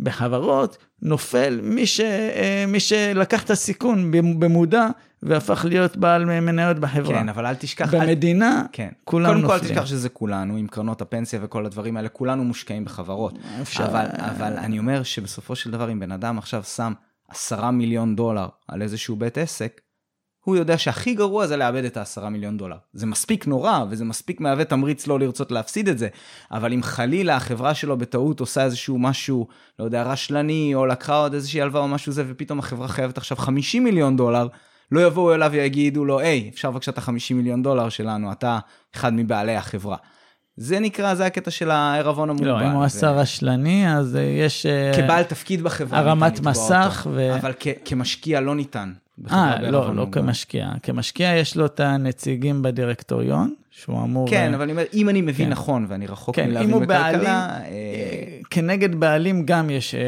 בחברות נופל מי, ש, אה, מי שלקח את הסיכון במודע והפך להיות בעל מניות בחברה. כן, אבל אל תשכח... במדינה, אל... כן. כולם קודם נופלים. קודם כל אל תשכח שזה כולנו, עם קרנות הפנסיה וכל הדברים האלה, כולנו מושקעים בחברות. אפשר... אבל, אבל אני אומר שבסופו של דבר, אם בן אדם עכשיו שם עשרה מיליון דולר על איזשהו בית עסק, הוא יודע שהכי גרוע זה לאבד את העשרה מיליון דולר. זה מספיק נורא, וזה מספיק מהווה תמריץ לא לרצות להפסיד את זה, אבל אם חלילה החברה שלו בטעות עושה איזשהו משהו, לא יודע, רשלני, או לקחה עוד איזושהי הלוואה או משהו זה, ופתאום החברה חייבת עכשיו 50 מיליון דולר, לא יבואו אליו ויגידו לו, היי, אפשר בבקשה את ה-50 מיליון דולר שלנו, אתה אחד מבעלי החברה. זה נקרא, זה הקטע של הערבון המוגבל. לא, אם הוא עשה רשלני, אז יש... אה, כבעל תפקיד בחברה. הרמת מסך ו... אבל כמשקיע לא ניתן. אה, לא, לא כמשקיע. כמשקיע יש לו את הנציגים בדירקטוריון, שהוא אמור... כן, אבל אני אומר, אם אני מבין כן. נכון, ואני רחוק כן, מלהבין בכלכלה... בעלים, אה... כנגד בעלים גם יש אה,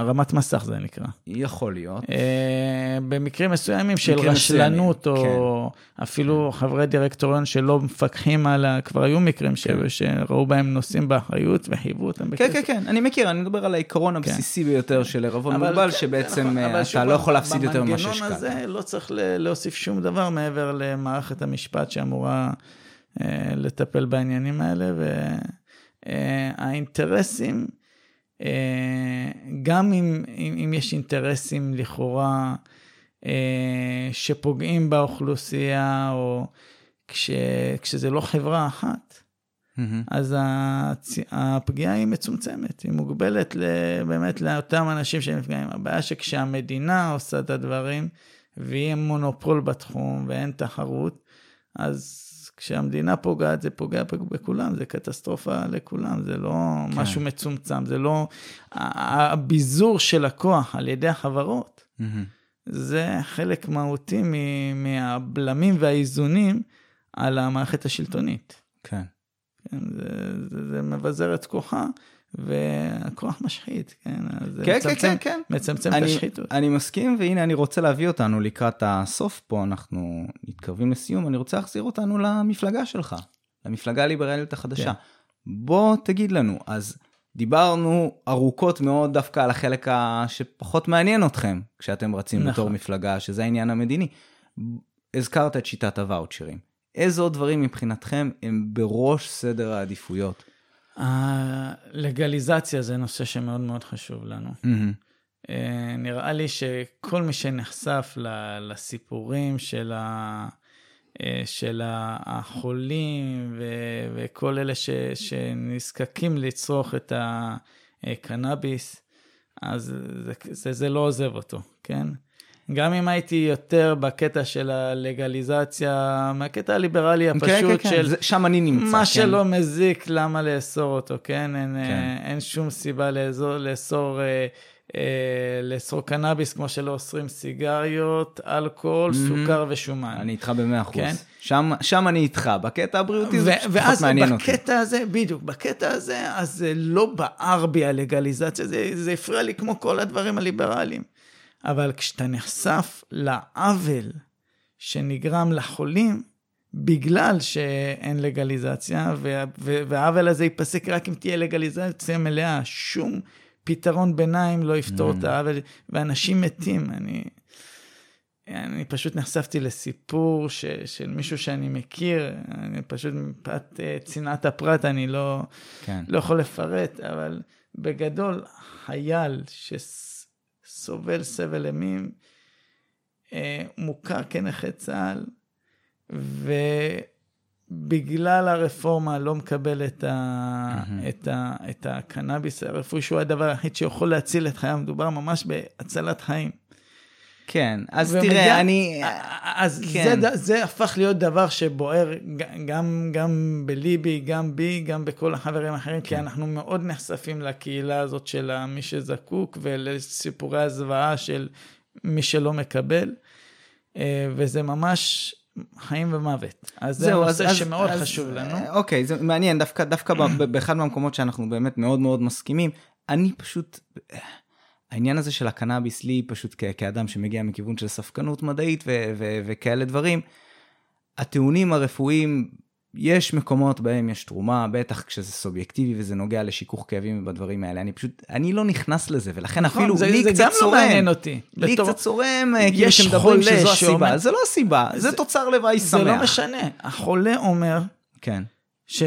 הרמת מסך, זה נקרא. יכול להיות. אה, במקרים מסוימים של רשלנות, או כן. אפילו חברי דירקטוריון שלא מפקחים על ה... כבר היו מקרים כן. שראו בהם נושאים באחריות וחייבו אותם. כן, כן, כן, אני מכיר, אני מדבר על העיקרון. הבסיסי ביותר של ערבון מוגבל, שבעצם אה, אתה לא יכול להפסיד יותר ממה שהשקעת. במנגנון הזה לא צריך להוסיף שום דבר מעבר למערכת המשפט שאמורה... אה, לטפל בעניינים האלה, והאינטרסים, אה, גם אם, אם, אם יש אינטרסים לכאורה אה, שפוגעים באוכלוסייה, או כש, כשזה לא חברה אחת, mm-hmm. אז הצ... הפגיעה היא מצומצמת, היא מוגבלת באמת לאותם אנשים שנפגעים. הבעיה שכשהמדינה עושה את הדברים, ויהיה מונופול בתחום ואין תחרות, אז כשהמדינה פוגעת, זה פוגע בכולם, זה קטסטרופה לכולם, זה לא כן. משהו מצומצם, זה לא... הביזור של הכוח על ידי החברות, mm-hmm. זה חלק מהותי מהבלמים והאיזונים על המערכת השלטונית. כן. כן זה, זה, זה מבזר את כוחה, והכוח משחית, כן? כן, מצמצם, כן, כן, כן. מצמצם אני, את השחיתות. אני מסכים, והנה אני רוצה להביא אותנו לקראת הסוף פה, אנחנו מתקרבים לסיום, אני רוצה להחזיר אותנו למפלגה שלך, למפלגה הליברלית החדשה. כן. בוא תגיד לנו, אז דיברנו ארוכות מאוד דווקא על החלק שפחות מעניין אתכם כשאתם רצים נכון. בתור מפלגה, שזה העניין המדיני. הזכרת את שיטת הוואוצ'רים. איזה עוד דברים מבחינתכם הם בראש סדר העדיפויות? הלגליזציה זה נושא שמאוד מאוד חשוב לנו. Mm-hmm. נראה לי שכל מי שנחשף לסיפורים של, ה, אה, של החולים ו- וכל אלה ש- שנזקקים לצרוך את הקנאביס, אז זה, זה, זה לא עוזב אותו, כן? גם אם הייתי יותר בקטע של הלגליזציה, מהקטע הליברלי כן, הפשוט כן, כן, של... כן. שם אני נמצא, מה כן. שלא מזיק, למה לאסור אותו, כן? אין, כן. אה, אין שום סיבה לאסור, לאסור, אה, אה, לאסור קנאביס כמו שלא אוסרים סיגריות, אלכוהול, mm-hmm. סוכר ושומן. אני איתך במאה אחוז. כן? שם, שם אני איתך, בקטע הבריאותי זה פחות מעניין אותי. ואז בקטע הזה, בדיוק, בקטע הזה, אז זה לא בער בי הלגליזציה, זה, זה הפריע לי כמו כל הדברים הליברליים. אבל כשאתה נחשף לעוול שנגרם לחולים, בגלל שאין לגליזציה, והעוול הזה ייפסק רק אם תהיה לגליזציה מלאה, שום פתרון ביניים לא יפתור mm. את העוול, ואנשים מתים. אני, אני פשוט נחשפתי לסיפור ש, של מישהו שאני מכיר, אני פשוט מפאת אה, צנעת הפרט, אני לא, כן. לא יכול לפרט, אבל בגדול, חייל ש... סובל סבל אימים, אה, מוכר כנכה צה"ל, ובגלל הרפורמה לא מקבל את, ה, mm-hmm. את, ה, את הקנאביס הרפואי, שהוא הדבר היחיד שיכול להציל את חייו, מדובר ממש בהצלת חיים. כן, אז ומגיע- תראה, אני... אז כן. זה, זה הפך להיות דבר שבוער גם, גם בליבי, גם בי, גם בכל החברים האחרים, כן. כי אנחנו מאוד נחשפים לקהילה הזאת של מי שזקוק ולסיפורי הזוועה של מי שלא מקבל, אה, וזה ממש חיים ומוות. אז זה נושא אז- שמאוד אז- חשוב לנו. אה, אוקיי, זה מעניין, דווקא, דווקא באחד מהמקומות שאנחנו באמת מאוד מאוד מסכימים, אני פשוט, העניין הזה של הקנאביס לי פשוט כ- כאדם שמגיע מכיוון של ספקנות מדעית ו- ו- וכאלה דברים, הטיעונים הרפואיים, יש מקומות בהם יש תרומה, בטח כשזה סובייקטיבי וזה נוגע לשיכוך כאבים ובדברים האלה, אני פשוט, אני לא נכנס לזה, ולכן נכון, אפילו זה, לי זה קצת גם צורם. לא מעניין אותי. לי בתור- קצת צורם, אה, כאילו יש חולה שזו שאומר- הסיבה, זה לא הסיבה, זה זה- תוצר לוואי שמח. זה לא משנה, החולה אומר כן, ש,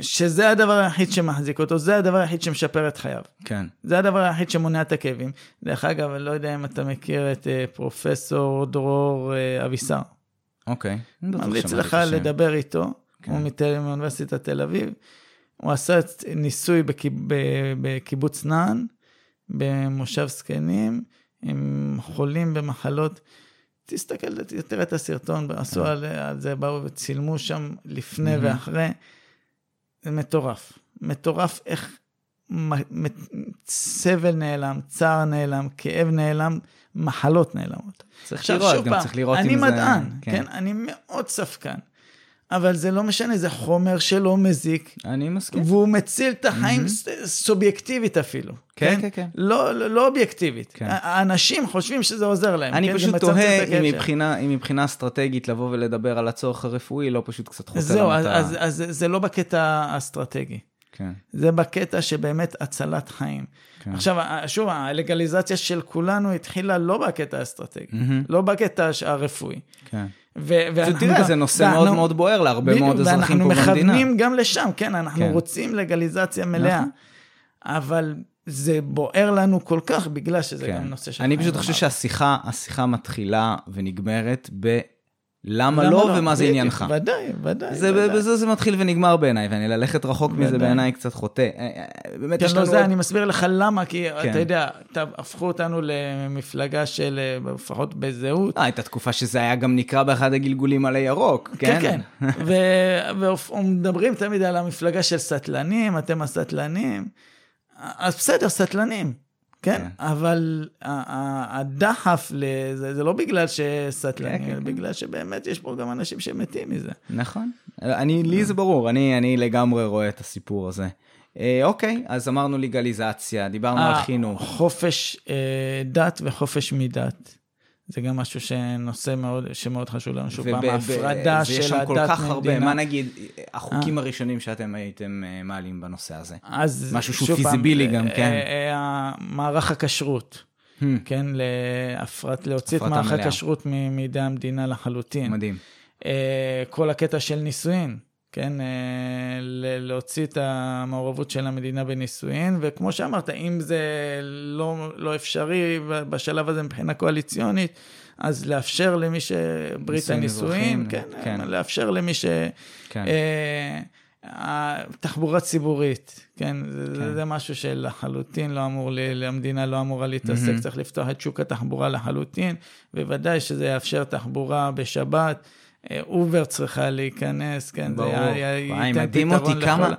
שזה הדבר היחיד שמחזיק אותו, זה הדבר היחיד שמשפר את חייו. כן. זה הדבר היחיד שמונע את הכאבים. דרך אגב, אני לא יודע אם אתה מכיר את אה, פרופסור דרור אה, אבישר. אוקיי. ממליץ לך. לדבר איתו, כן. הוא מתל- מאוניברסיטת תל אביב. הוא עשה ניסוי בקיב- ב- בקיבוץ נען, במושב זקנים, עם חולים במחלות. תסתכל, תראה את הסרטון, עשו על, על זה, באו וצילמו שם לפני. ואחרי. זה מטורף. מטורף איך סבל נעלם, צער נעלם, כאב נעלם, מחלות נעלמות. צריך לראות, גם פעם, צריך לראות אני אם זה... מדען, כן. אני מאוד ספקן. אבל זה לא משנה, זה חומר שלא מזיק, אני מסכים. והוא מציל את החיים ס- סובייקטיבית אפילו. כן, כן, כן. לא, לא, לא אובייקטיבית. כן. האנשים חושבים שזה עוזר להם. אני כן? פשוט תוהה אם. מבחינה, אם מבחינה אסטרטגית לבוא ולדבר על הצורך הרפואי, לא פשוט קצת חוטא זהו, אז, למטרה. אז, אז זה לא בקטע האסטרטגי. כן, זה בקטע שבאמת הצלת חיים. כן. עכשיו, שוב, הלגליזציה של כולנו התחילה לא בקטע האסטרטגי, מהמם. לא בקטע הרפואי. כן. ו- זה ואנחנו תראה, גם- זה נושא ואנחנו- מאוד מאוד בוער להרבה בדיוק, מאוד אזרחים פה ואנחנו במדינה. מכוונים גם לשם, כן, אנחנו כן. רוצים לגליזציה מלאה. נכון. אבל זה בוער לנו כל כך, בגלל שזה כן. גם נושא של אני פשוט חושב. שהשיחה, השיחה מתחילה ונגמרת ב... למה למה לא ומה זה עניינך. ודאי, ודאי. זה, ודאי. בזה זה מתחיל ונגמר בעיניי, ואני ללכת רחוק מזה ודאי. בעיניי קצת חוטא. אה, אה, באמת כן, יש לא, לנו... זה אני מסביר לך למה, כי כן. אתה יודע, אתה- הפכו אותנו למפלגה של, אה, לפחות בזהות. אה, הייתה תקופה שזה היה גם נקרא באחד הגלגולים עלי ירוק, כן? כן, כן. ומדברים תמיד על המפלגה של סטלנים, אתם הסטלנים. אז בסדר, סטלנים, כן? כן. אבל הדחף לזה, זה לא בגלל שסטלנים, כן, אלא כן. בגלל שבאמת יש פה גם אנשים שמתים מזה. נכון. אני, לי זה ברור, אני, אני לגמרי רואה את הסיפור הזה. אה, אוקיי, אז אמרנו לגליזציה, דיברנו על אה, חינוך. חופש אה, דת וחופש מדת. זה גם משהו שנושא מאוד, שמאוד חשוב לנו, שוב פעם, וב- ב- ההפרדה ויש של שם כל הדת כך הרבה. מה נגיד, החוקים הראשונים שאתם הייתם אה, מעלים בנושא הזה? אז משהו שהוא פיזיבילי גם, אה, כן. אה, אה, מערך הכשרות, Hmm, כן, להפרט, להוציא את מערך. הכשרות מידי המדינה לחלוטין. מדהים. אה, כל הקטע של נישואין, כן, אה, להוציא את המעורבות של המדינה בנישואין, וכמו שאמרת, אם זה לא, לא אפשרי בשלב הזה מבחינה קואליציונית, אז לאפשר למי שברית נישואים הנישואין, כן, כן. לאפשר למי ש... כן. אה, התחבורה ציבורית, כן, זה, כן. זה משהו שלחלוטין לא אמור, ל- המדינה לא אמורה להתעסק, מהמם. צריך לפתוח את שוק התחבורה לחלוטין, בוודאי שזה יאפשר תחבורה בשבת. אה, אובר צריכה להיכנס, כן, ברור. זה י- וואי, מדהים אותי כמה-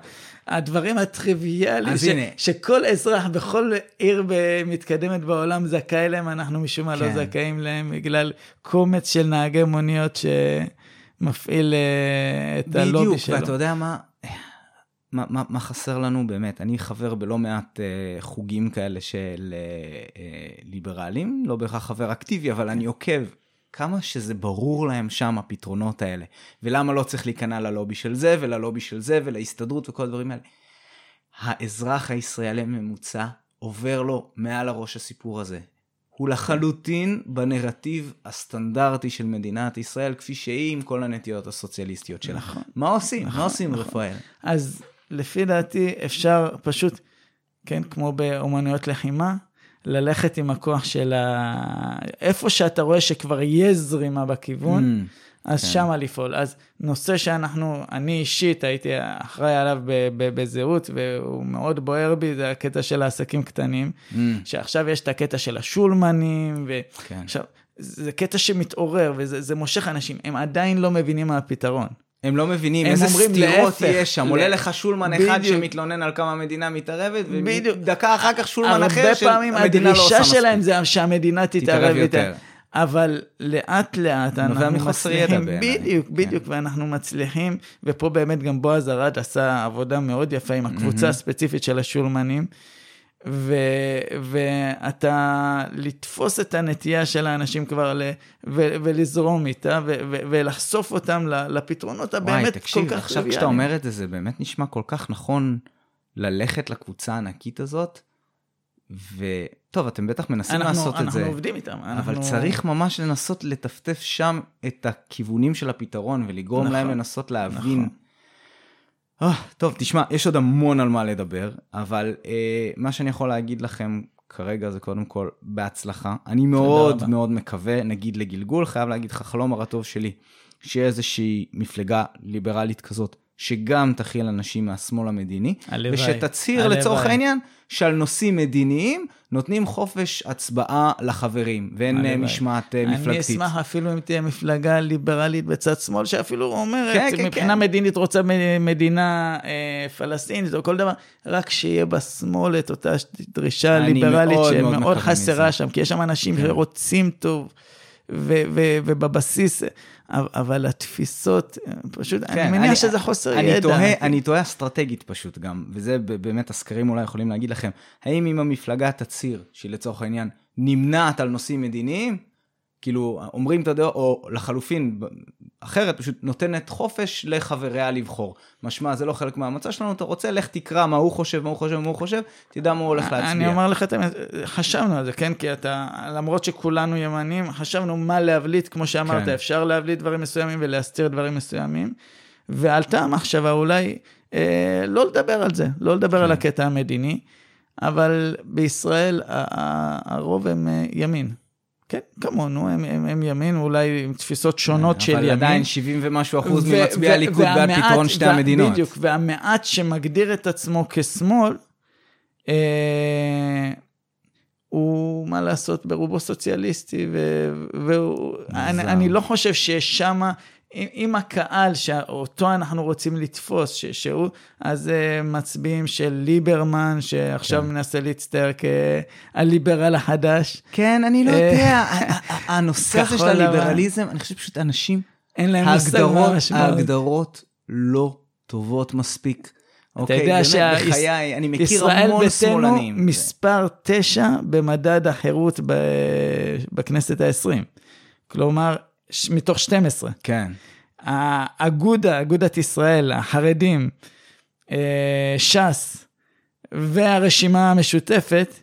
הדברים הטריוויאליים, ש- הנה. שכל אזרח בכל עיר מתקדמת בעולם זכאי להם, אנחנו משום מה לא כן. זכאים להם, בגלל קומץ של נהגי מוניות שמפעיל אה, את הלובי בדיוק, שלו. ואתה יודע מה, מה, מה, מה חסר לנו באמת? אני חבר בלא מעט אה, חוגים כאלה של אה, אה, ליברלים, לא בהכרח חבר אקטיבי, אבל אני עוקב. כמה שזה ברור להם שם הפתרונות האלה, ולמה לא צריך להיכנע ללובי של זה וללובי של זה ולהסתדרות וכל הדברים האלה. האזרח הישראלי הממוצע עובר לו מעל הראש הסיפור הזה. הוא לחלוטין בנרטיב הסטנדרטי של מדינת ישראל, כפי שהיא עם כל הנטיות הסוציאליסטיות שלה. נכון. מה עושים? נכון, מה עושים, נכון. רפאל? אז לפי דעתי אפשר פשוט, כן, כמו באומנויות לחימה, ללכת עם הכוח של ה... איפה שאתה רואה שכבר יש זרימה בכיוון, אז כן. שמה לפעול. אז נושא שאנחנו, אני אישית הייתי אחראי עליו ב- ב- בזהות, והוא מאוד בוער בי, זה הקטע של העסקים קטנים, Mm, שעכשיו יש את הקטע של השולמנים, ו... כן. זה קטע שמתעורר וזה זה מושך אנשים, הם עדיין לא מבינים מה הפתרון. הם לא מבינים הם איזה סתירות. יש שם. עולה לך שולמן אחד בדיוק. שמתלונן על כמה המדינה מתערבת, בדיוק. ודקה אחר כך שולמן אחר הרבה פעמים שהמדינה לא עושה הדרישה מספיק. שלהם זה שהמדינה תתערב יותר. אבל לאט לאט אנחנו מצליחים, בעיניי. בדיוק, כן. בדיוק, ואנחנו מצליחים, ופה באמת גם בועז ארד עשה עבודה מאוד יפה עם הקבוצה הספציפית של השולמנים, ו, ואתה לתפוס את הנטייה של האנשים כבר ל, ו, ולזרום איתה, ו, ו, ולחשוף אותם לפתרונות וואי, הבאמת כל תקשיב, כך עכשיו כשאתה אומר את זה, זה באמת נשמע כל כך נכון ללכת לקבוצה הענקית הזאת, וטוב, אתם בטח מנסים אנחנו, לעשות את אנחנו זה. עובדים איתם. אבל אנחנו... צריך ממש לנסות לטפטף שם את הכיוונים של הפתרון ולגרום נכון, להם לנסות להבין. נכון. Oh, טוב, תשמע, יש עוד המון על מה לדבר, אבל אה, מה שאני יכול להגיד לכם כרגע זה קודם כל בהצלחה. אני מאוד רבה. מאוד מקווה, נגיד לגלגול, חייב להגיד לך, חלום הרטוב שלי, שיהיה איזושהי מפלגה ליברלית כזאת, שגם תכיל אנשים מהשמאל המדיני, הלוואי, ושתצהיר הלוואי. לצורך העניין שעל נושאים מדיניים נותנים חופש הצבעה לחברים, ואין אה, הלוואי. משמעת אה, מפלגתית. אני אשמח אפילו אם תהיה מפלגה ליברלית בצד שמאל, שאפילו אומרת, כן, כן, מבחינה כן. מדינית רוצה מדינה אה, פלסטינית או כל דבר, רק שיהיה בשמאל את אותה דרישה אני ליברלית מאוד מאוד שמאוד מקווה חסרה מזה. שם, כי יש שם אנשים כן. שרוצים טוב, ובבסיס, אבל- התפיסות, פשוט, כן, אני מניח שזה חוסר אני ידע. תוהה, אני תוהה אסטרטגית פשוט גם, וזה באמת הסקרים אולי יכולים להגיד לכם, האם אם המפלגה תצהיר, שהיא לצורך העניין נמנעת על נושאים מדיניים, כאילו אומרים את הדעה, או לחלופין, אחרת פשוט נותנת חופש לחבריה לבחור. משמע, זה לא חלק מהמצע שלנו, אתה רוצה, לך תקרא מה הוא חושב, מה הוא חושב, מה הוא חושב, תדע מה הוא הולך להצביע. אני אומר לך את האמת, חשבנו על זה, כן? כי אתה, למרות שכולנו ימנים, חשבנו מה להבליט, כמו שאמרת, כן. אפשר להבליט דברים מסוימים ולהסתיר דברים מסוימים. ועלתה המחשבה אולי אה, לא לדבר על זה, לא לדבר כן. על הקטע המדיני, אבל בישראל הרוב הם אה, ימין. כן, כמונו, הם, הם, הם ימין, אולי עם תפיסות שונות של ימין. אבל עדיין 70 ומשהו אחוז ו- ממצביעי ו- הליכוד בעד פתרון שתי וה- המדינות. בדיוק, והמעט שמגדיר את עצמו כשמאל, אה, הוא, מה לעשות, ברובו סוציאליסטי, ו- והוא, אני, אני לא חושב שיש שמה, אם, אם הקהל שאותו אנחנו רוצים לתפוס, ש, שהוא, אז uh, מצביעים של ליברמן, שעכשיו כן. מנסה להצטייר כהליברל החדש. כן, אני לא אה, יודע, הנושא הזה של. הליברליזם, אני חושב פשוט אנשים, אין להם ההגדרות. ההגדרות לא טובות מספיק. אוקיי, יודע באמת, שה- בחיי, אני מכיר ישראל המון ביתנו. מספר תשע במדד החירות. בכנסת העשרים. כלומר. מתוך 12. כן, האגודה, אגודת ישראל, החרדים, אה, ש"ס והרשימה המשותפת,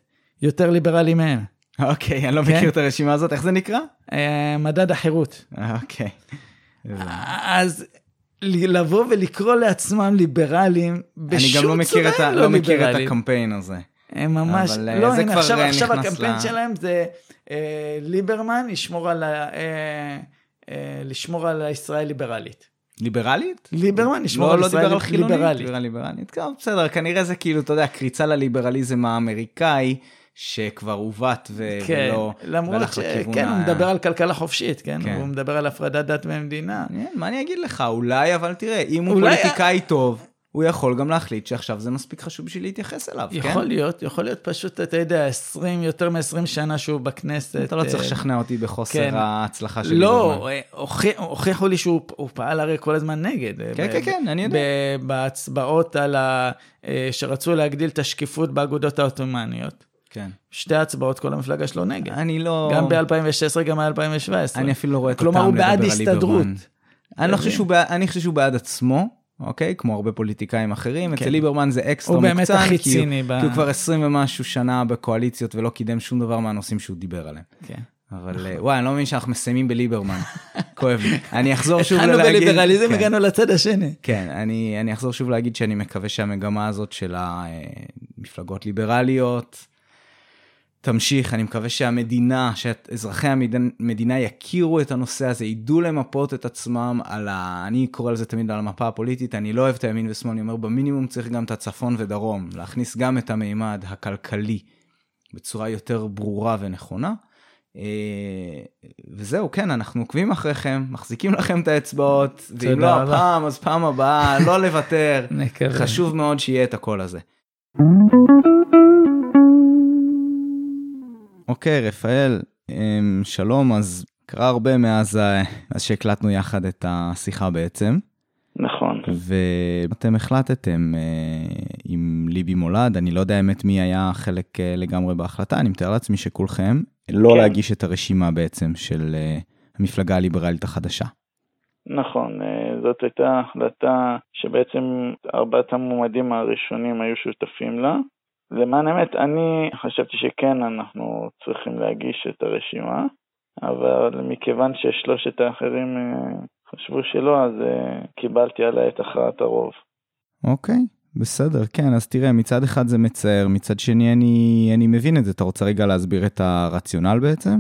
יותר ליברליים מהם. אוקיי, אני לא כן. מכיר את הרשימה הזאת, איך זה נקרא? אה, מדד החירות. אוקיי. אז לבוא ולקרוא לעצמם ליברלים, אני בשום גם לא מכיר את צורה ה- הם לא מכיר את ליברלים. הקמפיין הזה. הם ממש, אבל, אה, לא, הנה, עכשיו, עכשיו הקמפיין ל- שלהם זה אה, ליברמן ישמור על, ה, אה, לשמור על הישראל ליברלית. ליברלית? ליברמן ישמור לא, על לא ישראל דיבר על חילונית, ליברלית. דיבר על ליברלית. טוב, בסדר, כנראה זה כאילו, אתה יודע, קריצה לליברליזם האמריקאי, שכבר עוות ו- כן, ולא... למרות ש... כן, ה- הוא מדבר על כלכלה חופשית, כן? כן. הוא מדבר על הפרדת דת. מעניין, מה אני אגיד לך, אולי, אבל תראה, אם הוא אולי- פוליטיקאי טוב, הוא יכול גם להחליט שעכשיו זה מספיק חשוב בשביל להתייחס אליו, כן? יכול להיות, יכול להיות פשוט, אתה יודע, 20, יותר מ-20 שנה שהוא בכנסת. אתה לא צריך אה, לשכנע אותי בחוסר כן. ההצלחה שלי. לא, אה, הוכיח- הוכיחו לי שהוא הוא פעל הרי כל הזמן נגד. אה, כן, ב- כן, כן, אני יודע. בהצבעות על ה... שרצו להגדיל את השקיפות באגודות העות'מאניות. כן. שתי הצבעות, כל המפלגה שלו נגד. אני לא... גם ב-2016, גם ב-2017. אני אפילו לא רואה את כלומר, הטעם הוא לדבר על ליברמן. הסתדרות. אני לא שהוא בעד- אני חושב שהוא בעד עצמו. אוקיי? כמו הרבה פוליטיקאים אחרים, אצל כן. ליברמן זה אקסטרה הוא באמת מוקצן, הכי כי הוא- ציני ב- כי הוא כבר 20 ומשהו שנה בקואליציות ולא קידם שום דבר מהנושאים שהוא דיבר עליהם. כן. אבל אה, וואי, אני לא מבין שאנחנו מסיימים בליברמן. כואב לי. אני אחזור שוב התחלנו להגיד... בליברליזם, כן. הגענו לצד השני. כן, אני, אני אחזור שוב להגיד שאני מקווה שהמגמה הזאת של המפלגות ליברליות תמשיך. אני מקווה שהמדינה, שאזרחי המדינה יכירו את הנושא הזה, ידעו למפות את עצמם על ה... אני קורא לזה תמיד על המפה הפוליטית, אני לא אוהב את הימין ושמאל, אני אומר במינימום צריך גם את הצפון ודרום, להכניס גם את המימד הכלכלי בצורה יותר ברורה ונכונה. וזהו, כן, אנחנו עוקבים אחריכם, מחזיקים לכם את האצבעות, ואם לא הפעם, אז פעם הבאה, לא לוותר. חשוב מאוד שיהיה את הקול הזה. אוקיי, רפאל, אמ, שלום, אז קרה הרבה מאז שהקלטנו יחד את השיחה בעצם. נכון. ואתם החלטתם אה, עם ליבי מולד, אני לא יודע האמת מי היה חלק אה, לגמרי בהחלטה, אני מתאר לעצמי שכולכם, לא כן. להגיש את הרשימה בעצם של אה, המפלגה הליברלית החדשה. נכון, זאת הייתה החלטה שבעצם ארבעת המועמדים הראשונים היו שותפים לה. למען האמת, אני חשבתי שכן אנחנו צריכים להגיש את הרשימה, אבל מכיוון ששלושת האחרים חשבו שלא, אז uh, קיבלתי עליי את הכרעת הרוב. אוקיי, בסדר, כן, אז תראה, מצד אחד זה מצער, מצד שני אני, אני מבין את זה. אתה רוצה רגע להסביר את הרציונל בעצם?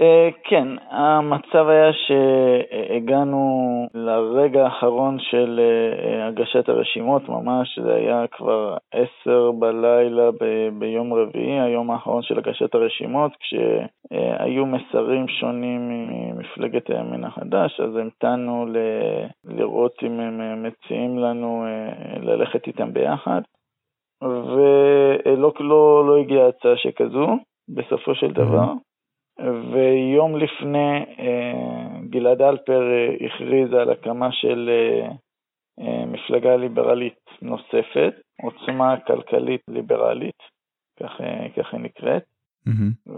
Uh, כן, המצב היה שהגענו לרגע האחרון של uh, הגשת הרשימות, ממש זה היה כבר עשר בלילה ב- ביום רביעי, היום האחרון של הגשת הרשימות, כשהיו מסרים שונים ממפלגת הימין החדש, אז המתנו ל- לראות אם הם מציעים לנו ללכת איתם ביחד, ולא לא, לא הגיעה הצעה שכזו, בסופו של דבר. ויום לפני אה, גלעד אלפר אה, הכריז על הקמה של אה, מפלגה ליברלית נוספת, עוצמה כלכלית ליברלית, כך היא נקראת. Mm-hmm.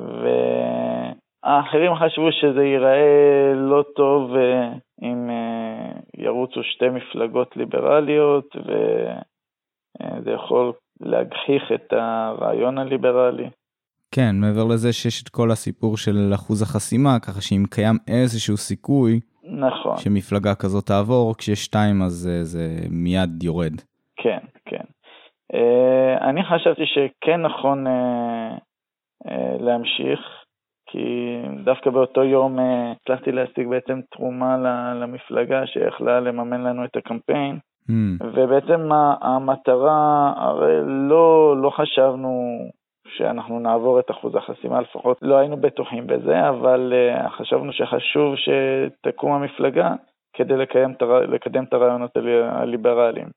והאחרים חשבו שזה ייראה לא טוב אם ירוצו שתי מפלגות ליברליות, וזה יכול להגחיך את הרעיון הליברלי. כן, מעבר לזה שיש את כל הסיפור של אחוז החסימה, ככה שאם קיים איזשהו סיכוי, נכון. שמפלגה כזאת תעבור, כשיש שתיים אז זה, זה מיד יורד. כן, כן. Uh, אני חשבתי שכן נכון uh, uh, להמשיך, כי דווקא באותו יום הצלחתי להשיג בעצם תרומה למפלגה שיכלה לממן לנו את הקמפיין. Mm. ובעצם המטרה, הרי לא, לא חשבנו שאנחנו נעבור את אחוז החסימה, לפחות לא היינו בטוחים בזה, אבל uh, חשבנו שחשוב שתקום המפלגה כדי לקיים, לקדם את הרעיונות הליברליים.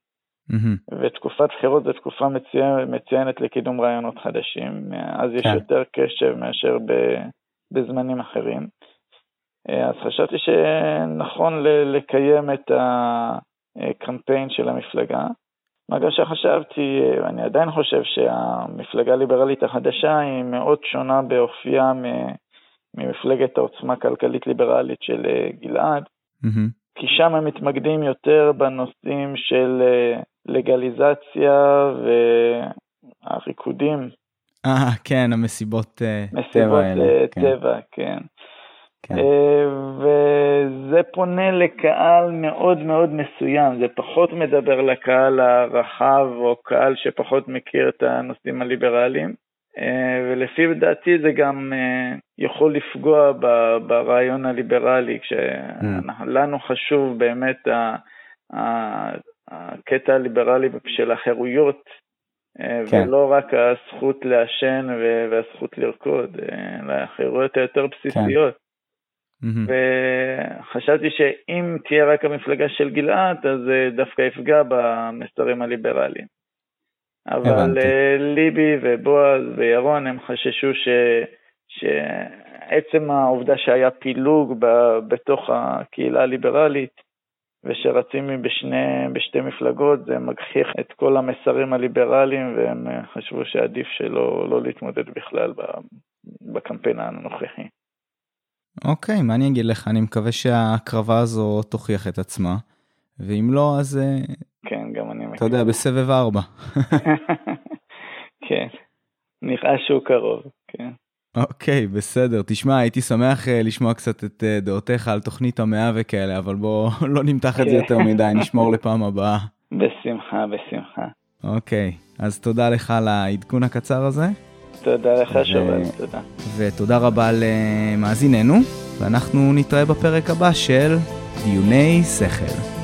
Mm-hmm. ותקופת בחירות זו תקופה מצוינת, מצוינת לקידום רעיונות חדשים, אז יש כן. יותר קשב מאשר ב, בזמנים אחרים. אה, אז חשבתי שנכון לקיים את הקמפיין של המפלגה. מה גם שחשבתי, אני עדיין חושב שהמפלגה הליברלית החדשה היא מאוד שונה באופייה ממפלגת העוצמה הכלכלית ליברלית של אה, גלעד, mm-hmm. כי שם הם מתמקדים יותר בנושאים של אה, לגליזציה והריקודים. אה, כן, המסיבות uh, טבע האלה. מסיבות טבע, כן. כן. כן. אה, וזה פונה לקהל מאוד מאוד מסוים, זה פחות מדבר לקהל הרחב או קהל שפחות מכיר את הנושאים הליברליים, אה, ולפי דעתי זה גם אה, יכול לפגוע ברעיון הליברלי, כשלנו חשוב באמת הקטע הליברלי של החירויות, כן. ולא רק הזכות לעשן והזכות לרקוד, אלא החירויות היותר בסיסיות. Mm-hmm. וחשבתי שאם תהיה רק המפלגה של גלעד, אז זה דווקא יפגע במסרים הליברליים. אבל uh, ליבי ובועז וירון הם חששו ש... שעצם העובדה שהיה פילוג ב... בתוך הקהילה הליברלית ושרצים בשני, בשתי מפלגות, זה מגחיך את כל המסרים הליברליים והם חשבו שעדיף שלא לא להתמודד בכלל בקמפיין הנוכחי. אוקיי, מה אני אגיד לך? אני מקווה שההקרבה הזו תוכיח את עצמה, ואם לא, אז... אה, כן, גם אני מקווה. אתה יודע, בסבב ארבע. כן, נראה שהוא קרוב, כן. אוקיי, בסדר. תשמע, הייתי שמח uh, לשמוע קצת את uh, דעותיך על תוכנית המאה וכאלה, אבל בוא לא נמתח את זה יותר מדי, נשמור לפעם הבאה. בשמחה, בשמחה. אוקיי, אז תודה לך על העדכון הקצר הזה. תודה לך, שובל, תודה. ותודה רבה למאזיננו, ואנחנו נתראה בפרק הבא של דיוני שכל.